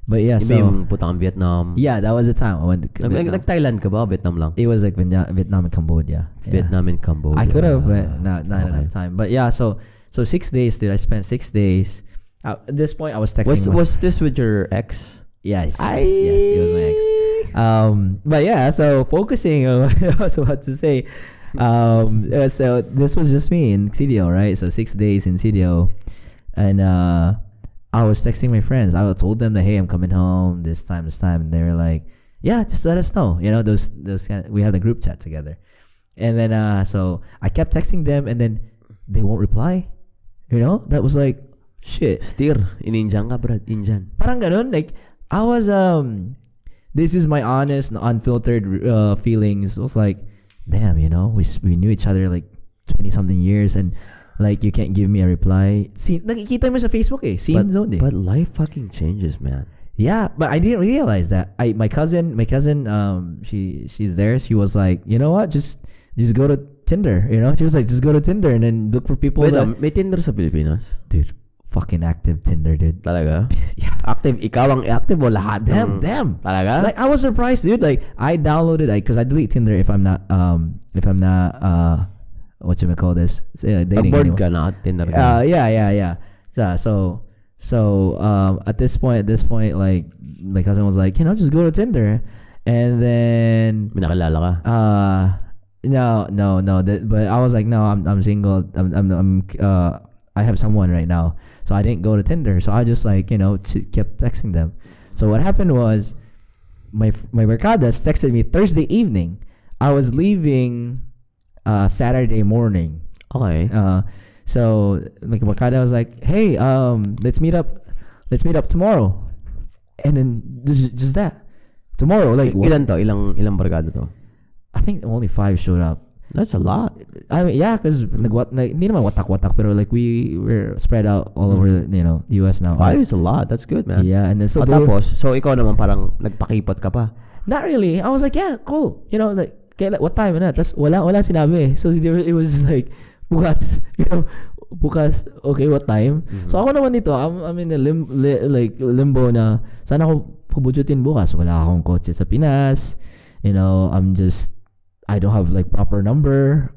Speaker 2: but yeah,
Speaker 1: Iba
Speaker 2: so
Speaker 1: putang Vietnam.
Speaker 2: yeah, that was the time I went to Vietnam.
Speaker 1: Nag-Thailand ka ba? Vietnam lang?
Speaker 2: It was like Vietnam, Vietnam and Cambodia.
Speaker 1: Vietnam and Cambodia.
Speaker 2: I could have, but not not
Speaker 1: Okay.
Speaker 2: enough time. But yeah, so so six days, dude. I spent six days. Uh, at this point, I was texting.
Speaker 1: Was
Speaker 2: my-
Speaker 1: was this with your ex?
Speaker 2: yes, yes, yes, it was my ex. Um, but yeah, so focusing on what I was about to say. Um, uh, so this was just me in CDO, right? So six days in CDO, and uh, I was texting my friends. I told them that hey, I'm coming home this time, this time, and they were like, yeah, just let us know. You know, those those kind of, we had a group chat together, and then uh, so I kept texting them, and then they won't reply. You know, that was like shit.
Speaker 1: Steer. In-Indian ka, Brad. Indian.
Speaker 2: Parang ganun. Like, I was, um, this is my honest, unfiltered uh, feelings. I was like, damn, you know, we, we knew each other like 20 something years and like you can't give me a reply. See, nakikita mo sa Facebook eh. Scene
Speaker 1: But,
Speaker 2: zone eh.
Speaker 1: but life fucking changes, man.
Speaker 2: Yeah, but I didn't realize that. I my cousin, my cousin, um, she she's there. She was like, you know what, just just go to Tinder. You know, she was like, just go to Tinder and then look for people.
Speaker 1: Wait,
Speaker 2: that,
Speaker 1: um, may Tinder sa Pilipinas?
Speaker 2: dude, fucking active Tinder, dude.
Speaker 1: Talaga?
Speaker 2: Yeah.
Speaker 1: Active? Ikaw ang active o lahat?
Speaker 2: Damn,
Speaker 1: ng-
Speaker 2: damn.
Speaker 1: Talaga?
Speaker 2: Like I was surprised, dude. Like I downloaded it because I delete Tinder if I'm not um if I'm not uh what you call this uh, dating
Speaker 1: Bored ka na? Tinder ka?
Speaker 2: Uh, yeah, yeah, yeah. So so so um at this point at this point like my cousin was like, you know, just go to Tinder, and then
Speaker 1: May nakilala ka?
Speaker 2: uh no no no that, but I was like no I'm I'm single I'm I'm, I'm uh I have someone right now. So I didn't go to Tinder. So I just like you know kept texting them. So what happened was my my mercadas texted me Thursday evening. I was leaving uh Saturday morning.
Speaker 1: Okay.
Speaker 2: uh so like mercada was like hey um let's meet up let's meet up tomorrow. And then just, just that. Tomorrow like
Speaker 1: Ilan to? Ilang, ilang barkada to?
Speaker 2: I think only five showed up
Speaker 1: That's a lot.
Speaker 2: I mean, yeah, because nagwat, nag, hindi naman watak-watak, pero like we were spread out all over, the, you know, the US now.
Speaker 1: Five is a lot. That's good, man.
Speaker 2: Yeah, and then so
Speaker 1: O
Speaker 2: they were-
Speaker 1: tapos, so ikaw naman parang nagpakipot ka pa.
Speaker 2: not really. I was like, yeah, cool. You know, like, kaya, what time na? Tapos wala, wala sinabi. So there, it was like, bukas, you know, bukas, okay, what time? So ako naman dito, I'm, I'm in a lim, li, like, limbo na, sana ako pubujutin bukas. Wala akong kotse sa Pinas. You know, I'm just, I don't have like proper number.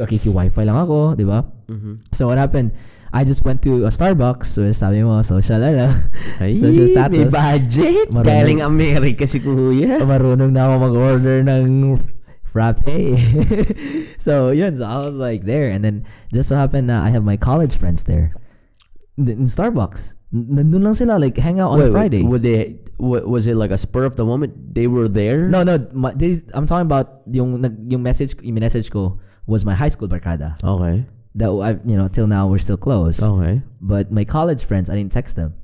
Speaker 2: Nakiki-wifi lang ako, di ba?
Speaker 1: Mhm.
Speaker 2: So what happened? I just went to a Starbucks. So sabi mo, social ano.
Speaker 1: Ay,
Speaker 2: Social status.
Speaker 1: may budget.
Speaker 2: Marunong.
Speaker 1: Galing Amerika si Kuya.
Speaker 2: Marunong na ako mag-order ng frappe. so yun, so I was like there. And then just so happened na I have my college friends there. In Starbucks. Nandun lang sila, like hang out on
Speaker 1: Wait,
Speaker 2: Friday.
Speaker 1: Wait, would they, wa- was it like a spur of the moment? They were there?
Speaker 2: no, no. My, this, I'm talking about yung, yung message, yung message ko was my high school barkada.
Speaker 1: Okay.
Speaker 2: That I, you know, till now we're still close.
Speaker 1: Okay.
Speaker 2: But my college friends, I didn't text them.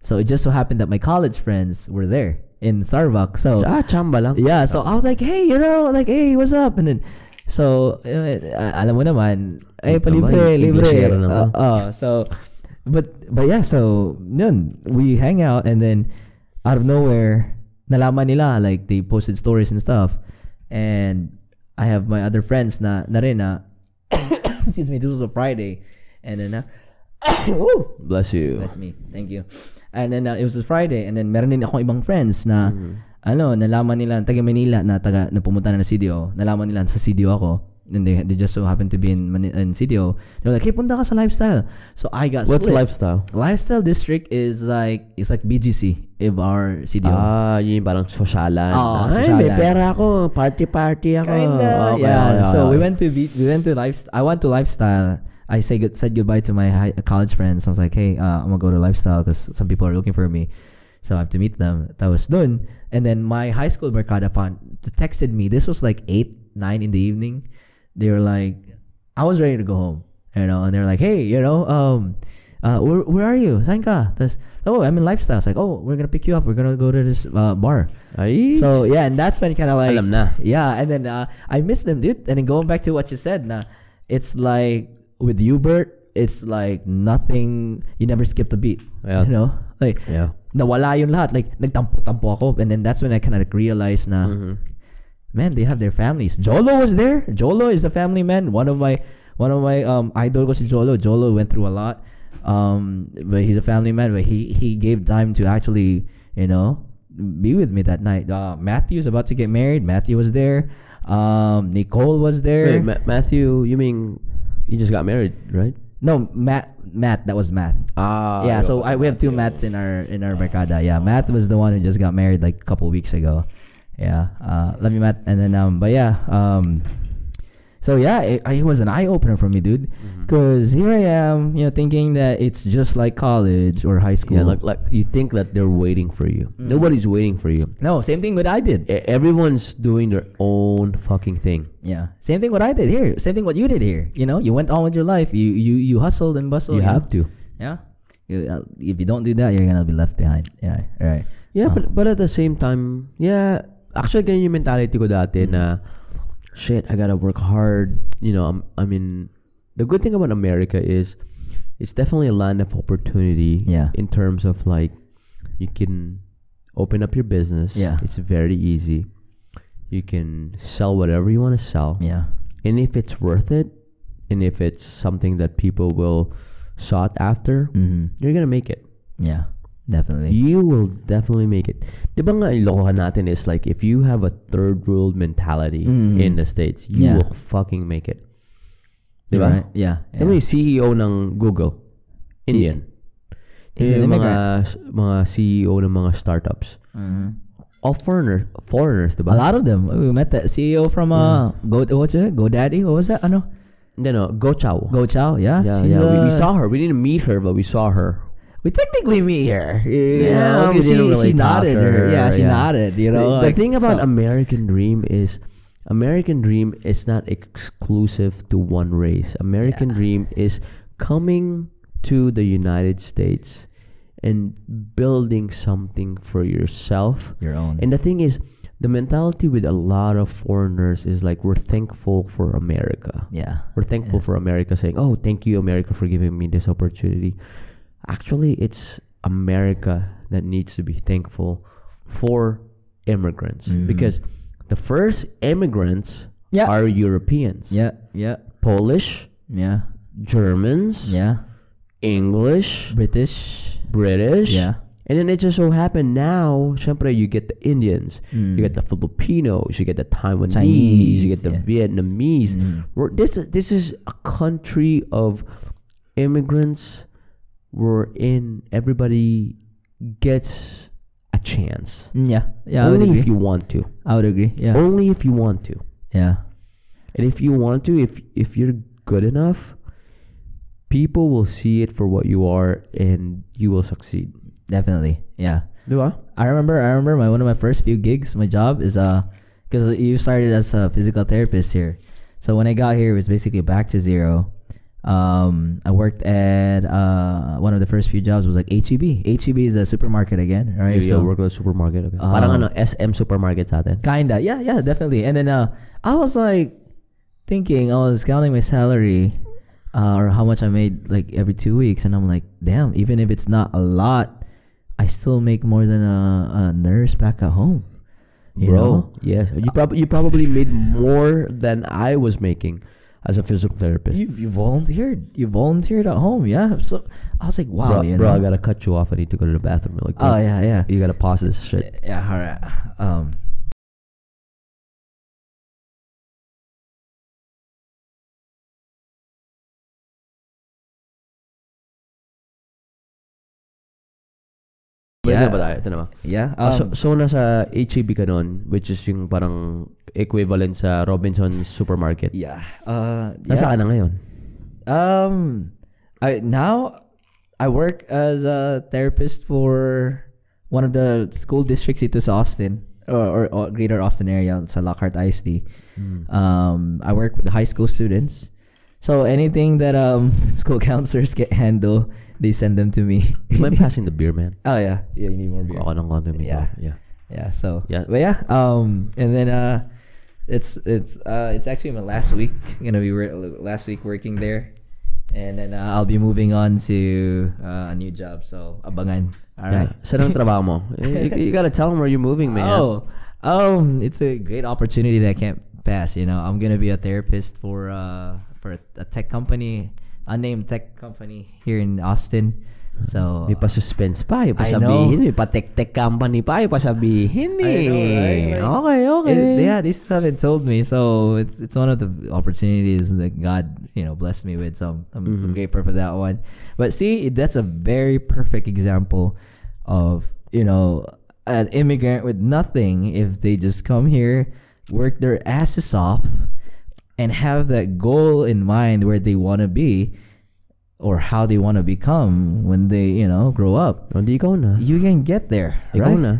Speaker 2: So it just so happened that my college friends were there in Starbucks. So
Speaker 1: Ah, chamba lang.
Speaker 2: yeah, so I was like, hey, you know, like, hey, what's up? And then, so, uh, alam mo naman, eh, palibre, libre. Uh, uh, so, but, but yeah, so, yun, we hang out and then, out of nowhere, nalaman nila, like, they posted stories and stuff. And I have my other friends na, na rin na, excuse me, this was a Friday. And then, uh, Woo!
Speaker 1: Bless you.
Speaker 2: Bless me. Thank you. And then uh, it was a Friday and then meron din akong ibang friends na ano, nalaman nila taga Manila na taga na pumunta na ng CDO. Nalaman nila sa CDO ako. And they they just so happened to be in Mani- in CDO. They're like, hey, punta ka sa lifestyle. So I got
Speaker 1: What's
Speaker 2: split.
Speaker 1: lifestyle?
Speaker 2: Lifestyle district is like it's like BGC if our CDO.
Speaker 1: Ah, yun parang sosyalan.
Speaker 2: Oo,
Speaker 1: Ay, may pera ako. Party-party ako.
Speaker 2: Kinda,
Speaker 1: Okay,
Speaker 2: yeah.
Speaker 1: okay,
Speaker 2: so we went to be, we went to lifestyle. I went to lifestyle. I say good, said goodbye to my high, college friends. I was like, hey, uh, I'm gonna go to lifestyle because some people are looking for me, so I have to meet them. That was done. And then my high school Mercado fan texted me. This was like eight, nine in the evening. They were like, I was ready to go home, you know, and they're like, hey, you know, um. Uh, where, where are you? Saan ka? Tas, oh, I'm in lifestyle. It's like, oh, we're gonna pick you up. We're gonna go to this uh, bar.
Speaker 1: Ay,
Speaker 2: So yeah, and that's when kind of like
Speaker 1: Alam na.
Speaker 2: Yeah, and then uh, I miss them, dude. And then going back to what you said, na it's like with Hubert, it's like nothing. You never skipped a beat.
Speaker 1: Yeah.
Speaker 2: You know, like
Speaker 1: yeah.
Speaker 2: nawala yun lahat. Like nagtampo-tampo ako, and then that's when I kind of like realized na,
Speaker 1: Mm-hmm.
Speaker 2: Man, they have their families. Jolo was there. Jolo is a family man. One of my one of my um idol was Jolo. Jolo went through a lot. Um, but he's a family man. But he he gave time to actually, you know, be with me that night. Uh, Matthew's about to get married. Matthew was there. Um, Nicole was there.
Speaker 1: Wait, Ma- Matthew, you mean you just got married, right?
Speaker 2: no, Matt. Matt. That was Matt.
Speaker 1: Ah,
Speaker 2: yeah. So I, we have two Matts in our in our Mercada. Yeah, Matt was the one who just got married like a couple weeks ago. Yeah. Uh, love you, Matt. And then um, but yeah. Um, so yeah, it, it was an eye opener for me, dude.
Speaker 1: Mm-hmm.
Speaker 2: Because here I am, you know, thinking that it's just like college or high school.
Speaker 1: yeah, like like you think that they're waiting for you.
Speaker 2: Mm.
Speaker 1: Nobody's waiting for you.
Speaker 2: no, same thing what I did.
Speaker 1: Everyone's doing their own fucking thing.
Speaker 2: Yeah, same thing what I did here. Same thing what you did here. You know, you went on with your life. You you you hustled and bustled.
Speaker 1: you have to.
Speaker 2: Yeah. You, uh, if you don't do that, you're gonna be left behind. Yeah. Right.
Speaker 1: Yeah, but but at the same time, yeah, actually ganyan yung mentality ko dati na shit, I gotta work hard. You know, I'm, I mean, the good thing about America is it's definitely a land of opportunity.
Speaker 2: Yeah.
Speaker 1: In terms of like, you can open up your business.
Speaker 2: Yeah.
Speaker 1: It's very easy. You can sell whatever you want to sell,
Speaker 2: Yeah.
Speaker 1: and if it's worth it, and if it's something that people will sought after,
Speaker 2: Mm-hmm.
Speaker 1: you're gonna make it.
Speaker 2: Yeah. Definitely.
Speaker 1: You will definitely make it. Di ba nga ilokohan natin is like if you have a third world mentality
Speaker 2: Mhm.
Speaker 1: in the States, you
Speaker 2: Yeah.
Speaker 1: will fucking make it. Di ba?
Speaker 2: Right? Yeah.
Speaker 1: Di ba yung CEO ng Google? Indian.
Speaker 2: He's
Speaker 1: yung mga, mga CEO ng mga startups.
Speaker 2: Mhm.
Speaker 1: All foreigner, foreigners, di
Speaker 2: A lot of them. We met the CEO from uh Go what's it? GoDaddy. What was that? Ano?
Speaker 1: Hindi, no. Go Chow.
Speaker 2: Go Chow. Yeah.
Speaker 1: Yeah, yeah. we, we saw her. We didn't meet her, but we saw her.
Speaker 2: We technically meet her.
Speaker 1: Yeah,
Speaker 2: know,
Speaker 1: we
Speaker 2: 'cause
Speaker 1: didn't
Speaker 2: she,
Speaker 1: really
Speaker 2: she nodded. Her. Yeah, she
Speaker 1: yeah.
Speaker 2: nodded. You know.
Speaker 1: the,
Speaker 2: like,
Speaker 1: thing about
Speaker 2: so-
Speaker 1: American Dream is American Dream is not exclusive to one race. American Dream is coming to the United States and building something for yourself.
Speaker 2: your own.
Speaker 1: And the thing is, the mentality with a lot of foreigners is like we're thankful for America.
Speaker 2: yeah.
Speaker 1: We're thankful for America saying, "Oh, thank you America for giving me this opportunity." Actually, it's America that needs to be thankful for immigrants because the first immigrants
Speaker 2: Yeah.
Speaker 1: are Europeans.
Speaker 2: Yeah. Yeah.
Speaker 1: Polish,
Speaker 2: Yeah.
Speaker 1: Germans,
Speaker 2: Yeah.
Speaker 1: English,
Speaker 2: British.
Speaker 1: British.
Speaker 2: Yeah.
Speaker 1: And then it just so happened now, syempre, you get the Indians,
Speaker 2: Mm.
Speaker 1: you get the Filipinos, you get the Taiwanese,
Speaker 2: Chinese,
Speaker 1: you get the
Speaker 2: yeah.
Speaker 1: Vietnamese.
Speaker 2: Mm.
Speaker 1: This this is a country of immigrants. We're in. Everybody gets a chance.
Speaker 2: Yeah. Yeah. I
Speaker 1: Only if you want to.
Speaker 2: I would agree. Yeah.
Speaker 1: Only if you want to.
Speaker 2: Yeah.
Speaker 1: And if you want to, if if you're good enough, people will see it for what you are, and you will succeed.
Speaker 2: Definitely. Yeah.
Speaker 1: Diba?
Speaker 2: I remember. I remember my one of my first few gigs. My job is uh, because you started as a physical therapist here. So when I got here, it was basically back to zero. Um, I worked at uh one of the first few jobs was like HEB. HEB is a supermarket again, right?
Speaker 1: You
Speaker 2: so
Speaker 1: work at a supermarket. Okay.
Speaker 2: Uh,
Speaker 1: Parang ano, SM supermarket sa atin.
Speaker 2: Kinda, yeah, yeah, definitely. And then uh, I was like thinking, I was counting my salary, uh, or how much I made like every two weeks, and I'm like, damn, even if it's not a lot, I still make more than a, a nurse back at home. You
Speaker 1: Bro,
Speaker 2: know?
Speaker 1: yes. You probably you probably made more than I was making as a physical therapist.
Speaker 2: You you volunteered. You volunteered at home, yeah. So I was like, wow,
Speaker 1: bro,
Speaker 2: you
Speaker 1: bro, I gotta cut you off. I need to go to the bathroom. You're like,
Speaker 2: oh yeah, yeah,
Speaker 1: you gotta pause this shit.
Speaker 2: yeah. All right. Um, Yeah.
Speaker 1: na ba tayo? Ito na ba?
Speaker 2: Yeah.
Speaker 1: Ah, so,
Speaker 2: Um,
Speaker 1: so, nasa HEB ka nun, which is yung parang equivalent sa Robinson's Supermarket.
Speaker 2: yeah. Uh,
Speaker 1: Nasa
Speaker 2: yeah.
Speaker 1: ka na ngayon?
Speaker 2: Um, I now I work as a therapist for one of the school districts ito sa Austin or, or, or Greater Austin area sa Lockhart ISD. Um, I work with high school students. So anything that um school counselors can't handle, they send them to me.
Speaker 1: Am I passing the beer, man?
Speaker 2: oh yeah, yeah. You need more beer.
Speaker 1: Ako ng konti.
Speaker 2: Yeah.
Speaker 1: yeah.
Speaker 2: Yeah. So
Speaker 1: Yeah.
Speaker 2: but yeah. Um, and then uh, it's it's uh it's actually my last week. gonna be wor- last week working there, and then uh, I'll be moving on to uh, a new job. So abangan. All
Speaker 1: Yeah.
Speaker 2: right.
Speaker 1: Saan ang trabaho mo? you, you gotta tell them where you're moving, man.
Speaker 2: Oh, um, it's a great opportunity that I can't pass. You know, I'm gonna be a therapist for uh for a tech company, unnamed tech company here in Austin. So
Speaker 1: May uh, pa-suspense pa, may
Speaker 2: I
Speaker 1: pasabihin,
Speaker 2: know.
Speaker 1: may pa-tech-tech company pa, may pasabihin eh.
Speaker 2: I know, eh. right? Like,
Speaker 1: okay, okay.
Speaker 2: It- yeah, they still haven't told me, so it's it's one of the opportunities that God, you know, blessed me with. So I'm, I'm mm-hmm. grateful for that one. But see, that's a very perfect example of you know an immigrant with nothing. If they just come here, work their asses off, and have that goal in mind where they want to be, or how they want to become when they you know grow up,
Speaker 1: O, di ikaw na.
Speaker 2: you can get there.
Speaker 1: Ikaw
Speaker 2: right?
Speaker 1: na.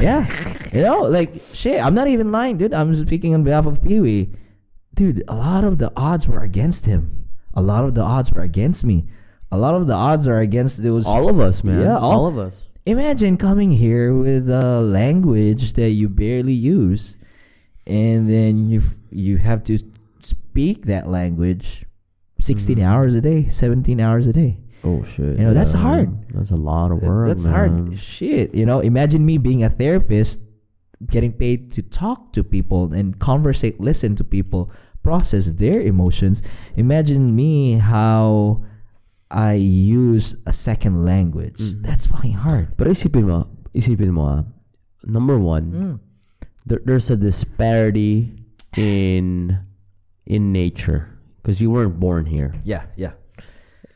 Speaker 2: Yeah. you know, like shit, I'm not even lying, dude. I'm speaking on behalf of Pee Wee. Dude, a lot of the odds were against him. A lot of the odds were against me. A lot of the odds are against those
Speaker 1: All of us, man.
Speaker 2: Yeah,
Speaker 1: all,
Speaker 2: all-
Speaker 1: of us.
Speaker 2: Imagine coming here with a language that you barely use and then you you have to speak that language 16
Speaker 1: Mm-hmm.
Speaker 2: hours a day, 17 hours a day.
Speaker 1: Oh, shit.
Speaker 2: You know, that's hard.
Speaker 1: That's a lot of work,
Speaker 2: That's
Speaker 1: man.
Speaker 2: hard. Shit. You know, imagine me being a therapist, getting paid to talk to people and conversate, listen to people, process their emotions. Imagine me how I use a second language.
Speaker 1: Mm-hmm.
Speaker 2: That's fucking hard.
Speaker 1: But isipin mo, isipin mo ah, number one,
Speaker 2: Mm.
Speaker 1: there, there's a disparity in in nature because you weren't born here.
Speaker 2: Yeah, yeah.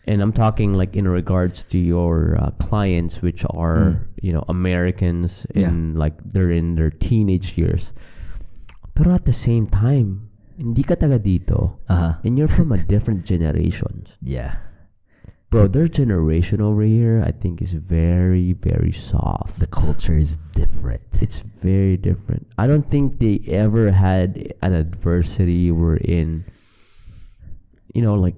Speaker 1: and I'm talking like in regards to your uh, clients, which are you know Americans
Speaker 2: Yeah.
Speaker 1: in like they're in their teenage years. Pero at the same time, hindi ka taga dito,
Speaker 2: Uh-huh.
Speaker 1: and you're from a different generation.
Speaker 2: Yeah.
Speaker 1: Bro, their generation over here, I think, is very, very soft.
Speaker 2: The culture is different.
Speaker 1: It's very different. I don't think they ever had an adversity we're in. You know, like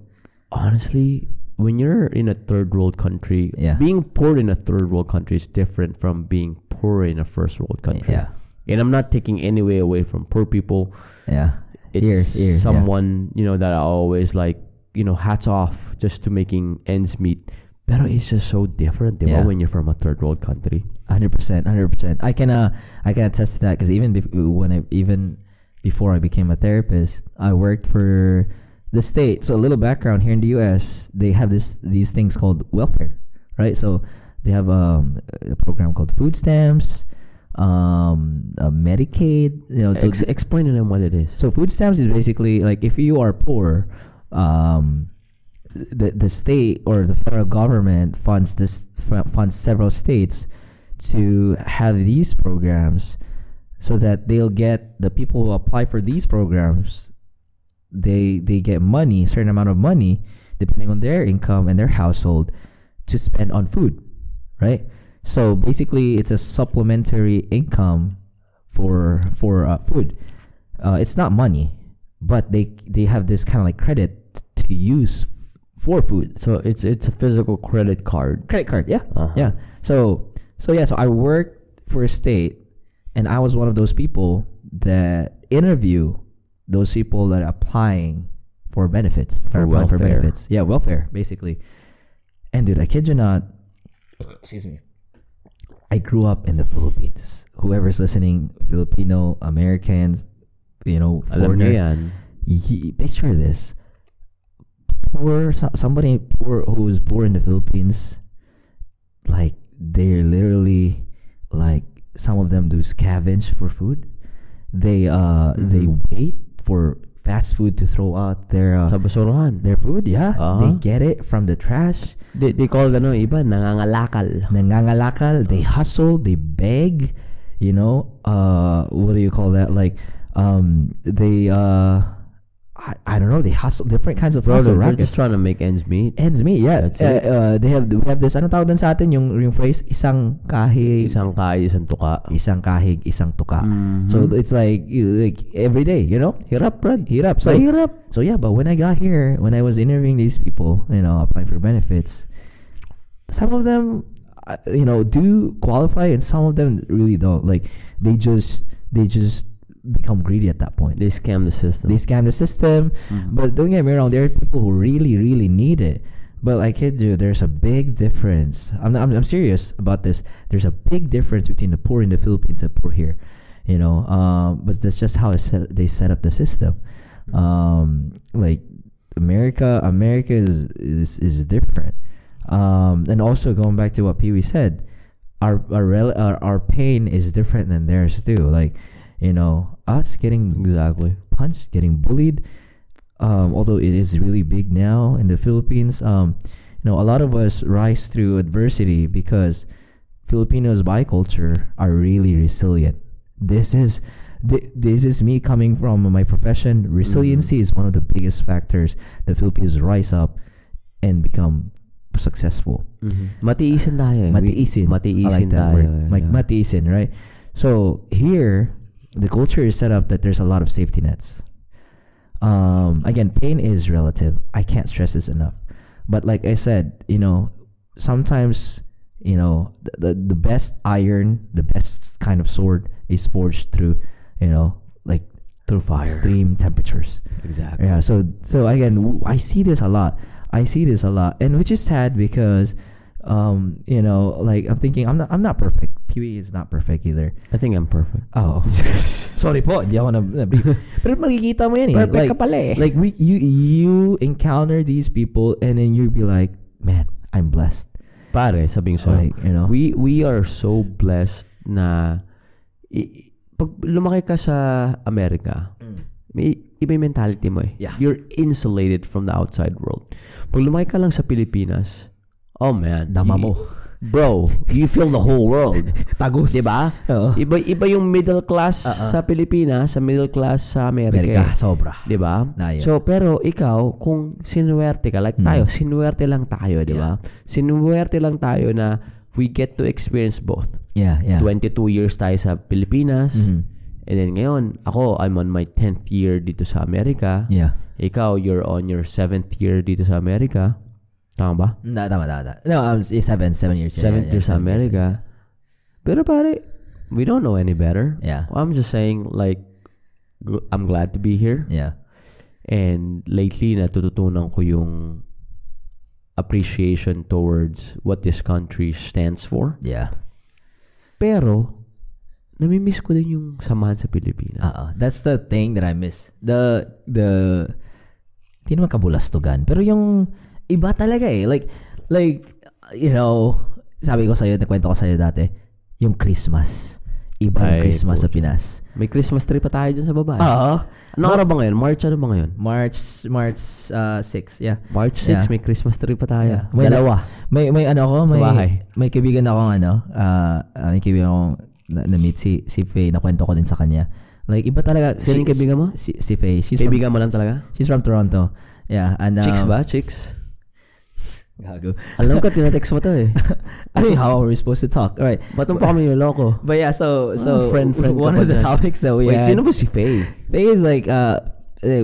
Speaker 1: honestly, when you're in a third world country,
Speaker 2: Yeah.
Speaker 1: being poor in a third world country is different from being poor in a first world country.
Speaker 2: Yeah.
Speaker 1: And I'm not taking any way away from poor people.
Speaker 2: Yeah.
Speaker 1: It's
Speaker 2: Here, here, yeah.
Speaker 1: someone, you know, that I always like, you know, hats off just to making ends meet. Pero it's just so different, di
Speaker 2: Yeah.
Speaker 1: when you're from a third world country.
Speaker 2: Hundred percent, hundred percent. I can uh, I can attest to that because even bef- when I even before I became a therapist, I worked for the state. So a little background here in the U.S., they have this these things called welfare, right? So they have um, a program called food stamps, um, uh, Medicaid. You know, so
Speaker 1: Ex- explain to them what it is.
Speaker 2: so food stamps is basically like if you are poor, um, the the state or the federal government funds this funds several states to have these programs, so that they'll get the people who apply for these programs, they they get money, a certain amount of money, depending on their income and their household, to spend on food, right? So basically, it's a supplementary income for for uh, food. Uh, it's not money, but they they have this kind of like credit to use for food.
Speaker 1: So it's it's a physical credit card.
Speaker 2: Credit card, yeah,
Speaker 1: Uh-huh.
Speaker 2: yeah. So so yeah, so I worked for a state, and I was one of those people that interview those people that are applying for benefits,
Speaker 1: For
Speaker 2: are applying for
Speaker 1: welfare.
Speaker 2: benefits. Yeah, welfare basically. And dude, I kid you not. Excuse me. I grew up in the Philippines. Whoever's listening, Filipino Americans, you know, foreigner, y- picture this poor somebody poor who was born in the philippines like they're literally like some of them do scavenge for food they uh they wait for fast food to throw out their uh,
Speaker 1: Sa basurahan.
Speaker 2: their food. Yeah,
Speaker 1: Ah.
Speaker 2: they get it from the trash.
Speaker 1: They, they call ano, iba, nangangalakal.
Speaker 2: Nangangalakal. They hustle. They beg. You know, uh, what do you call that? Like, um, they uh, I, I don't know. They hustle different kinds of
Speaker 1: Bro,
Speaker 2: hustle
Speaker 1: they're, just trying to make ends meet.
Speaker 2: Ends meet, yeah.
Speaker 1: That's
Speaker 2: Uh,
Speaker 1: it.
Speaker 2: uh, they have we have this ano tawag dun sa atin yung yung phrase isang kahig
Speaker 1: Isang kaya, isang tuka.
Speaker 2: isang kahig isang tuka.
Speaker 1: Mhm.
Speaker 2: So it's like you, like every day, you know?
Speaker 1: hirap, Brad.
Speaker 2: Hirap. So
Speaker 1: Mahirap.
Speaker 2: so yeah, but when I got here, when I was interviewing these people, you know, applying for benefits, some of them uh, you know, do qualify and some of them really don't. Like they just they just become greedy at that point.
Speaker 1: They scam the system.
Speaker 2: They scam the system.
Speaker 1: Mhm.
Speaker 2: But don't get me wrong, there are people who really, really need it. But I kid you, there's a big difference. I'm, I'm, I'm serious about this. There's a big difference between the poor in the Philippines and poor here. You know, um, but that's just how it set, they set up the system. Um, like America, America is is, is different. Um, and also going back to what Pee Wee said, our our, rel- our our pain is different than theirs too. Like, you know, us getting
Speaker 1: exactly.
Speaker 2: punched, getting bullied. Um, although it is really big now in the Philippines, um, you know, a lot of us rise through adversity because Filipinos by culture are really resilient. This is thi- this is me coming from my profession. Resiliency is one of the biggest factors that Filipinos rise up and become successful.
Speaker 1: Mhm. Matiisin tayo. eh.
Speaker 2: Matiisin.
Speaker 1: Matiisin
Speaker 2: I like that
Speaker 1: tayo.
Speaker 2: word. Like matiisin, right? So here, the culture is set up that there's a lot of safety nets. Um, again, pain is relative. I can't stress this enough. But like I said, you know, sometimes you know the the, the best iron, the best kind of sword is forged through, you know, like
Speaker 1: Through fire.
Speaker 2: extreme temperatures.
Speaker 1: Exactly.
Speaker 2: Yeah. So so again, w- I see this a lot. I see this a lot, and which is sad because, um, you know, like I'm thinking I'm not I'm not perfect. Pee is not perfect either.
Speaker 1: I think I'm perfect.
Speaker 2: Oh, sorry po, hindi ako na, na Pero makikita mo yan eh.
Speaker 1: Perfect
Speaker 2: like,
Speaker 1: ka pala eh.
Speaker 2: Like we you you encounter these people and then you be like, man, I'm blessed.
Speaker 1: Pare, sabing so.
Speaker 2: Like, you know.
Speaker 1: We we are so blessed na i- pag lumaki ka sa America, may iba yung mentality mo eh.
Speaker 2: Yeah.
Speaker 1: You're insulated from the outside world. Pag lumaki ka lang sa Pilipinas, oh man.
Speaker 2: Dama mo.
Speaker 1: Bro, you feel the whole world.
Speaker 2: Tagus.
Speaker 1: 'Di ba?
Speaker 2: Oo.
Speaker 1: Iba iba yung middle class
Speaker 2: Uh-uh.
Speaker 1: sa Pilipinas, sa middle class sa.
Speaker 2: Amerika,
Speaker 1: eh.
Speaker 2: sobra.
Speaker 1: 'Di ba?
Speaker 2: Na yun.
Speaker 1: So pero ikaw kung sinuwerte ka like tayo, sinuwerte lang tayo, 'di ba? Sinuwerte lang tayo na we get to experience both.
Speaker 2: Yeah, yeah.
Speaker 1: 22 years tayo sa Pilipinas.
Speaker 2: Mhm.
Speaker 1: And then ngayon, ako I'm on my 10th year dito sa Amerika.
Speaker 2: Yeah.
Speaker 1: Ikaw you're on your 7th year dito sa Amerika. Tama ba?
Speaker 2: No, tama, tama, tama. No, um, seven, seven years. yeah,
Speaker 1: Seventh
Speaker 2: yeah,
Speaker 1: sa
Speaker 2: seven
Speaker 1: Amerika. Pero pare, we don't know any better.
Speaker 2: Yeah.
Speaker 1: I'm just saying like I'm glad to be here.
Speaker 2: Yeah.
Speaker 1: And lately, natututunan ko yung appreciation towards what this country stands for.
Speaker 2: Yeah.
Speaker 1: Pero, namimiss ko din yung samahan sa Pilipinas.
Speaker 2: Uh, that's the thing that I miss. The the hindi naman kabulastugan, pero yung iba talaga eh. Like like you know, sabi ko sa iyo, nakwento ko sa iyo dati, yung Christmas. Iba yung
Speaker 1: Ay,
Speaker 2: Christmas sa
Speaker 1: pucha.
Speaker 2: Pinas.
Speaker 1: May Christmas tree pa tayo dyan sa baba.
Speaker 2: Oo.
Speaker 1: ano araw ba ngayon? March ano ba ngayon?
Speaker 2: March March uh, 6, yeah.
Speaker 1: March 6,
Speaker 2: Yeah.
Speaker 1: may Christmas tree pa tayo.
Speaker 2: Yeah. May
Speaker 1: Dalawa.
Speaker 2: May may ano ako,
Speaker 1: Sa
Speaker 2: may
Speaker 1: bahay.
Speaker 2: may kaibigan akong ano, uh, uh, may kaibigan akong na, na-meet si si Faye, nakwento ko din sa kanya. Like iba talaga.
Speaker 1: Sino yung kaibigan mo?
Speaker 2: Si, si Faye. She's
Speaker 1: Kaibigan mo lang talaga?
Speaker 2: from, she's from Toronto. Yeah, and um,
Speaker 1: Chicks ba? Chicks?
Speaker 2: Gago.
Speaker 1: Alam ko, tinatext mo to eh.
Speaker 2: I mean, how are we supposed to talk? All right.
Speaker 1: Ba't pa kami?
Speaker 2: But yeah, so so
Speaker 1: Ah, friend- friend
Speaker 2: one of the topics that we
Speaker 1: Wait,
Speaker 2: had
Speaker 1: sino ba si Faye?
Speaker 2: Faye is like uh eh,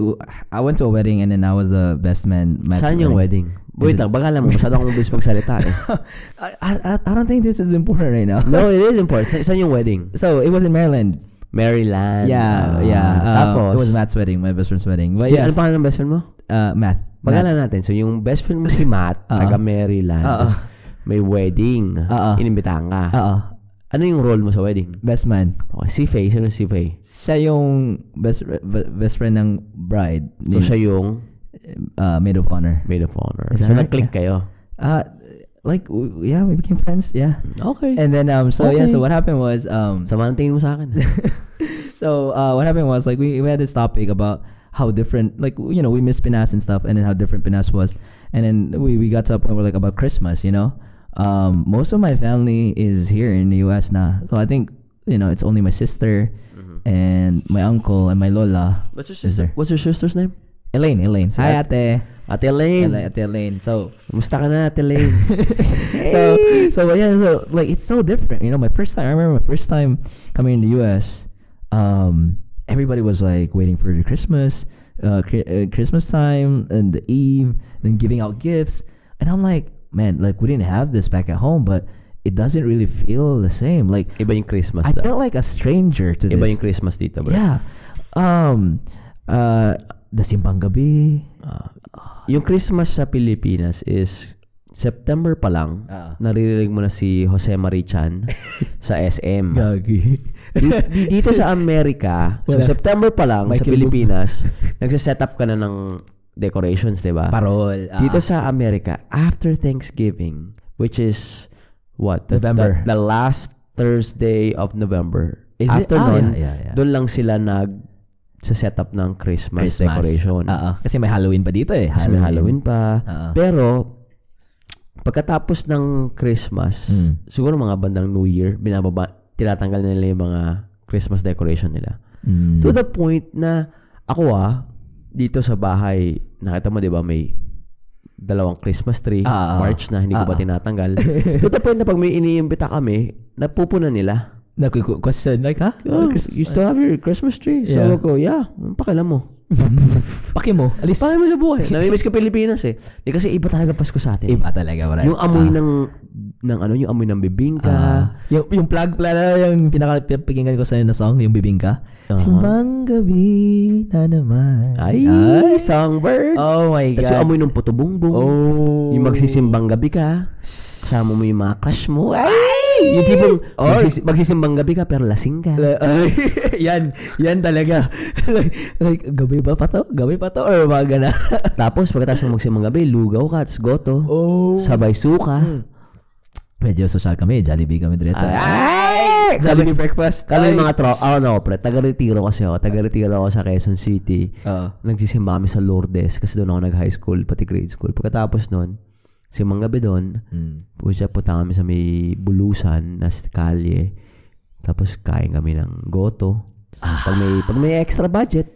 Speaker 2: I went to a wedding and then I was the best man.
Speaker 1: Saan yung wedding? Wait lang, baka alam mo, masyado akong mabilis magsalita eh.
Speaker 2: I, I I don't think this is important right now.
Speaker 1: No, it is important. Sa- Saan yung wedding?
Speaker 2: So it was in Maryland.
Speaker 1: Maryland.
Speaker 2: Yeah,
Speaker 1: Ah,
Speaker 2: yeah. Uh,
Speaker 1: tapos,
Speaker 2: it was Matt's wedding, my best friend's wedding. But
Speaker 1: si,
Speaker 2: yes,
Speaker 1: ano pangalan ng best friend mo?
Speaker 2: uh, Matt. Matt.
Speaker 1: Pagalan natin. So, yung best friend mo si Matt,
Speaker 2: Oo.
Speaker 1: taga Maryland.
Speaker 2: Oo.
Speaker 1: May wedding.
Speaker 2: Oo.
Speaker 1: Inimbitahan ka.
Speaker 2: Oo.
Speaker 1: Ano yung role mo sa wedding?
Speaker 2: Best man.
Speaker 1: Okay, si Faye. Sino si Faye?
Speaker 2: Siya yung best be- best friend ng bride.
Speaker 1: So, siya yung
Speaker 2: uh, maid of honor.
Speaker 1: maid of honor.
Speaker 2: Is
Speaker 1: So,
Speaker 2: right?
Speaker 1: nag-click kayo.
Speaker 2: Uh, like yeah, we became friends. Yeah.
Speaker 1: Okay.
Speaker 2: And then um, so yeah,
Speaker 1: Okay.
Speaker 2: so what happened was um,
Speaker 1: Sama ng tingin mo sa akin.
Speaker 2: so uh, what happened was like we, we had this topic about how different like you know we miss Pinas and stuff and then how different Pinas was. And then we, we got to a point where like about Christmas you know? Um, most of my family is here in the US now. So I think you know it's only my sister and my uncle and my lola
Speaker 1: What's your
Speaker 2: is there.
Speaker 1: What's your sister's name?
Speaker 2: Elaine Elaine. Hi ate.
Speaker 1: Ate Elaine.
Speaker 2: Elaine ate Elaine. So
Speaker 1: Kumusta ka na, Ate Elaine?
Speaker 2: so so yeah so like it's so different. You know my first time i remember my first time coming in the us um everybody was like waiting for the christmas uh, uh christmas time and the eve then giving out gifts. And i'm like man like we didn't have this back at home but it doesn't really feel the same. Like
Speaker 1: Iba yung Christmas
Speaker 2: i
Speaker 1: da.
Speaker 2: felt like a stranger to
Speaker 1: Iba
Speaker 2: this.
Speaker 1: yung Christmas dito, bro.
Speaker 2: yeah. Um uh the simbang gabi.
Speaker 1: Ah, yung Christmas sa Pilipinas is September pa lang,
Speaker 2: Ah.
Speaker 1: naririnig mo na si Jose Marichan sa SM.
Speaker 2: gagi
Speaker 1: Di- di- dito sa Amerika, so
Speaker 2: Wala.
Speaker 1: September pa lang sa
Speaker 2: Michael
Speaker 1: Pilipinas, nagse-set up ka na ng decorations, 'di ba?
Speaker 2: parol ah.
Speaker 1: Dito sa Amerika, after Thanksgiving, which is what? The,
Speaker 2: November.
Speaker 1: The, the last Thursday of November.
Speaker 2: Is it?
Speaker 1: after
Speaker 2: Ah,
Speaker 1: nun,
Speaker 2: yeah, yeah, yeah.
Speaker 1: doon lang sila nag sa setup ng Christmas, decoration.
Speaker 2: Oo. Kasi may Halloween pa dito eh.
Speaker 1: Kasi may Halloween pa.
Speaker 2: Oo.
Speaker 1: Pero, pagkatapos ng Christmas,
Speaker 2: Mm.
Speaker 1: siguro mga bandang New Year, binababa, tinatanggal na nila yung mga Christmas decoration nila.
Speaker 2: Mm.
Speaker 1: To the point na, ako ah, dito sa bahay, nakita mo, di ba, may dalawang Christmas tree,
Speaker 2: Ah, ah.
Speaker 1: March na, hindi ko
Speaker 2: Ah,
Speaker 1: ba
Speaker 2: ah.
Speaker 1: tinatanggal. to the point na pag may iniimbita kami, napupunan nila.
Speaker 2: Nagko-question like, ha?
Speaker 1: Oh, you still have your Christmas tree? So
Speaker 2: Yeah.
Speaker 1: ako, yeah, pakialam mo.
Speaker 2: Paki mo. Alis.
Speaker 1: Pakialam mo sa buhay. Namimiss ko Pilipinas eh. Di kasi iba talaga Pasko sa atin. eh.
Speaker 2: Iba talaga, bro.
Speaker 1: Yung amoy ng ng ano, yung amoy ng bibingka.
Speaker 2: Ah, yung, yung plug plug yung pinaka pinakinggan ko sa na song, yung bibingka.
Speaker 1: Aha.
Speaker 2: Simbang gabi na naman.
Speaker 1: Ay, songbird.
Speaker 2: Oh my
Speaker 1: Tapos yung amoy ng putubongbong.
Speaker 2: Oh.
Speaker 1: Yung magsisimbang gabi ka. Kasama mo yung mga crush mo. Ay! Yung tipong magsis- magsisimbang gabi ka pero lasing ka.
Speaker 2: Ay, yan, yan talaga. like, like, gabi ba pa to? Gabi pa to? Or umaga na?
Speaker 1: Tapos pagkatapos mo magsimbang gabi, lugaw ka, tapos goto.
Speaker 2: oh.
Speaker 1: Sabay suka.
Speaker 2: Medyo social kami, Jollibee kami diretso.
Speaker 1: Ay!
Speaker 2: Jollibee breakfast.
Speaker 1: Kami
Speaker 2: Ay.
Speaker 1: yung mga tro, oh no, pre, taga-retiro kasi ako. Taga-retiro ako sa Quezon City.
Speaker 2: Oo.
Speaker 1: Nagsisimba kami sa Lourdes kasi doon ako nag-high school, pati grade school. Pagkatapos noon, simang gabi doon,
Speaker 2: Mm.
Speaker 1: Pusa punta kami sa may bulusan na kalye. Tapos kain kami ng goto. Tapos Pag may pag may extra budget,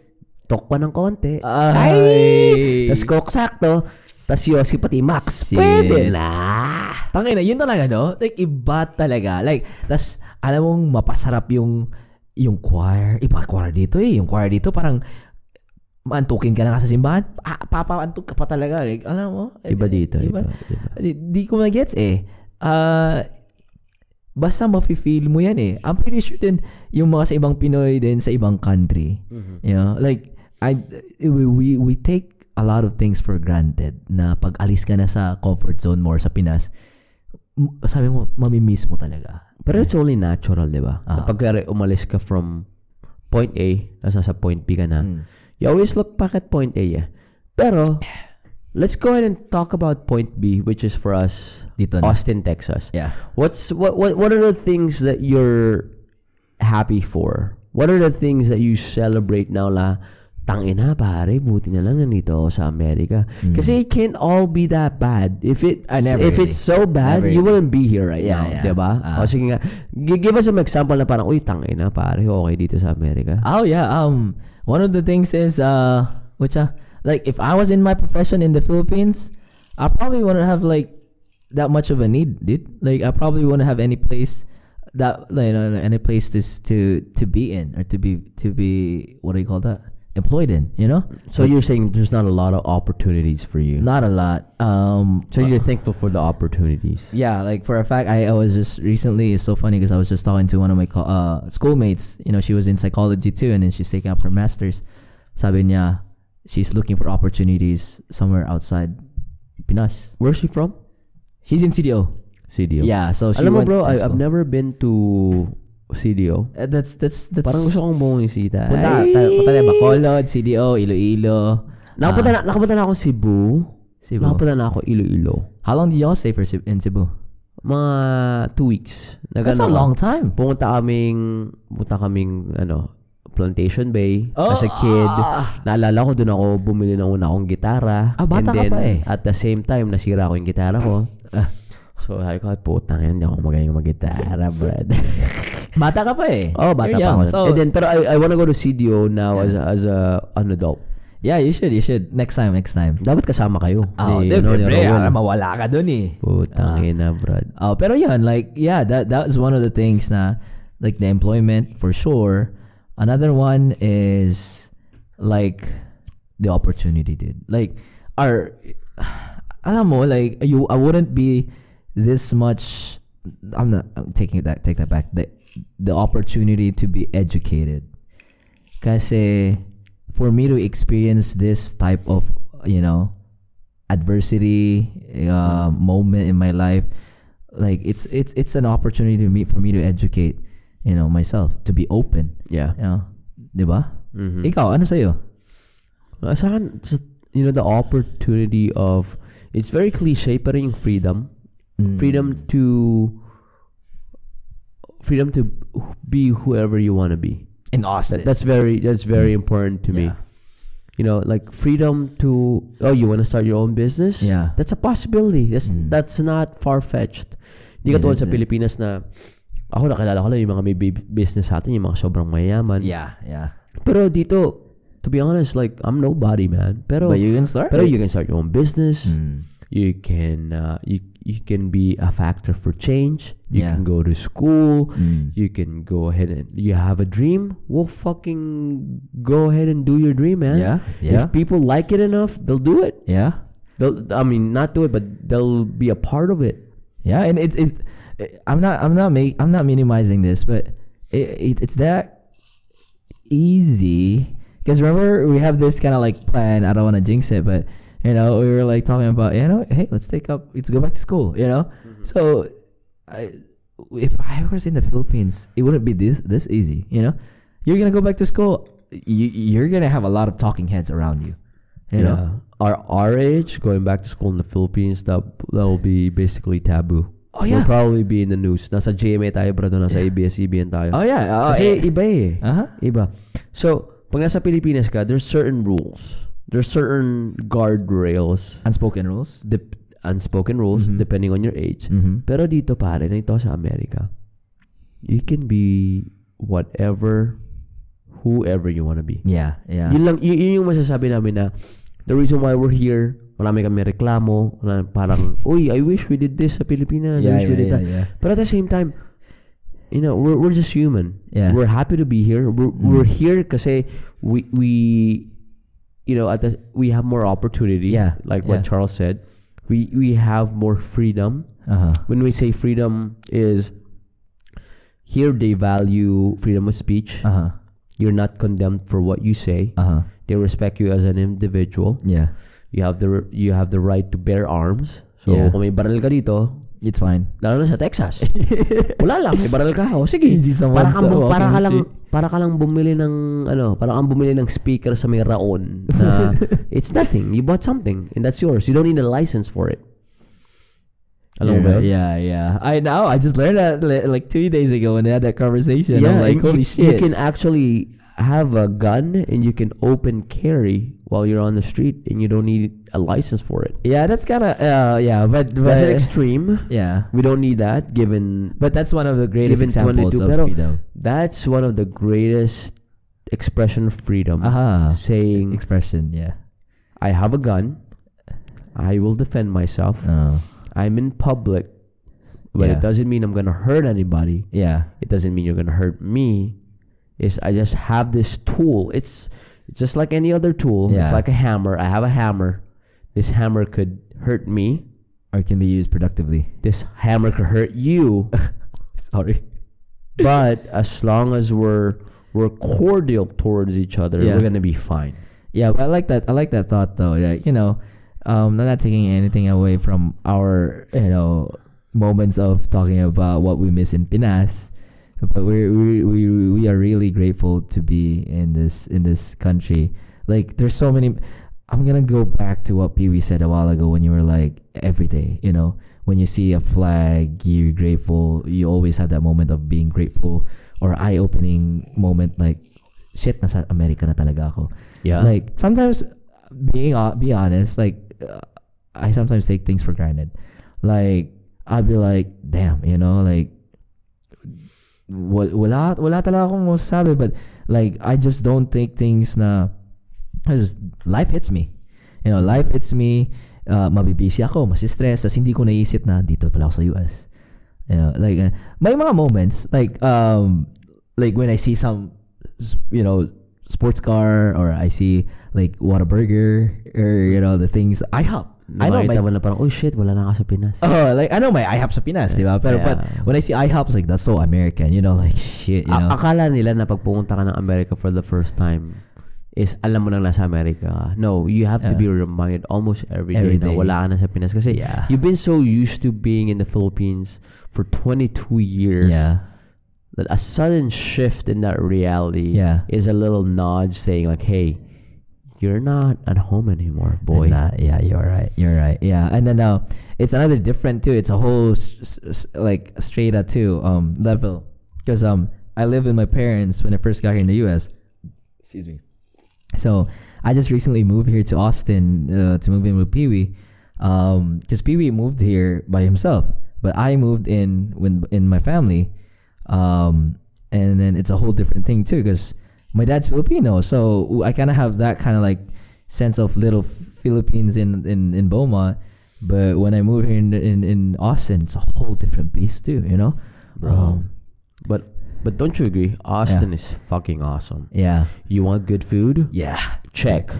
Speaker 1: tok pa ng konti.
Speaker 2: Ay!
Speaker 1: Tapos coke sakto. Tapos Yossi pati Max.
Speaker 2: Shit.
Speaker 1: Pwede na.
Speaker 2: Tangin na, yun talaga, no? Like, iba talaga. Like, tas, alam mong mapasarap yung, yung choir. Iba choir dito eh. Yung choir dito parang, maantukin ka na nga sa simbahan. Pa, papaantuk ka pa talaga. Like, alam mo?
Speaker 1: Iba dito.
Speaker 2: Iba.
Speaker 1: Iba. iba.
Speaker 2: Di, di ko ma-gets eh. Ah, basta mafe-feel mo yan eh. I'm pretty sure din yung mga sa ibang Pinoy din sa ibang country. You know, like I we, we we take a lot of things for granted na pag alis ka na sa comfort zone more sa Pinas, sabi mo, mamimiss mo talaga.
Speaker 1: Pero it's only natural, di ba?
Speaker 2: Ah.
Speaker 1: Kapag umalis ka from point A, nasa point B ka na,
Speaker 2: Mm.
Speaker 1: You always look back at point A, yeah. Pero, let's go ahead and talk about point B, which is for us,
Speaker 2: Dito na.
Speaker 1: Austin, Texas.
Speaker 2: Yeah.
Speaker 1: What's what what what are the things that you're happy for? What are the things that you celebrate now la tangina pare, buti na lang nandito ako sa Amerika. Kasi it can't all be that bad. If it
Speaker 2: Ah, never
Speaker 1: if
Speaker 2: really.
Speaker 1: it's so bad,
Speaker 2: Never
Speaker 1: you wouldn't be here right
Speaker 2: Yeah,
Speaker 1: now,
Speaker 2: yeah.
Speaker 1: 'di ba?
Speaker 2: Ah.
Speaker 1: O sige nga, gi- give us some example na parang uy tangina pare, okay dito sa Amerika.
Speaker 2: Oh yeah. Um, one of the things is uh, which uh, like if I was in my profession in the Philippines, I probably wouldn't have like that much of a need, dude. Like I probably wouldn't have any place that like you know, any place to to to be in or to be to be what do you call that employed in. You know,
Speaker 1: So you're saying there's not a lot of opportunities for you.
Speaker 2: not a lot. Um,
Speaker 1: So you're thankful for the opportunities.
Speaker 2: Yeah, like for a fact, I, I was just recently. It's so funny because I was just talking to one of my co- uh, schoolmates. You know, she was in psychology too, and then she's taking up her masters. Sabi niya, she's looking for opportunities somewhere outside Pinas.
Speaker 1: Where's she from?
Speaker 2: She's in CDO.
Speaker 1: CDO.
Speaker 2: Yeah, so she
Speaker 1: Alam mo bro, I. I've never been to CDO.
Speaker 2: Uh, that's that's that's.
Speaker 1: Parang gusto kong bumisita.
Speaker 2: punta,
Speaker 1: Ay!
Speaker 2: ta- punta tayo Bacolod, CDO, Iloilo.
Speaker 1: Nakapunta na, nakapunta na ako Cebu.
Speaker 2: Cebu.
Speaker 1: Nakapunta na ako Iloilo.
Speaker 2: How long did y'all stay for in Cebu?
Speaker 1: Mga two weeks.
Speaker 2: That's a long time.
Speaker 1: Pumunta kaming, pumunta kaming, ano, Plantation Bay
Speaker 2: Oh,
Speaker 1: as a kid.
Speaker 2: ah.
Speaker 1: Naalala ko doon ako bumili ng una kong gitara.
Speaker 2: Ah, bata
Speaker 1: And
Speaker 2: ka
Speaker 1: then,
Speaker 2: pa eh.
Speaker 1: At the same time, nasira ko yung gitara ko. So, sabi ko, putang ina, hindi ako magaling mag-gitara, brad.
Speaker 2: Bata ka pa eh.
Speaker 1: oh, bata
Speaker 2: You're
Speaker 1: pa
Speaker 2: young,
Speaker 1: ako.
Speaker 2: So,
Speaker 1: And then, pero I, I wanna go to CDO now as, a, as a, an adult.
Speaker 2: yeah, you should, you should. Next time, next time.
Speaker 1: Dapat kasama kayo.
Speaker 2: Oh, di,
Speaker 1: ni
Speaker 2: pre, ah, mawala ka dun eh.
Speaker 1: Putang ina, brad.
Speaker 2: Oh, pero yun, like, yeah, that that was one of the things na, like, the employment, for sure. Another one is, like, the opportunity, dude. Like, our, alam mo, like, you, I wouldn't be this much, I'm not, I'm taking that, take that back. The, the opportunity to be educated. Kasi, for me to experience this type of, you know, adversity uh, moment in my life like it's it's it's an opportunity to me for me to educate you know myself to be open
Speaker 1: Yeah.
Speaker 2: you know
Speaker 1: Mhm.
Speaker 2: ikaw ano sa
Speaker 1: sa akin, you know, the opportunity of, it's very cliche, pero yung freedom.
Speaker 2: Mm.
Speaker 1: Freedom to, freedom to be whoever you want to be.
Speaker 2: in Austin
Speaker 1: That, that's very, that's very important to me. You know, like freedom to, oh, you want to start your own business?
Speaker 2: Yeah.
Speaker 1: That's a possibility. That's,
Speaker 2: Mm.
Speaker 1: that's not far-fetched. Hindi
Speaker 2: It
Speaker 1: katulad sa
Speaker 2: isn't.
Speaker 1: Pilipinas na, ako nakilala ko lang yung mga may business sa atin, yung mga sobrang mayaman.
Speaker 2: yeah yeah
Speaker 1: Pero dito, to be honest, like, I'm nobody, man. Pero,
Speaker 2: but you can start
Speaker 1: pero
Speaker 2: it.
Speaker 1: you can start your own business.
Speaker 2: Mm.
Speaker 1: You can uh, you you can be a factor for change. You
Speaker 2: Yeah.
Speaker 1: can go to school.
Speaker 2: Mm.
Speaker 1: You can go ahead and you have a dream. Well, fucking go ahead and do your dream, man.
Speaker 2: Yeah, yeah.
Speaker 1: If people like it enough, they'll do it.
Speaker 2: yeah
Speaker 1: They'll, I mean, not do it, but they'll be a part of it.
Speaker 2: Yeah, and it's it's I'm not I'm not make I'm not minimizing this, but it, it it's that easy. Because remember we have this kind of like plan. I don't want to jinx it, but you know we were like talking about you know hey let's take up let's go back to school. You know, so I, if I was in the Philippines, it wouldn't be this this easy. You know, you're gonna go back to school. You you're gonna have a lot of talking heads around you. You know.
Speaker 1: Yeah. Our our age, going back to school in the Philippines, that that will be basically taboo.
Speaker 2: Oh, yeah.
Speaker 1: We'll probably be in the news. Nasa GMA tayo, bro. Nasa ABS-CBN tayo.
Speaker 2: Oh yeah. Oh,
Speaker 1: Kasi
Speaker 2: eh.
Speaker 1: iba eh.
Speaker 2: Uh-huh.
Speaker 1: Iba. So, pag nasa Pilipinas ka, there's certain rules. There's certain guardrails,
Speaker 2: unspoken rules.
Speaker 1: dep- unspoken rules, depending on your age.
Speaker 2: Mm-hmm.
Speaker 1: Pero dito pare, na ito sa Amerika, you can be whatever, whoever you want to be.
Speaker 2: Yeah. Yeah.
Speaker 1: Yun lang, y- yun yung masasabi namin na the reason why we're here, marami kami reklamo, na parang, uy, I wish we did this sa Pilipinas, I
Speaker 2: Yeah,
Speaker 1: wish we did
Speaker 2: yeah,
Speaker 1: that.
Speaker 2: yeah.
Speaker 1: But at the same time, you know, we're, we're just human.
Speaker 2: Yeah.
Speaker 1: We're happy to be here. We're, we're here kasi we, we, you know, at the, we have more opportunity.
Speaker 2: Yeah,
Speaker 1: Like
Speaker 2: yeah.
Speaker 1: what Charles said. We, we have more freedom.
Speaker 2: Uh huh.
Speaker 1: When we say freedom is, here they value freedom of speech.
Speaker 2: Uh huh.
Speaker 1: You're not condemned for what you say.
Speaker 2: Uh huh.
Speaker 1: They respect you as an individual.
Speaker 2: Yeah.
Speaker 1: You have the you have the right to bear arms. So
Speaker 2: Yeah.
Speaker 1: kung may baril ka dito,
Speaker 2: It's fine.
Speaker 1: lalo na sa Texas. Wala lang, may baril ka. O sige.
Speaker 2: Easy sa
Speaker 1: para
Speaker 2: sa
Speaker 1: bu- para ka lang para ka lang bumili ng ano, para kang bumili ng speaker sa may raon na it's nothing. You bought something and that's yours. You don't need a license for it. Alam mo?
Speaker 2: Yeah, yeah. I know. I just learned that li- like two days ago when they had that conversation. I'm like, holy
Speaker 1: you, You
Speaker 2: shit.
Speaker 1: can actually have a gun and you can open carry while you're on the street and you don't need a license for it.
Speaker 2: yeah, that's kind of uh, yeah, but but
Speaker 1: That's an extreme.
Speaker 2: yeah.
Speaker 1: We don't need that given
Speaker 2: But that's one of the greatest examples of
Speaker 1: pero-
Speaker 2: freedom.
Speaker 1: that's one of the greatest expression of freedom.
Speaker 2: Aha.
Speaker 1: Saying
Speaker 2: Expression. Yeah.
Speaker 1: I have a gun. I will defend myself.
Speaker 2: Oh.
Speaker 1: I'm in public. But
Speaker 2: Yeah.
Speaker 1: it doesn't mean I'm gonna hurt anybody.
Speaker 2: Yeah.
Speaker 1: It doesn't mean you're gonna hurt me. Is I just have this tool. It's it's just like any other tool. It's like a hammer. I have a hammer. This hammer could hurt me.
Speaker 2: Or it can be used productively.
Speaker 1: This hammer could hurt you.
Speaker 2: Sorry.
Speaker 1: but as long as we're we're cordial towards each other,
Speaker 2: Yeah.
Speaker 1: we're gonna be fine.
Speaker 2: Yeah, but I like that. I like that thought though. Yeah, you know, um, I'm not taking anything away from our you know moments of talking about what we miss in Pinas, but we we we we are really grateful to be in this in this country. Like, there's so many. I'm gonna go back to what Pee Wee said a while ago when you were like every day. You know, when you see a flag, you're grateful. You always have that moment of being grateful or eye-opening moment like shit, nasa America na talaga ako.
Speaker 1: Yeah.
Speaker 2: Like sometimes being uh, be honest, like uh, I sometimes take things for granted. Like I'll be like, damn, you know, like wala wala talaga akong masasabi but like I just don't take things na cause life hits me. You know, life hits me, uh, mabibisi ako, masistress, tas hindi ko naisip na dito pala ako sa US. You know, like uh, may mga moments like um like when I see some you know sports car or I see like Whataburger or you know the things I hop. I know
Speaker 1: mo na parang, oh shit, wala na ka sa Pinas.
Speaker 2: Oh, like I know my IHOP sa Pinas, di ba? Pero
Speaker 1: Yeah.
Speaker 2: but when I see IHOP, it's like that's so American, you know, like shit, you
Speaker 1: A-
Speaker 2: know.
Speaker 1: akala nila na pag pumunta ka ng America for the first time is alam mo nang nasa America. No, you have to be reminded almost every day
Speaker 2: Every
Speaker 1: na
Speaker 2: day.
Speaker 1: wala ka na sa Pinas. Kasi
Speaker 2: Yeah.
Speaker 1: you've been so used to being in the Philippines for 22 years
Speaker 2: yeah.
Speaker 1: that a sudden shift in that reality
Speaker 2: Yeah.
Speaker 1: is a little nudge saying like, hey, you're not at home anymore, boy.
Speaker 2: Uh, yeah, you're right. You're right. Yeah, and then now it's another different too. It's a whole s- s- s- like straight up too um level because um I lived with my parents when I first got here in the U.S. Excuse me. So I just recently moved here to Austin uh, to move in with Pee Wee, um because Pee Wee moved here by himself, but I moved in when in my family, um and then it's a whole different thing too because my dad's Filipino, so I kind of have that kind of like sense of little Philippines in in in Beaumont. But when I moved here in in, in Austin, it's a whole different beast too. You know,
Speaker 1: Bro.
Speaker 2: Um,
Speaker 1: But but don't you agree? Austin is fucking awesome.
Speaker 2: yeah,
Speaker 1: You want good food?
Speaker 2: yeah,
Speaker 1: Check.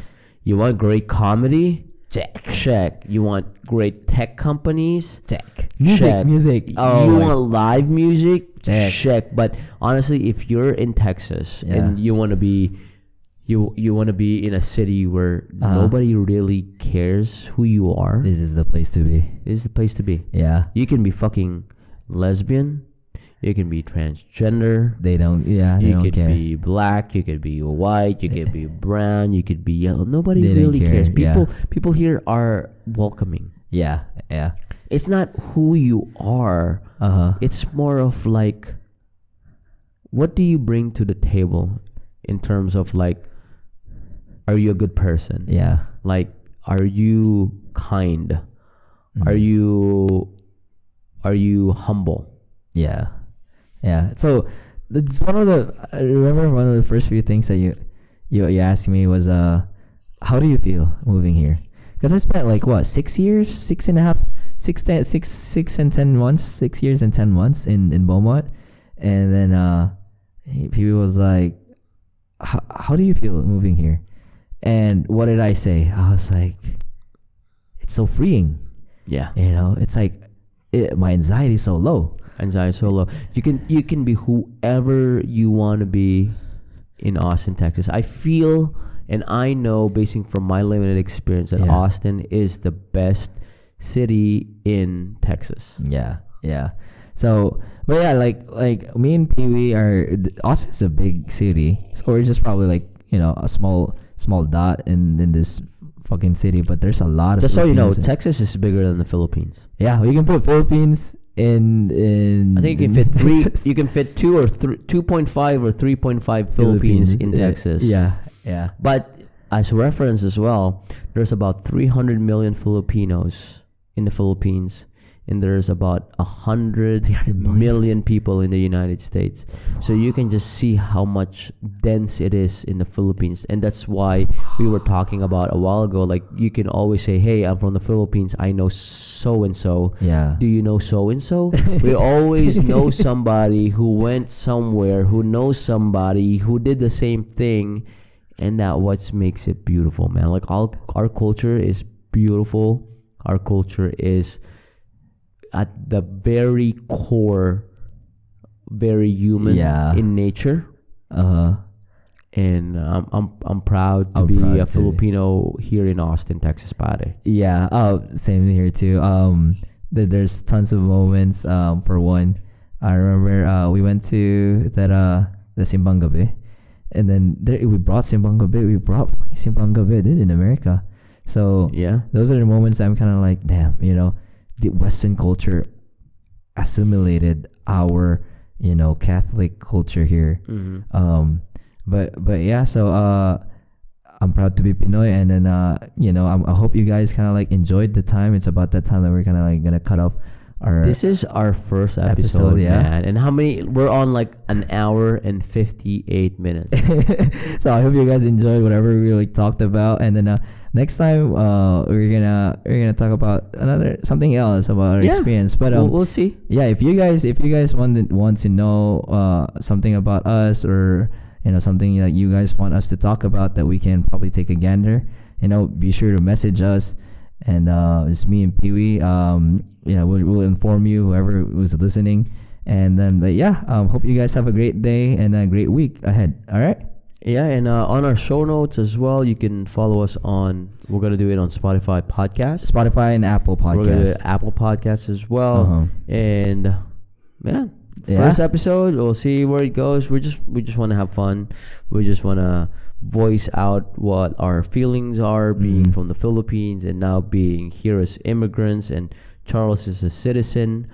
Speaker 1: You want great comedy?
Speaker 2: check,
Speaker 1: Check. You want great tech companies?
Speaker 2: check, music,
Speaker 1: Check.
Speaker 2: music.
Speaker 1: you
Speaker 2: Oh, my-
Speaker 1: want live music?
Speaker 2: Check.
Speaker 1: But honestly, if you're in Texas
Speaker 2: Yeah.
Speaker 1: and you want to be you you want to be in a city where
Speaker 2: Uh-huh.
Speaker 1: nobody really cares who you are,
Speaker 2: this is the place to be.
Speaker 1: this is the place to be.
Speaker 2: Yeah,
Speaker 1: You can be fucking lesbian. You can be transgender.
Speaker 2: they don't. Yeah, they
Speaker 1: You
Speaker 2: don't
Speaker 1: could
Speaker 2: care.
Speaker 1: be black, you could be white, you could be brown, you could be yellow. Nobody really
Speaker 2: care,
Speaker 1: cares.
Speaker 2: yeah.
Speaker 1: People people here are welcoming.
Speaker 2: yeah, yeah.
Speaker 1: It's not who you are.
Speaker 2: Uh huh.
Speaker 1: It's more of like what do you bring to the table in terms of like are you a good person?
Speaker 2: Yeah.
Speaker 1: Like are you kind? Are
Speaker 2: Mm-hmm.
Speaker 1: you are you humble?
Speaker 2: Yeah, yeah. So it's one of the. I remember one of the first few things that you you, you asked me was uh, how do you feel moving here? Because I spent like what six years, six and a half, six, ten, six, six and ten months, six years and ten months in in Beaumont, and then uh, he, he was like, how how do you feel moving here? And what did I say? I was like, it's so freeing.
Speaker 1: Yeah.
Speaker 2: You know, it's like it, my anxiety is so low.
Speaker 1: Anxiety so low. You can you can be whoever you want to be in Austin, Texas. I feel and I know, basing from my limited experience, that
Speaker 2: Yeah.
Speaker 1: Austin is the best city in Texas.
Speaker 2: Yeah, yeah. So, but yeah, like like me and Pee Wee are Austin's a big city, so we're just probably like you know a small small dot in in this fucking city. But there's a lot of
Speaker 1: Just so you know,
Speaker 2: in-
Speaker 1: Texas is bigger than the Philippines.
Speaker 2: yeah, you can put Philippines in in.
Speaker 1: I think you can fit three. You can fit two or three, two point five or three point five Philippines, in
Speaker 2: yeah,
Speaker 1: Texas.
Speaker 2: Yeah, yeah,
Speaker 1: But as reference as well, there's about 300 million Filipinos in the Philippines, and there's about a 100 million people in the United States. So you can just see how much dense it is in the Philippines, and that's why we were talking about a while ago. Like you can always say, "Hey, I'm from the Philippines. I know so and so."
Speaker 2: yeah.
Speaker 1: Do you know so and so? We always know somebody who went somewhere, who knows somebody who did the same thing, and that what makes it beautiful, man. Like all our culture is beautiful. Our culture is at the very core very human
Speaker 2: Yeah.
Speaker 1: in nature.
Speaker 2: Uh huh.
Speaker 1: And um, I'm I'm proud to
Speaker 2: I'm
Speaker 1: be
Speaker 2: proud
Speaker 1: a. Filipino here in Austin, Texas, pare.
Speaker 2: Yeah. Oh, same here too. Um, th- there's tons of moments. Um, for one, I remember uh, we went to that uh the Simbang Gabi, and then there, we brought Simbang Gabi. We brought Simbang Gabi dude, in America. So
Speaker 1: Yeah.
Speaker 2: those are the moments I'm kind of like, damn, you know, the Western culture assimilated our, you know, Catholic culture here.
Speaker 1: hmm
Speaker 2: Um, but but yeah, so uh, I'm proud to be Pinoy, and then uh, you know, I'm, I hope you guys kind of like enjoyed the time. It's about that time that we're kind of like gonna cut off our.
Speaker 1: This is our first
Speaker 2: Episode,
Speaker 1: episode,
Speaker 2: yeah.
Speaker 1: man. And how many? We're on like an hour and fifty-eight minutes.
Speaker 2: so I hope you guys enjoyed whatever we like talked about, and then uh, next time uh, we're gonna we're gonna talk about another something else about our
Speaker 1: Yeah.
Speaker 2: experience. But
Speaker 1: we'll,
Speaker 2: um,
Speaker 1: we'll see.
Speaker 2: yeah, if you guys if you guys want to, want to know uh, something about us or you know something that you guys want us to talk about that we can probably take a gander, you know, be sure to message us. And uh, it's me and Pee Wee. Um, yeah, we'll, we'll inform you whoever was listening. And then, but yeah, um, hope you guys have a great day and a great week ahead. All right.
Speaker 1: Yeah, and uh, on our show notes as well, you can follow us on. We're gonna do it on Spotify podcast.
Speaker 2: Spotify and Apple
Speaker 1: We're gonna do
Speaker 2: Podcasts.
Speaker 1: it Apple podcast as well.
Speaker 2: Uh-huh.
Speaker 1: And man,
Speaker 2: Yeah.
Speaker 1: first episode, we'll see where it goes. We just we just want to have fun. We just want to voice out what our feelings are, being
Speaker 2: Mm-hmm.
Speaker 1: from the Philippines and now being here as immigrants. And Charles is a citizen.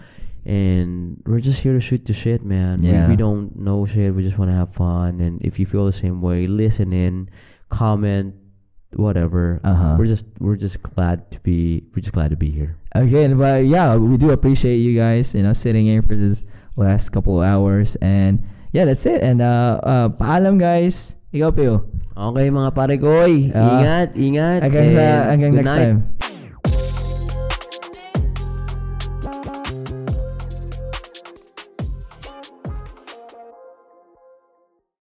Speaker 1: And we're just here to shoot the shit, man.
Speaker 2: Yeah.
Speaker 1: We, we don't know shit. We just want to have fun. And if you feel the same way, listen in, comment, whatever.
Speaker 2: Uh-huh.
Speaker 1: We're just we're just glad to be we're just glad to be here.
Speaker 2: Okay, but yeah, we do appreciate you guys, you know, sitting in for this last couple of hours. And yeah, that's it. And uh, uh paalam guys. Ikaw, Pio.
Speaker 1: Okay mga pare koy,
Speaker 2: Ah.
Speaker 1: ingat, ingat.
Speaker 2: Hanggang sa hanggang next
Speaker 1: night.
Speaker 2: time.